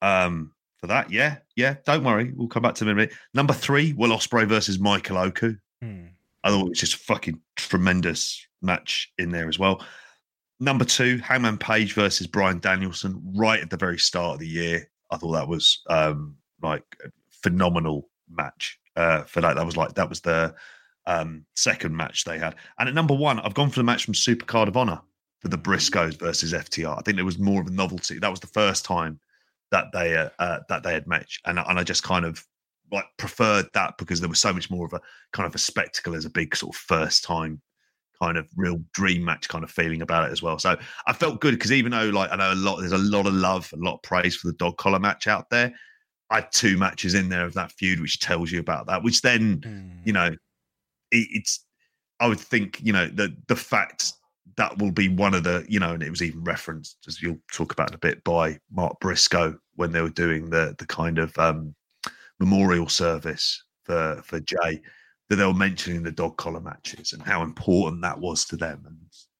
Um, for that. Yeah, yeah. Don't worry, we'll come back to them in a minute. Number three, Will Ospreay versus Michael Oku. Hmm. I thought it was just a fucking tremendous match in there as well. Number two, Hangman Page versus Bryan Danielson, right at the very start of the year. I thought that was um, like a phenomenal match uh, for that. That was like that was the um, second match they had. And at number one, I've gone for the match from Supercard of Honor for the Briscoes versus FTR. I think it was more of a novelty. That was the first time that they uh, uh, that they had match, and and I just kind of like preferred that because there was so much more of a kind of a spectacle as a big sort of first time kind of real dream match kind of feeling about it as well. So I felt good because even though like I know a lot there's a lot of love, a lot of praise for the dog collar match out there. I had two matches in there of that feud, which tells you about that. Which then, Hmm. you know, it, it's I would think, you know, the the fact that will be one of the, you know, and it was even referenced as you'll talk about in a bit by Mark Briscoe when they were doing the the kind of um memorial service for for Jay that they were mentioning the dog collar matches and how important that was to them and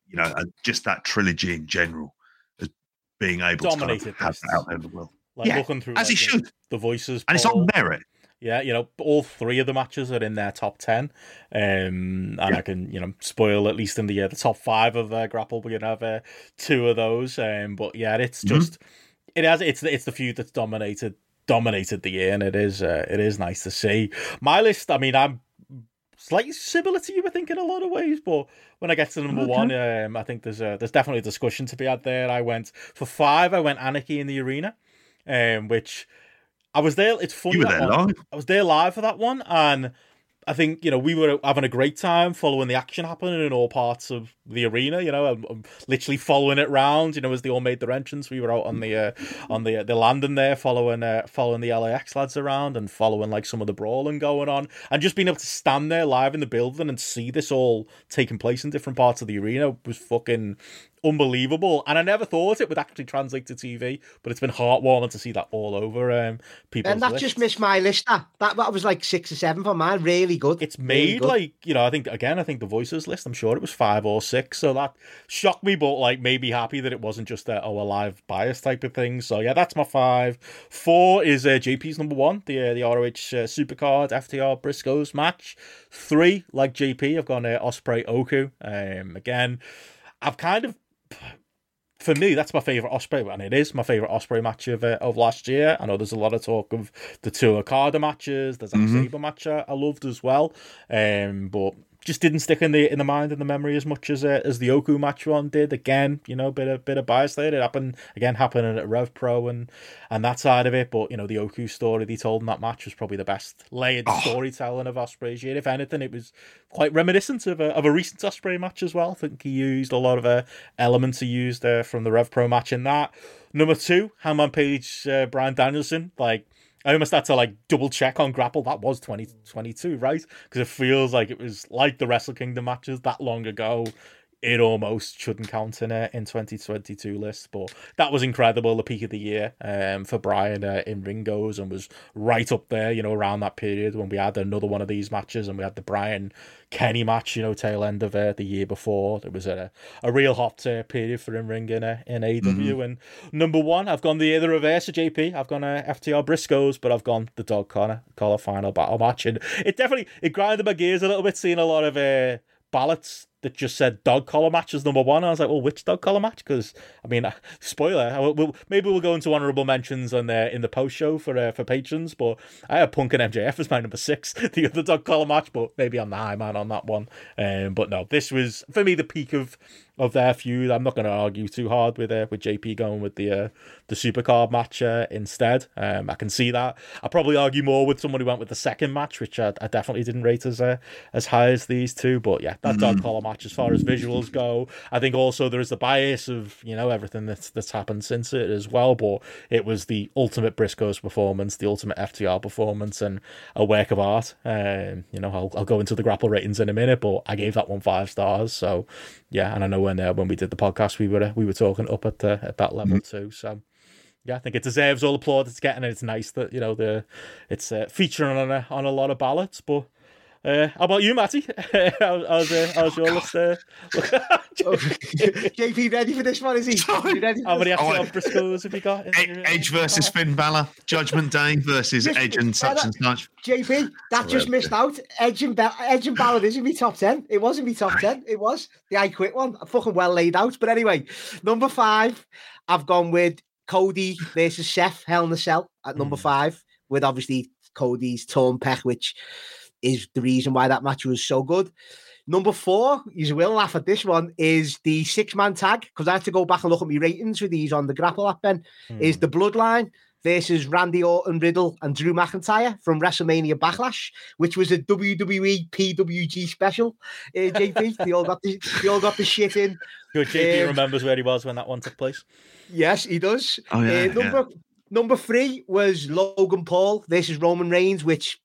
you know and just that trilogy in general as being able to kind of have that out there in the world Like Yeah, looking through as he like, should the voices, and it's poll. on merit Yeah, you know, all three of the matches are in their top ten, um, and Yeah. I can, you know, spoil at least in the uh, the top five of uh, Grapple. We're gonna have uh, two of those, um, but yeah, it's Mhm. just it has it's it's the feud that's dominated dominated the year, and it is uh, it is nice to see. My list, I mean, I'm slightly similar to you, I think, in a lot of ways, but when I get to number Okay. one, um, I think there's a there's definitely a discussion to be had there. I went for five, I went Anarchy in the Arena, um, which. I was there. It's funny. you were there one. live I was there live for that one, and I think you know we were having a great time following the action happening in all parts of the arena. You know, I'm, I'm literally following it round. You know, as they all made their entrance, we were out on the uh, on the the landing there, following uh, following the LAX lads around and following like some of the brawling going on, and just being able to stand there live in the building and see this all taking place in different parts of the arena was fucking unbelievable. And I never thought it would actually translate to TV, but it's been heartwarming to see that all over um, people. And that just missed my list. That, that that was like six or seven for mine. Really good. It's Really made good. like you know. I think again. I think the voices list. I'm sure it was five or six. So that shocked me, but like made me happy that it wasn't just a oh a live bias type of thing. So yeah, that's my five. Four is uh, JP's number one. The uh, the ROH uh, Supercard FTR Briscoes match. Three like JP. I've gone uh, Ospreay Oku. Um, again, I've kind of for me, that's my favorite Ospreay, and it is my favorite Ospreay match of uh, of last year. I know there's a lot of talk of the two Okada matches. There's a Mhm. Saber match I, I loved as well, um, but just didn't stick in the in the mind and the memory as much as uh, as the Oku match one did. Again, you know, bit of bit of bias there. It happened again, happening at Rev Pro and and that side of it. But you know, the Oku story they told in that match was probably the best layered Oh. storytelling of Ospreay's year. If anything, it was quite reminiscent of a of a recent Ospreay match as well. I think he used a lot of uh, elements he used uh, from the Rev Pro match in that. Number two, Hangman Page, uh, Bryan Danielson, like. I almost had to like double check on Grapple. That was 2022, right? Because it feels like it was like the Wrestle Kingdom matches that long ago. It almost shouldn't count in a in 2022 list, but that was incredible. The peak of the year um, for Bryan uh, in Ringos and was right up there, you know, around that period when we had another one of these matches and we had the Bryan Kenny match, you know, tail end of uh, the year before. There was a a real hot uh, period for in ring in uh, in AW. And number one, I've gone the the reverse of JP. I've gone uh, FTR Briscoes, but I've gone the dog collar collar final battle match, and it definitely it grinded my gears a little bit seeing a lot of uh, ballots that just said dog collar match as number one. I was like, well, which dog collar match? Because I mean, uh, spoiler. We'll, maybe we'll go into honorable mentions on the in the post show for uh, for patrons. But I have Punk and MJF as my number six, the other dog collar match. But maybe I'm the high man on that one. Um, but no, this was for me the peak of of their feud. I'm not going to argue too hard with uh, with JP going with the uh, the supercard match uh, instead. Um, I can see that. I probably argue more with someone who went with the second match, which I, I definitely didn't rate as uh, as high as these two. But yeah, that dog collar match, as far as visuals go, I think also there is the bias of you know everything that's that's happened since it as well. But it was the ultimate Briscoes performance, the ultimate FTR performance, and a work of art. Um, you know, I'll, I'll go into the grapple ratings in a minute, but I gave that one five stars. So yeah, and I know when uh, when we did the podcast, we were uh, we were talking up at the, at that level too. So yeah, I think it deserves all the applaud it's getting, and it's nice that you know the it's uh, featuring on a on a lot of ballots. But Uh, how about you, Matty? how, how's, uh, how's your list? Uh, JP ready for this one? Is he? Sorry. You ready for how many this? Oh, actual Briscoes have you got? in your- Edge versus Finn Balor, Judgment Day versus Just- Edge and such and such. JP, that just missed out. Edge and, Bell, Edge and Balor is in my top 10. It was in my top 10. It was the I Quit one. Fucking well laid out. But anyway, number five, I've gone with Cody versus Seth Hell in a Cell at number Hmm. five, with obviously Cody's torn pec, which is the reason why that match was so good. Number four, you will laugh at this one, is the six man tag, because I had to go back and look at my ratings with these on the Grapple app, Ben is Hmm. the Bloodline versus Randy Orton, Riddle, and Drew McIntyre from WrestleMania Backlash, which was a WWE PWG special. Uh, JP, they all got the they all got the shit in. Good JP um, remembers where he was when that one took place. Yes, he does. Oh, yeah, Uh, number number three was Logan Paul versus Roman Reigns, which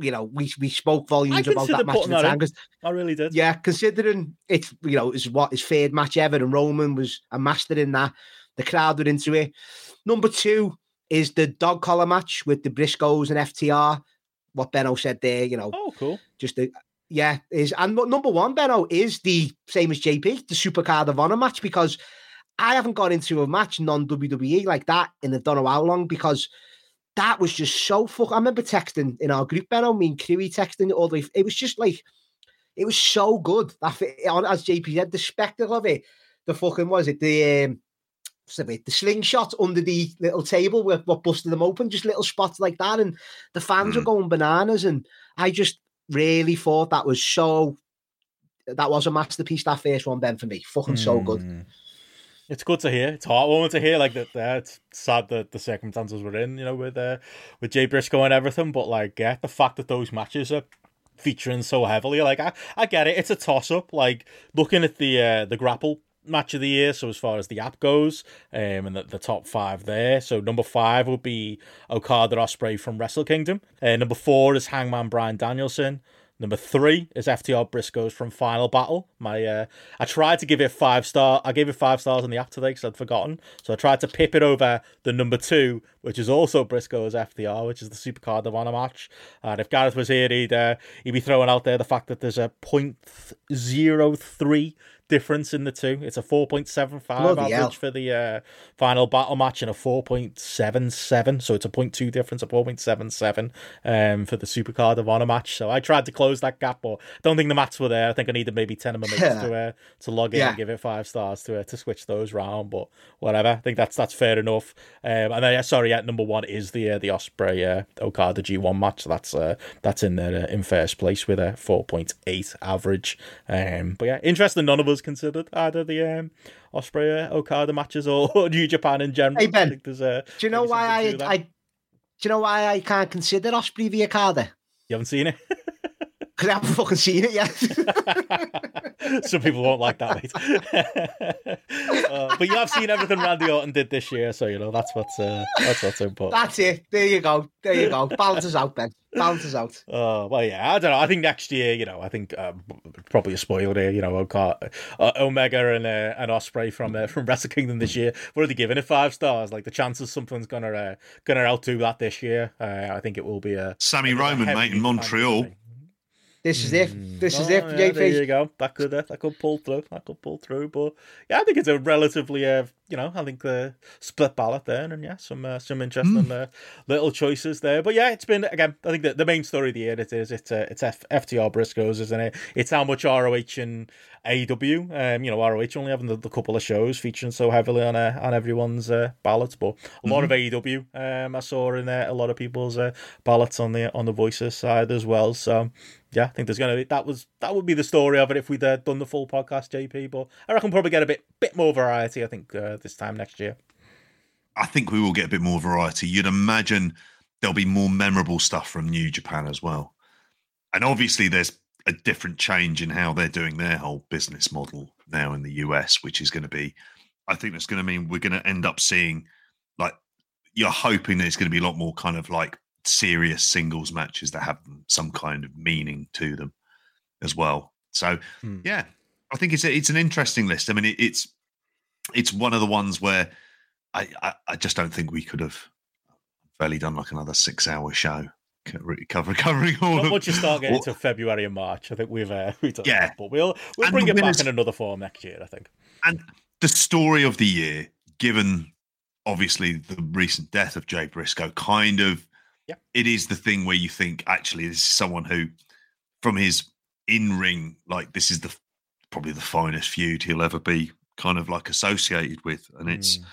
you know we we spoke volumes about that match at the time I really did. yeah, considering it's you know is what his third match ever, and Roman was a master in that. The crowd were into it. Number two is the dog collar match with the Briscoes and FTR. What Benno said there, you know, Oh, cool. just the yeah is and nu- number one Benno is the same as JP, the Supercard of Honor match because I haven't got into a match non WWE like that in I don't know how long because that was just so fuck. I remember texting in our group, Benno, me and Kiwi texting all the way. It was just like it was so good. That as JP said, the spectacle of it, the fucking was it the um, the slingshot under the little table where what busted them open, just little spots like that, and the fans were Mm. going bananas, and I just really thought that was so. That was a masterpiece. That first one, Ben, for me, fucking so good. It's good to hear. It's heartwarming to hear. Like that. It's sad that the circumstances we're in, you know, with uh, with Jay Briscoe and everything. But like, yeah, the fact that those matches are featuring so heavily, like, I, I get it. It's a toss up. Like looking at the uh, the grapple match of the year. So as far as the app goes, um, and the, the top five there. So number five would be Okada Ospreay from Wrestle Kingdom. Uh, number four is Hangman Bryan Danielson. Number three is FTR Briscoes from Final Battle. My, uh, I tried to give it five star. I gave it five stars on the app today because I'd forgotten. So I tried to pip it over the number two, which is also Briscoes FTR, which is the Supercard of Honor match. And if Gareth was here, he'd uh, he'd be throwing out there the fact that there's a .03 difference in the two. It's a 4.75 Bloody average hell. for the uh, final battle match and a 4.77. So it's a 0.2 difference, a 4.77 um, for the Supercard of Honor match. So I tried to close that gap, but don't think the mats were there. I think I needed maybe 10 of my mates to uh, to log in Yeah. and give it five stars to uh, to switch those round. But whatever, I think that's that's fair enough. Um, and then, yeah, sorry, yeah, number one is the uh, the Ospreay uh, Okada G1 match. So that's uh, that's in there uh, in first place with a 4.8 average. Um, but yeah, interesting. None of us considered either the um, Ospreay uh, Okada matches or, New Japan in general. Hey, Ben, I think there's, uh, Do you know why I, something to that. I? Do you know why I can't consider Ospreay via Carter? You haven't seen it? Because I haven't fucking seen it yet. Some people won't like that, mate. uh, but you have seen everything Randy Orton did this year, so you know that's what's uh, that's what's important. That's it. There you go. There you go. Balances out, Ben. Balances out. Oh well, yeah. I don't know. I think next year, you know, I think um, probably a spoiler here. You know, Oka- uh, Omega and uh, and Ospreay from uh, from Wrestle Kingdom this year. We're already giving it five stars. Like the chances something's gonna uh, gonna outdo that this year. Uh, I think it will be a Sami a Roman, heavy mate, in Montreal. thing. This is it. This is Oh, it, yeah, There you go. That could uh, that could pull through. That could pull through. But yeah, I think it's a relatively uh, you know, I think the split ballot there, and yeah, some uh, some interesting uh, little choices there. But yeah, it's been again. I think the, the main story of the year it is it's uh, it's F- FTR Briscoes, isn't it? It's how much ROH and AEW. Um, you know, ROH only having the, the couple of shows featuring so heavily on uh, on everyone's uh, ballots, but a lot of AEW. Um, I saw in uh, a lot of people's uh, ballots on the on the voices side as well. So yeah, I think there's gonna be that was that would be the story of it if we'd uh, done the full podcast, JP. But I reckon probably get a bit bit more variety. I think uh, this time next year. I think we will get a bit more variety. You'd imagine there'll be more memorable stuff from New Japan as well. And obviously, there's a different change in how they're doing their whole business model now in the US, which is going to be, I think that's going to mean we're going to end up seeing, like, you're hoping there's going to be a lot more kind of like serious singles matches that have some kind of meaning to them as well. So, Hmm. yeah, I think it's a, it's an interesting list. I mean, it, it's it's one of the ones where I, I I just don't think we could have fairly done like another six hour show really cover, covering all Not of once you start getting into February and March, I think we've uh, we've done Yeah. that. But we'll we'll And bring it back in another form next year. I think. and the story of the year, given obviously the recent death of Jay Briscoe, kind of Yeah. it is the thing where you think actually this is someone who, from his in ring, like this is the probably the finest feud he'll ever be kind of like associated with, and it's Mm.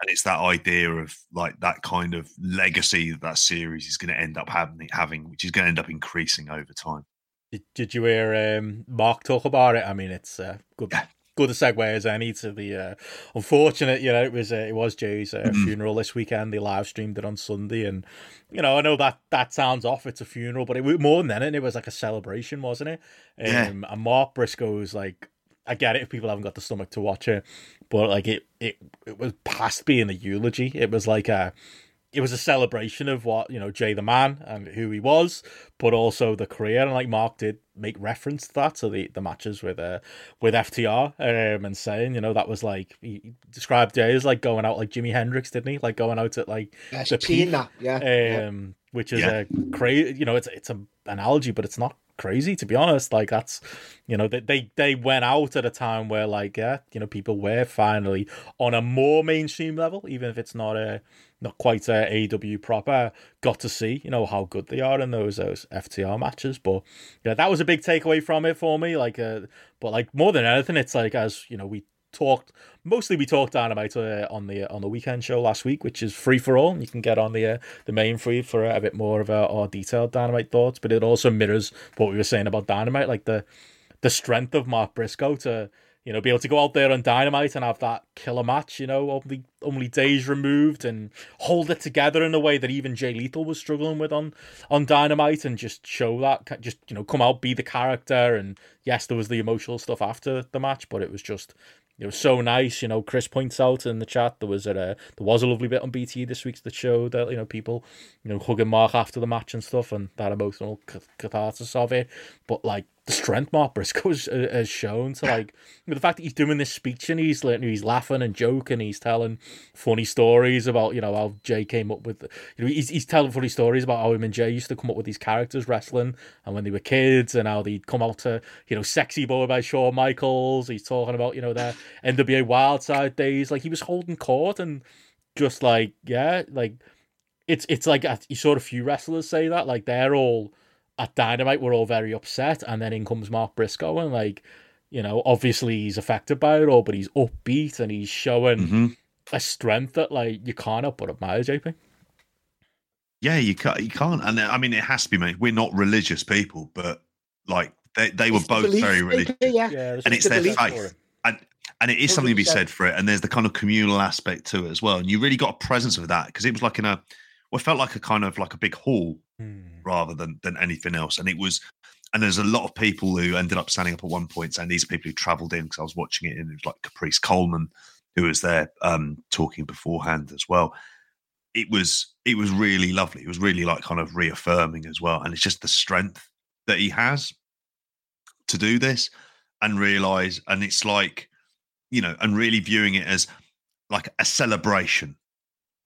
and it's that idea of like that kind of legacy that that series is going to end up having, having which is going to end up increasing over time. Did, did you hear um, Mark talk about it? I mean, it's uh, good. Yeah. Good a segue as any to the uh, unfortunate, you know, it was uh, it was Jay's uh, Mhm. funeral this weekend. They live streamed it on Sunday, and you know, I know that that sounds off. It's a funeral, but it was more than that. It was like a celebration, wasn't it? Um, Yeah. And Mark Briscoe was like, I get it if people haven't got the stomach to watch it, but like it, it, it was past being a eulogy. It was like a, it was a celebration of what you know Jay the man and who he was, but also the career. And like Mark did make reference to that to the the matches with uh with FTR um, and saying you know that was like he he described Jay as like going out like Jimi Hendrix, didn't he? Like going out at like Yes, the seeing peak, that, yeah. yeah. um, which is Yeah. a crazy. You know, it's it's a analogy, but it's not crazy to be honest. Like that's, you know, they they they went out at a time where like yeah, you know, people were finally on a more mainstream level, even if it's not a not quite a AW proper. Got to see you know how good they are in those those FTR matches, but yeah, that was a big takeaway from it for me. Like, uh, but like more than anything, it's like as you know we talked mostly we talked dynamite uh, on the on the weekend show last week which is free for all you can get on the uh, the main free for a bit more of our detailed dynamite thoughts but it also mirrors what we were saying about dynamite like the the strength of mark briscoe to you know be able to go out there on dynamite and have that killer match you know only only days removed and hold it together in a way that even jay lethal was struggling with on on dynamite and just show that just you know come out be the character and yes there was the emotional stuff after the match but it was just it was so nice, you know. Chris points out in the chat there was a there was a lovely bit on BT this week that showed that you know people, you know, hugging Mark after the match and stuff, and that emotional catharsis of it. But like the strength Mark Briscoe has, uh, shown to like the fact that he's doing this speech and he's he's laughing and joking, he's telling funny stories about you know how Jay came up with, you know, he's he's telling funny stories about how him and Jay used to come up with these characters wrestling and when they were kids and how they'd come out to you know sexy boy by Shawn Michaels. He's talking about you know their NWA Wildside days. Like he was holding court and just like yeah, like it's it's like uh, you saw a few wrestlers say that like they're all at Dynamite. We're all very upset, and then in comes Mark Briscoe and like you know obviously he's affected by it all, but he's upbeat and he's showing Mhm. a strength that like you can't help but admire. JP. Yeah, you can't. You can't. And I mean, it has to be made. We're not religious people, but like they, they were It's the both belief, very JP, religious. Yeah. Yeah, And it's the their faith. him. and it is something to be said for it. And there's the kind of communal aspect to it as well. And you really got a presence of that because it was like in a, it felt like a kind of like a big hall Hmm. rather than than anything else. And it was, and there's a lot of people who ended up standing up at one point. and these are people who travelled in because I was watching it, and it was like Caprice Coleman who was there um, talking beforehand as well. It was it was really lovely. It was really like kind of reaffirming as well, and it's just the strength that he has to do this and realize, and it's like you know, and really viewing it as like a celebration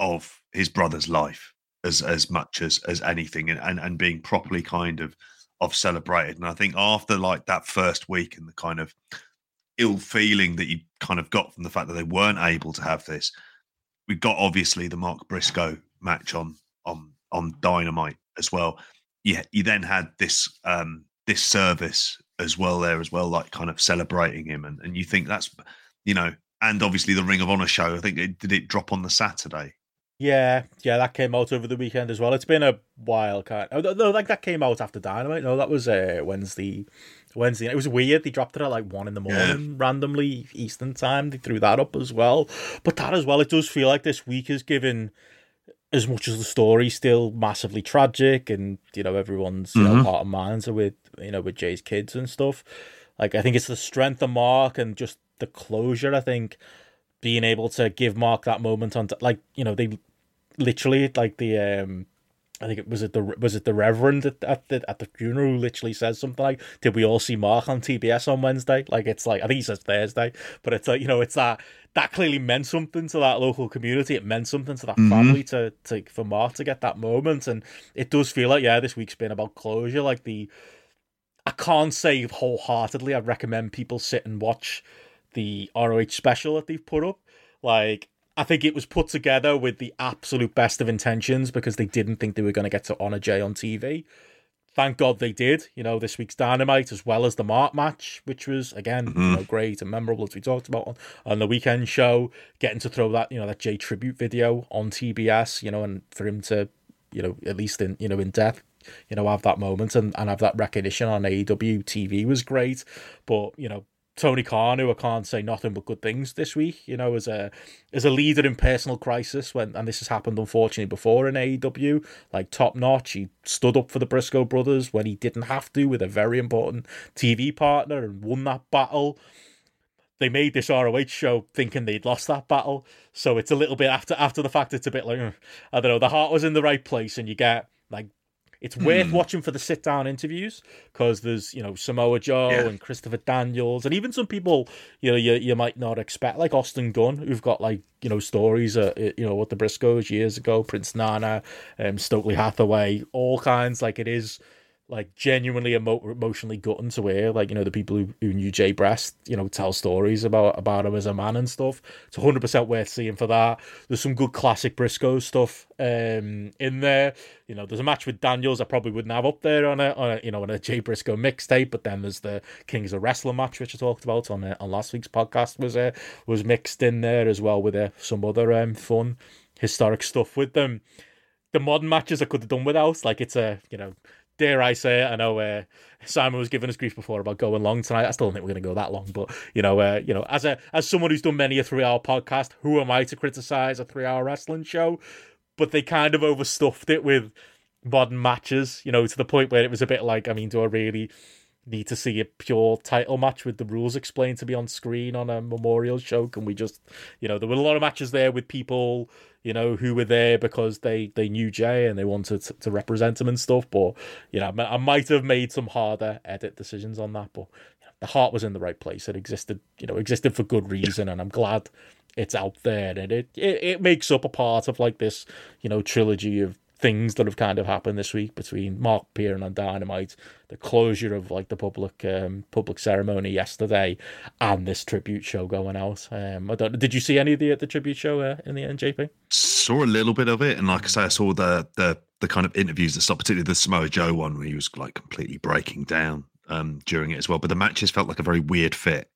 of his brother's life as as much as as anything and, and and being properly kind of of celebrated. And i think after like that first week and the kind of ill feeling that you kind of got from the fact that they weren't able to have this we got obviously the mark briscoe match on on on dynamite as well. You, you then had this um this service as well there as well like kind of celebrating him. And, and you think that's you know and obviously the ring of honor show i think it did it drop on the saturday Yeah, yeah, that came out over the weekend as well. It's been a while, kind. Oh, no, like that came out after Dynamite. No, that was uh, Wednesday. Wednesday. It was weird. They dropped it at like one in the Yeah. morning randomly Eastern time. They threw that up as well. But that as well, it does feel like this week is given as much as the story still massively tragic, and you know everyone's you know Mhm. heart and minds are with you know with Jay's kids and stuff. Like I think it's the strength of Mark and just the closure. I think being able to give Mark that moment on, like you know they literally like the um I think it was it the was it the Reverend at, at the at the funeral who literally says something like, "Did we all see Mark on TBS on Wednesday?" Like it's like I think he says Thursday, but it's like you know it's that that clearly meant something to that local community. It meant something to that Mhm. family to to for Mark to get that moment, and it does feel like yeah, this week's been about closure. Like the I can't say wholeheartedly I'd recommend people sit and watch the ROH special that they've put up. Like, I think it was put together with the absolute best of intentions because they didn't think they were going to get to honor Jay on TV. Thank God they did. You know, this week's Dynamite as well as the Mark match, which was again, you Mhm. know, great and memorable as we talked about on, on the weekend show. Getting to throw that, you know, that Jay tribute video on TBS, you know, and for him to, you know, at least in you know in death, you know, have that moment and, and have that recognition on AEW TV was great. But, you know, Tony Khan, who I can't say nothing but good things this week, you know, as a as a leader in personal crisis when and this has happened unfortunately before in AEW, like top notch. He stood up for the Briscoe brothers when he didn't have to with a very important TV partner and won that battle. They made this ROH show thinking they'd lost that battle, so it's a little bit after after the fact. It's a bit like I don't know. The heart was in the right place, and you get like it's worth Hmm. watching for the sit down interviews because there's you know Samoa Joe Yeah. and Christopher Daniels and even some people you know you, you might not expect like Austin Gunn who've got like you know stories uh, you know with the Briscoes years ago Prince Nana um Stokely Hathaway all kinds like it is like genuinely emo- emotionally gutting to hear like you know the people who, who knew Jay Breast you know tell stories about about him as a man and stuff. It's 100% worth seeing for that. There's some good classic Briscoe stuff um in there. You know there's a match with Daniels I probably wouldn't have up there on a, on a you know on a Jay Briscoe mixtape but then there's the Kings of Wrestling match which I talked about on uh, on last week's podcast was uh, was mixed in there as well with uh, some other um fun historic stuff with them. The modern matches I could have done without like it's a you know dare I say it? I know uh, Simon was giving us grief before about going long tonight. I still don't think we're going to go that long, but you know, uh, you know, as a as someone who's done many a three hour podcast, who am I to criticize a three hour wrestling show? But they kind of overstuffed it with modern matches, you know, to the point where it was a bit like, I mean, do I really need to see a pure title match with the rules explained to be on screen on a memorial show? Can we just, you know, there were a lot of matches there with people, you know, who were there because they they knew Jay and they wanted to, to represent him and stuff. But you know, I might have made some harder edit decisions on that, but you know, the heart was in the right place. It existed, you know, existed for good reason, and I'm glad it's out there and it, it it makes up a part of like this, you know, trilogy of things that have kind of happened this week between Mark Pearn and Dynamite, the closure of like the public um public ceremony yesterday, and this tribute show going out. Um, I don't. Did you see any of the the tribute show uh, in the NJP? saw a little bit of it, and like I say, I saw the the the kind of interviews that stopped, particularly the Samoa Joe one, where he was like completely breaking down um, during it as well. But the matches felt like a very weird fit.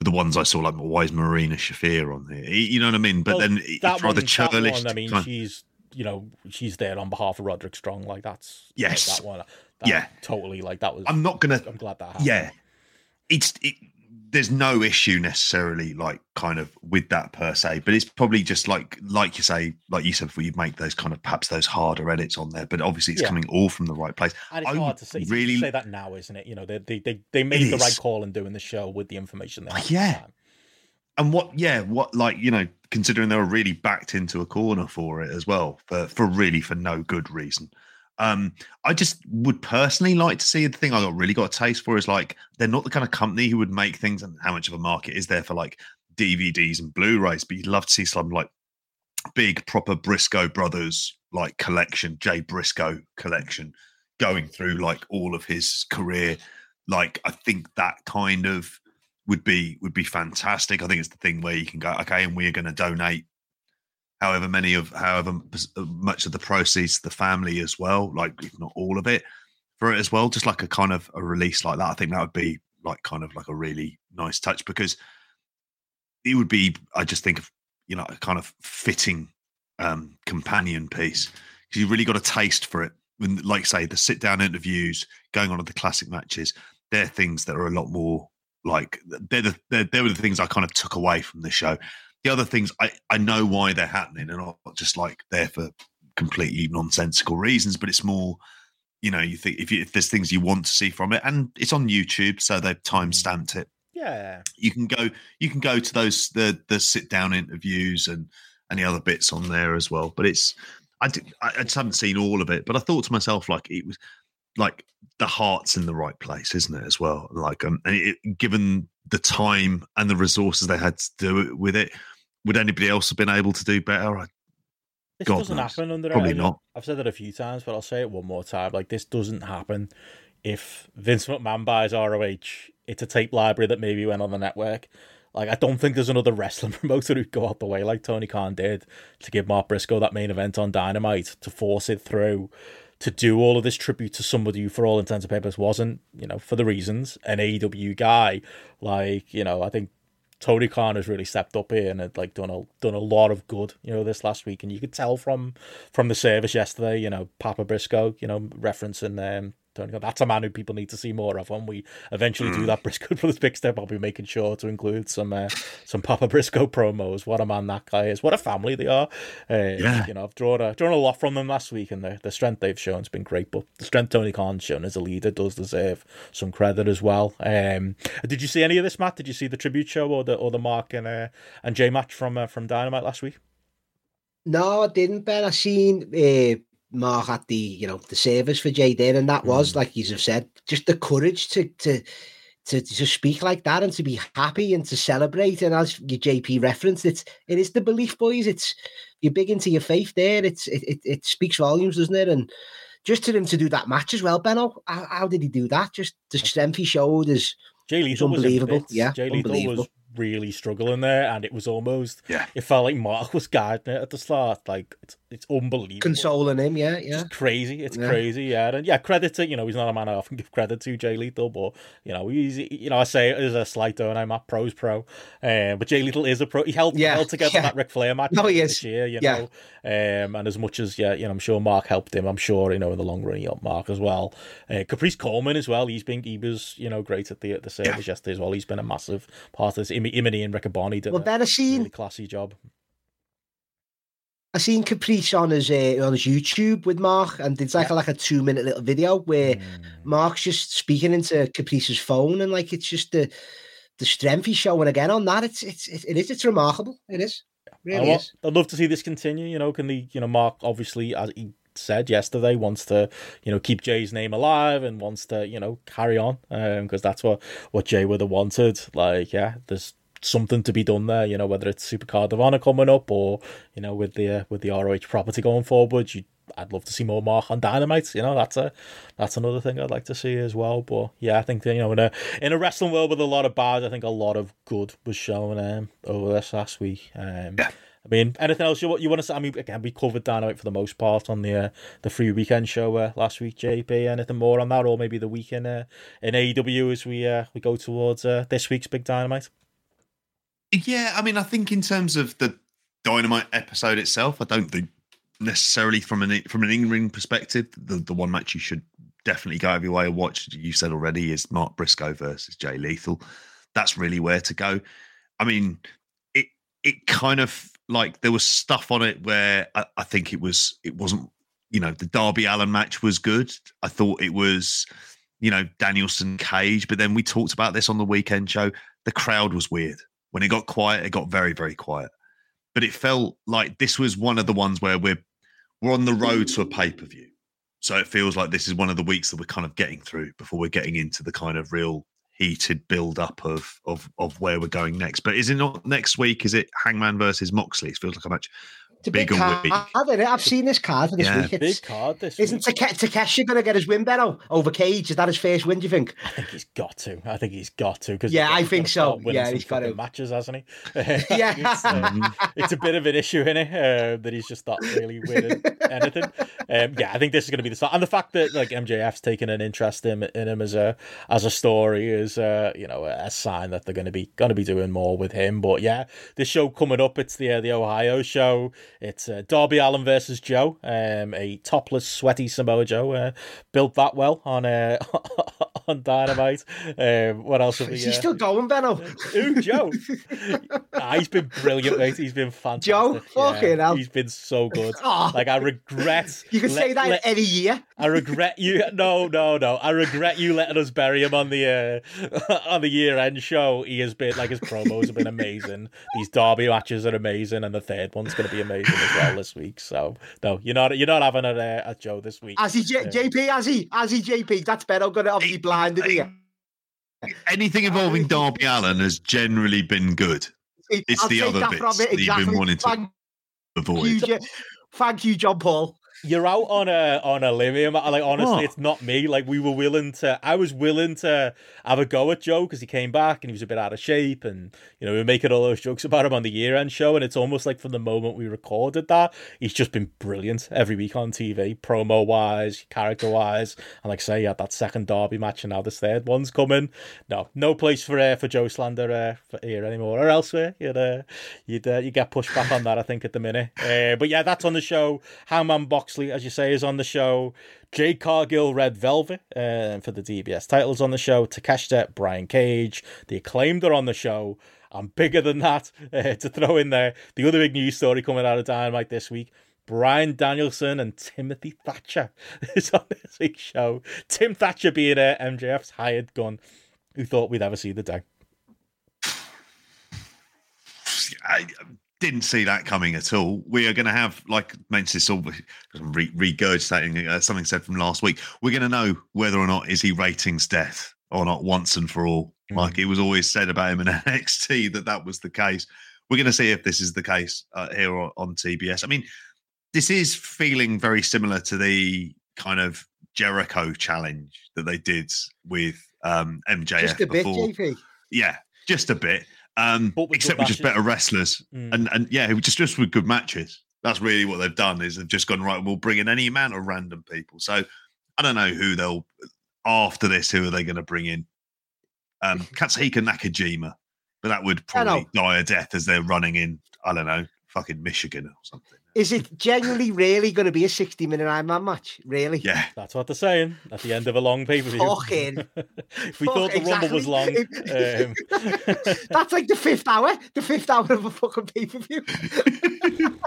The ones I saw, like why is Marina Shafir on here? You know what I mean? But Well, then it's rather churlish. I mean, she's you know she's there on behalf of Roderick Strong. Like that's like, Yes. that one. That, Yeah. totally. Like that was. I'm not gonna. I'm glad that happened. Yeah, it's it. There's no issue necessarily, like kind of with that per se, but it's probably just like like you say, like you said before, you make those kind of perhaps those harder edits on there, but obviously it's Yeah. coming all from the right place. And it's I hard to say, really- say that now, isn't it? You know, they they they, they made the right call in doing the show with the information they Oh, had. the yeah. time. And what yeah what like you know considering they were really backed into a corner for it as well for for really for no good reason. Um i just would personally like to see the thing i got really got a taste for is like they're not the kind of company who would make things and how much of a market is there for like dvds and blu-rays but you'd love to see some like big proper briscoe brothers like collection jay briscoe collection going through like all of his career. Like i think that kind of would be would be fantastic. I think it's the thing where you can go, okay, and we're going to donate however many of however uh, much of the proceeds to the family as well, like if not all of it for it as well. Just like a kind of a release like that. I think that would be like kind of like a really nice touch because it would be. I just think of you know a kind of fitting um companion piece. 'Cause you've really got a taste for it. When, like say, the sit down interviews going on at the classic matches, they're things that are a lot more like they're the they're, they were the things I kind of took away from the show. The other things I I know why they're happening and not just like there for completely nonsensical reasons, but it's more you know you think if you, if there's things you want to see from it and it's on YouTube, so they've mm. time stamped it. Yeah. You can go you can go to those the the sit down interviews and any other bits on there as well. But it's I, did, I I just haven't seen all of it, but I thought to myself like it was like the heart's in the right place, isn't it? As well, like um, and it, given the time and the resources they had to do it with it, would anybody else have been able to do better? I, This God doesn't knows. happen under Probably not. I've said it a few times, but I'll say it one more time. Like this doesn't happen if Vince McMahon buys ROH. It's a tape library that maybe went on the network. Like I don't think there's another wrestling promoter who'd go out the way like Tony Khan did to give Mark Briscoe that main event on Dynamite to force it through. To do all of this tribute to somebody who, for all intents and purposes, wasn't, you know, for the reasons, an AEW guy. Like, you know, I think Tony Khan has really stepped up here and had like done a done a lot of good, you know, this last week. And you could tell from from the service yesterday, you know, Papa Briscoe, you know, referencing um Tony Khan. That's a man who people need to see more of. When we eventually do that Briscoe Brothers big step, I'll be making sure to include some uh, some Papa Briscoe promos. What a man that guy is. What a family they are. Uh, Yeah. You know, I've drawn a drawn a lot from them last week, and the the strength they've shown has been great. But the strength Tony Khan's shown as a leader does deserve some credit as well. Um, did you see any of this, Matt? Did you see the tribute show or the or the Mark and uh, and J match from uh, from Dynamite last week? No, I didn't, Ben. I seen uh, Mark at the you know the service for there, and that was mm. like you have said, just the courage to to to to speak like that and to be happy and to celebrate. And as your JP referenced, it's it is the belief, boys. It's you're big into your faith there. It's it it, it speaks volumes, doesn't it? And just to him to do that match as well, Benno. How, how did he do that? Just the strength he showed is Jay Lethal unbelievable, yeah, Jay Lethal was unbelievable. Really struggling there, and it was almost Yeah. It felt like Mark was guiding it at the start. Like it's it's unbelievable. consoling him. Yeah, yeah. It's crazy. It's Yeah. crazy. Yeah, and yeah, credit to you know he's not a man I often give credit to Jay Lethal, but you know he's you know I say it as a slight don't I? Matt Pro's pro, um, but Jay Lethal is a pro. He held Yeah, held together yeah. that Ric Flair match No, he this is. year. You Yeah. know, um, and as much as yeah, you know I'm sure Mark helped him. I'm sure you know in the long run he helped Mark as well. Uh, Caprice Coleman as well. He's been he was you know great at the at the service yesterday as well. He's been a massive part of this. Him and Riccaboni did Well, a Ben, I seen really classy job. I seen Caprice on his uh, on his YouTube with Mark, and it's like a, like a two minute little video where Mm. Mark's just speaking into Caprice's phone, and like it's just the the strength he's showing again on that. It's it's it, it is it's remarkable. It is I really want, is. I'd love to see this continue. You know, can the you know Mark obviously as he said yesterday wants to you know keep Jay's name alive and wants to you know carry on because that's what what Jay would have wanted. Like yeah, there's something to be done there. You know, whether it's Supercard of Honor coming up or you know with the uh, with the ROH property going forward, you. I'd love to see more Mark on Dynamite. You know, that's a that's another thing I'd like to see as well. But yeah, I think you know in a in a wrestling world with a lot of bad, I think a lot of good was shown um, over this last week. Um, Yeah. I mean, anything else you you want to say? I mean, again, we covered Dynamite for the most part on the uh, the free weekend show uh, last week. JP, anything more on that, or maybe the weekend in uh, in AEW as we uh, we go towards uh, this week's big Dynamite? Yeah, I mean, I think in terms of the Dynamite episode itself, I don't think necessarily from an from an in-ring perspective, the the one match you should definitely go your way and watch. You said already is Mark Briscoe versus Jay Lethal. That's really where to go. I mean, it it kind of like there was stuff on it where I, I think it was it wasn't you know the Darby Allin match was good. I thought it was you know Danielson Cage, but then we talked about this on the weekend show. The crowd was weird when it got quiet. It got very very quiet, but it felt like this was one of the ones where we're we're on the road to a pay per view. So it feels like this is one of the weeks that we're kind of getting through before we're getting into the kind of real heated build up of of of where we're going next. But is it not next week? Is it Hangman versus Moxley? It feels like a much It's a big bigger card, week. isn't it? I've seen this card for this Yeah. week. Big card this isn't week. Take- Takeshi going to get his win, Benno, over Cage? Is that his first win, do you think? I think he's got to. I think he's got to. Cause Yeah, I think so. Yeah, he's got to. matches, hasn't he? Yeah. it's, uh, it's a bit of an issue in it uh, that he's just not really winning anything. Um, yeah, I think this is going to be the start, and the fact that like MJF's taken an interest in, in him as a as a story is uh, you know a sign that they're going to be going to be doing more with him. But yeah, this show coming up, it's the uh, the Ohio show. It's uh, Darby Allin versus Joe, um, a topless, sweaty Samoa Joe. Uh, built that well on uh, on Dynamite. Um, what else have we? Is he uh, still going, Benno? Who, Joe? Ah, he's been brilliant, mate. He's been fantastic. Joe? Fucking hell. He's been so good. Oh. Like I regret. You can let- say that let- any year. I regret you. No, no, no. I regret you letting us bury him on the uh, on the year end show. He has been like his promos have been amazing. These derby matches are amazing, and the third one's going to be amazing as well this week. So no, you're not you're not having a, uh, at Joe this week. As he J- Yeah. JP, as he as he JP, that's better. Got it obviously blinded here. Anything involving Darby Allin has generally been good. It's I'll the other that bits from it, that you've been wanting to Thank Avoid. you, Thank you, John Paul. You're out on a on a limb here, Like honestly, What? it's not me. Like we were willing to. I was willing to have a go at Joe because he came back and he was a bit out of shape, and you know we were making all those jokes about him on the year end show. And it's almost like from the moment we recorded that, he's just been brilliant every week on TV, promo wise, character wise. And like say, he had that second derby match, and now this third one's coming. No, no place for uh, for Joe slander uh, for here anymore or elsewhere. You'd uh, you'd uh, you get pushed back on that, I think, at the minute. Uh, but yeah, that's on the show. Hangman Moxley, as you say, is on the show. Jade Cargill, Red Velvet, uh, for the TBS titles on the show. Takeshita, Brian Cage, the acclaimed are on the show. I'm bigger than that uh, to throw in there. The other big news story coming out of Dynamite this week. Bryan Danielson and Timothy Thatcher is on this week's show. Tim Thatcher being uh, MJF's hired gun. Who thought we'd ever see the day? I didn't see that coming at all. We are going to have, like mentioned this all, re- regurgitating uh, something said from last week. We're going to know whether or not is he ratings death or not once and for all. Mm. Like it was always said about him in NXT that that was the case. We're going to see if this is the case uh, here on, on TBS. I mean, this is feeling very similar to the kind of Jericho challenge that they did with um, MJF Just a bit, before. JP. Yeah, just a bit. Um, But with except we're just better wrestlers, Mm. and and yeah, just just with good matches. That's really what they've done. Is they've just gone right. We'll bring in any amount of random people. So I don't know who they'll after this. Who are they going to bring in? Um, Katsuhiko Nakajima, but that would probably die a death as they're running in. I don't know, fucking Michigan or something. Is it genuinely really going to be a 60 minute Iron Man match? Really? Yeah, That's what they're saying at the end of a long pay per view. Fucking. if we thought the Rumble was long, um, That's like the fifth hour, the fifth hour of a fucking pay per view.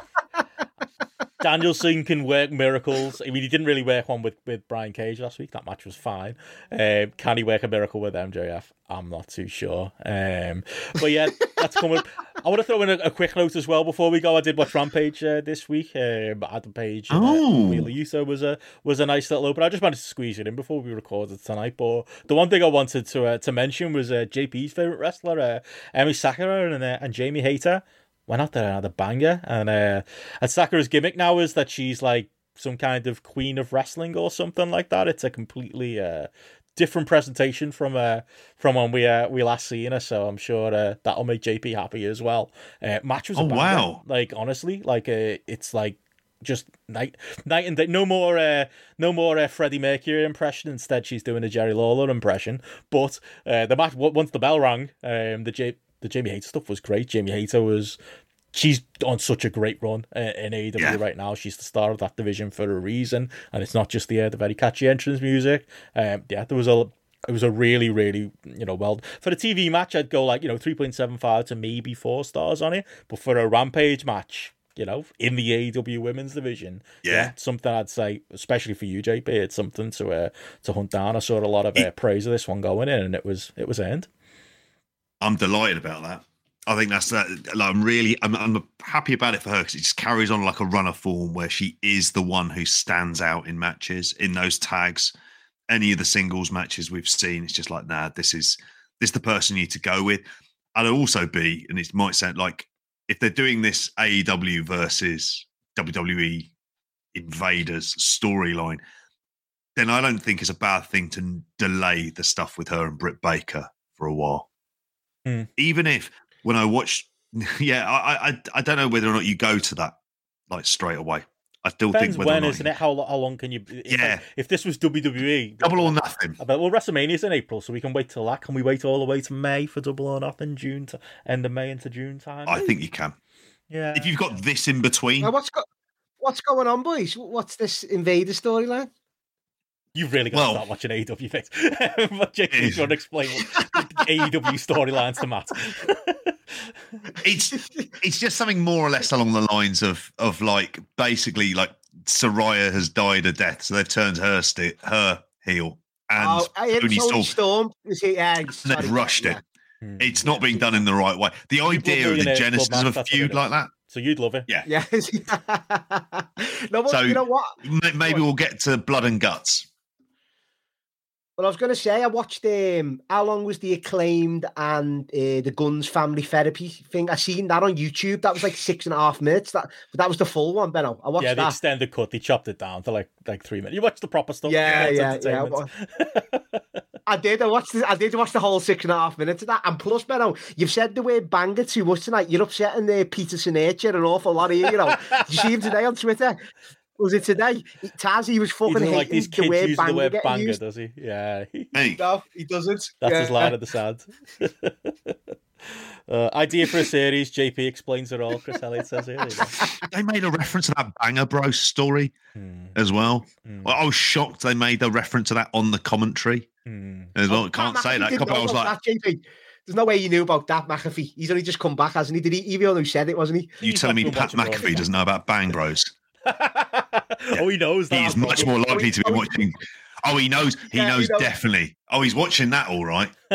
Danielson can work miracles. I mean, he didn't really work one with, with Brian Cage last week. That match was fine. Um, can he work a miracle with MJF? I'm not too sure. Um, but yeah, that's coming. I want to throw in a, a quick note as well before we go. I did watch Rampage uh, this week. Um, Adam Page and Oh. uh, Yuso was a was a nice little open. I just managed to squeeze it in before we recorded tonight. But the one thing I wanted to uh, to mention was uh, JP's favorite wrestler, uh, Emi Sakura, and uh, and Jamie Hayter went out there and had a banger. And uh, and Sakura's gimmick now is that she's like some kind of queen of wrestling or something like that. It's a completely uh, different presentation from uh, from when we uh, we last seen her. So I'm sure uh, that'll make JP happy as well. Uh, match was a Oh, wow. Like honestly, like uh, it's like just night night and day. No more uh, no more uh, Freddie Mercury impression. Instead, she's doing a Jerry Lawler impression. But uh, the match once the bell rang, um, the J- the Jamie Hayter stuff was great. Jamie Hayter was she's on such a great run uh, in AEW Yeah. right now. She's the star of that division for a reason, and it's not just the uh, the very catchy entrance music. Um, yeah, there was a it was a really really you know well for the TV match I'd go like you know three point seven five to maybe four stars on it, but for a Rampage match. You know, in the AEW women's division, Yeah. something I'd say, especially for you, JP, it's something to uh, to hunt down. I saw a lot of uh, praise of this one going in, and it was it was earned. I'm delighted about that. I think that's that. Like, I'm really, I'm, I'm happy about it for her because it just carries on like a runner form where she is the one who stands out in matches in those tags. Any of the singles matches we've seen, it's just like, nah, this is this is the person you need to go with. I'd also be, and it might sound like if they're doing this AEW versus WWE invaders storyline, then I don't think it's a bad thing to delay the stuff with her and Britt Baker for a while. Hmm. Even if when I watch, yeah, I, I I don't know whether or not you go to that like straight away. I still Depends think whether or when, not isn't you- it? How how long can you? If, Yeah. If this was WWE, double or nothing. I bet well, WrestleMania's in April, so we can wait till that. Can we wait all the way to May for Double or Nothing? June to end of May into June time. I think you can. Yeah. If you've got this in between, Now, what's go- what's going on, boys? What's this Invader storyline? You've really got to Well- start watching AEW things. but Jake, you is. want to explain what AEW storylines to Matt? It's it's just something more or less along the lines of of like basically like Saraya has died a death, so they've turned her sti- her heel, and oh, Toni Toni Storm. Storm. Is ah, he, yeah, they've rushed yeah. it. It's not being done in the right way. The idea of the genesis club of a feud like that, So you'd love it. yeah. Yeah. no, but So- you know what? Maybe we'll get to blood and guts. Well, I was going to say I watched. Um, how long was the acclaimed and uh, the Guns Family Therapy thing? I seen that on YouTube. That was like six and a half minutes. That but that was the full one, Benno. I watched Yeah, the that. extended cut. They chopped it down to like like three minutes. You watched the proper stuff. Yeah, yeah, yeah. entertainment. I did. I watched. The, I did watch the whole six and a half minutes of that. And plus, Benno, you've said the word banger too much tonight. You're upsetting the Peter Sinatra an awful lot here. You know. You see him today on Twitter? Was it today? Taz, he was fucking doesn't hating like these the word using banger the word banger, used. does he? Yeah, Hey, No, he doesn't. that's his Yeah. line at the sound. uh, idea for a series. JP explains it all. Chris Elliott says here. There you go. they made a reference to that Banger Bros story Hmm, as well. hmm, Well, I was shocked they made a reference to that on the commentary hmm. as well. Oh, Can't Pat say McAfee that. Couple, I was like, that, JP. There's no way you knew about that McAfee. He's only just come back, hasn't he? Did he? He the one who said it, wasn't he? you telling me Pat McAfee doesn't know about Bang Bros? oh, he knows that. He is much more likely to be watching. Oh, he knows. He Yeah, he knows knows. definitely. Oh, he's watching that all right.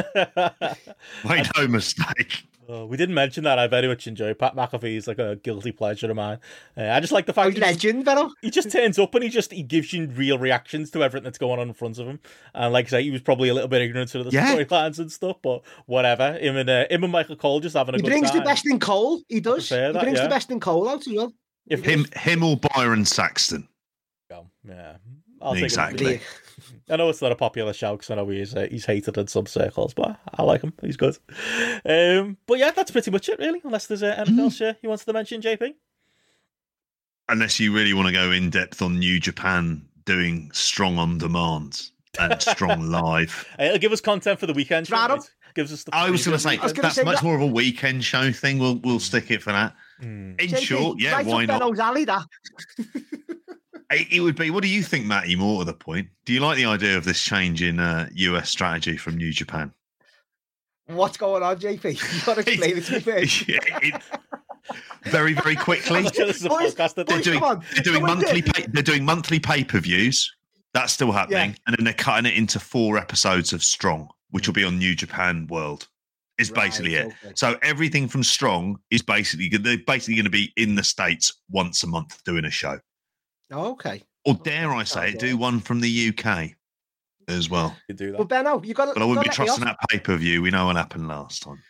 Made no mistake. Oh, we didn't mention that. I very much enjoy Pat McAfee. is like a guilty pleasure of mine. Uh, I just like the Oh, fact he's he legend, Benno. he just turns up and he just he gives you real reactions to everything that's going on in front of him. And like I say, he was probably a little bit ignorant to the Yeah. storylines and stuff, but whatever. Him and uh, him and Michael Cole just having a He good brings the best in Cole. He does. He prefer that, brings yeah. the best in Cole out as well. If Him, him or Byron Saxton. yeah, I'll. Exactly. I know it's not a popular shout because I know he's uh, he's hated in some circles, but I like him. He's good. Um, but yeah, that's pretty much it, really. Unless there's uh, anything Mm. else uh, you wanted to mention, JP. Unless you really want to go in depth on New Japan doing strong on demand and strong live. Uh, It'll give us content for the weekend. show, Right Gives us. The I was going to say I was gonna that's say much that- more of a weekend show thing. We'll we'll stick it for that. Mm. In JP, short, yeah, right why not? Alley, that. It it would be. What do you think, Matty? More to the point, do you like the idea of this change in uh, US strategy from New Japan? What's going on, JP? You got to explain it to me. Yeah, it- very, very quickly. I'm not sure this is a Boys- podcast that They're doing, they're doing monthly. Pay, they're doing monthly pay per views. That's still happening, and then they're cutting it into four episodes of Strong, which will be on New Japan World. Is basically Right, it. okay. So everything from Strong is basically they're basically going to be in the states once a month doing a show, Oh, okay. or dare I say it, sounds do one from the UK as well. you do Well, that. Benno, you got to. But I wouldn't be trusting that pay per view. We know what happened last time.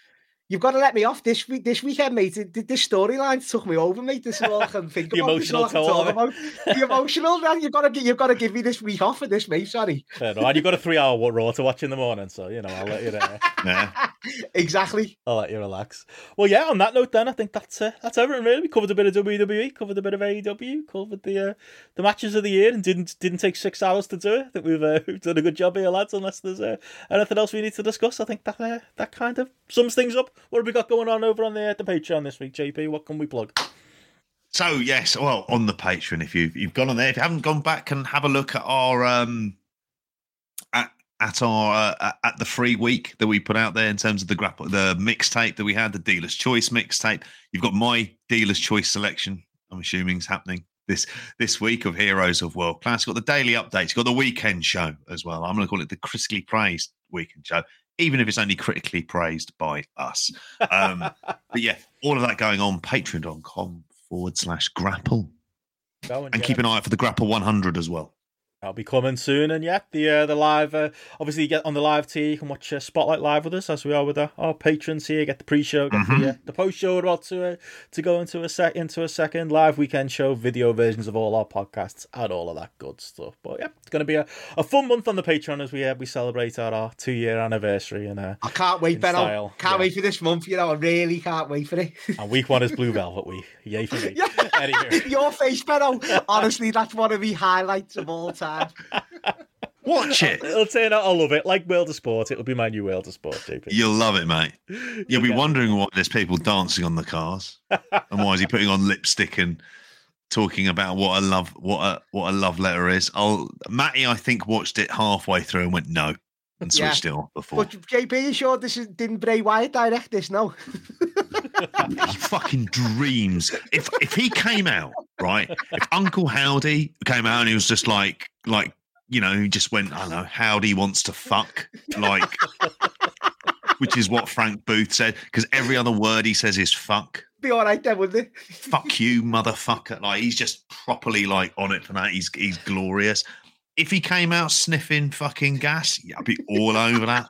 You've got to let me off this week. This weekend, mate. th- th- This storyline took me over, mate. This is all I can think The about. this all I emotional can talk about. The emotional, man. You've got to. You've got to give me this week off for this, mate. Sorry. Fair enough. And you've got a three-hour raw to watch in the morning, so you know I'll let you there. Yeah. exactly. I'll let you relax. Well, yeah. On that note, then I think that's uh, that's everything. Really, we covered a bit of WWE, covered a bit of AEW, covered the uh, the matches of the year, and didn't didn't take six hours to do it. I think we've uh, we've done a good job here, lads. Unless there's uh, anything else we need to discuss, I think that uh, that kind of sums things up. What have we got going on over on the uh, the Patreon this week, JP? What can we plug? So yes, well, on the Patreon, if you've you've gone on there, if you haven't gone back and have a look at our um at at our uh, at the free week that we put out there in terms of the grapple the mixtape that we had, the dealer's choice mixtape. You've got my dealer's choice selection. I'm assuming is happening this this week of Heroes of World Class. You've got the daily updates. You've got the weekend show as well. I'm going to call it the critically praised weekend show, even if it's only critically praised by us. Um, but yeah, all of that going on patreon.com forward slash grapple. Going, And keep an eye out for the grapple 100 as well. That'll be coming soon, and yeah, the uh, the live. Uh, obviously, you get on the live tier. You can watch uh, Spotlight live with us, as we are with our, our patrons here. Get the pre-show, get the uh, the post-show. About to uh, to go into a sec into a second live weekend show, video versions of all our podcasts, and all of that good stuff. But yeah, it's going to be a, a fun month on the Patreon as we uh, we celebrate our, our two year anniversary, and uh, I can't wait, style, Can't yeah. wait for this month. You know, I really can't wait for it. and week one is Blue Velvet week. Yay for me! Yeah. Your face, Benno. Honestly, that's one of the highlights of all time. Watch it. It'll turn out I love it. Like World of Sport, it'll be my new World of Sport, JP. You'll love it, mate. You'll be Yeah. wondering why there's people dancing on the cars and why is he putting on lipstick and talking about what a love what a what a love letter is. I'll Matty, I think, watched it halfway through and went no and Yeah. switched it off before. But JP, you sure this is, didn't Bray Wyatt direct this? No. he fucking dreams. If if he came out right? If Uncle Howdy came out and he was just like, like, you know, he just went, I don't know, Howdy wants to fuck, like, which is what Frank Booth said, because every other word he says is fuck. Be all right then, wouldn't it? Fuck you, motherfucker. Like, he's just properly like on it for that. He's he's glorious. If he came out sniffing fucking gas, yeah, I'd be all over that.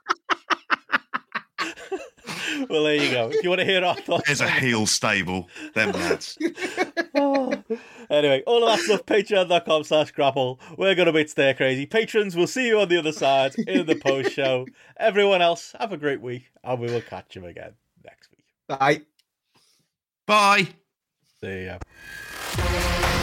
well, there you go. If you want to hear our thoughts, There's a heel stable, them lads. anyway, all of that stuff, patreon.com slash grapple. We're going to be stay crazy. Patrons, we'll see you on the other side in the post show. Everyone else, have a great week, and we will catch you again next week. Bye. Bye. See ya.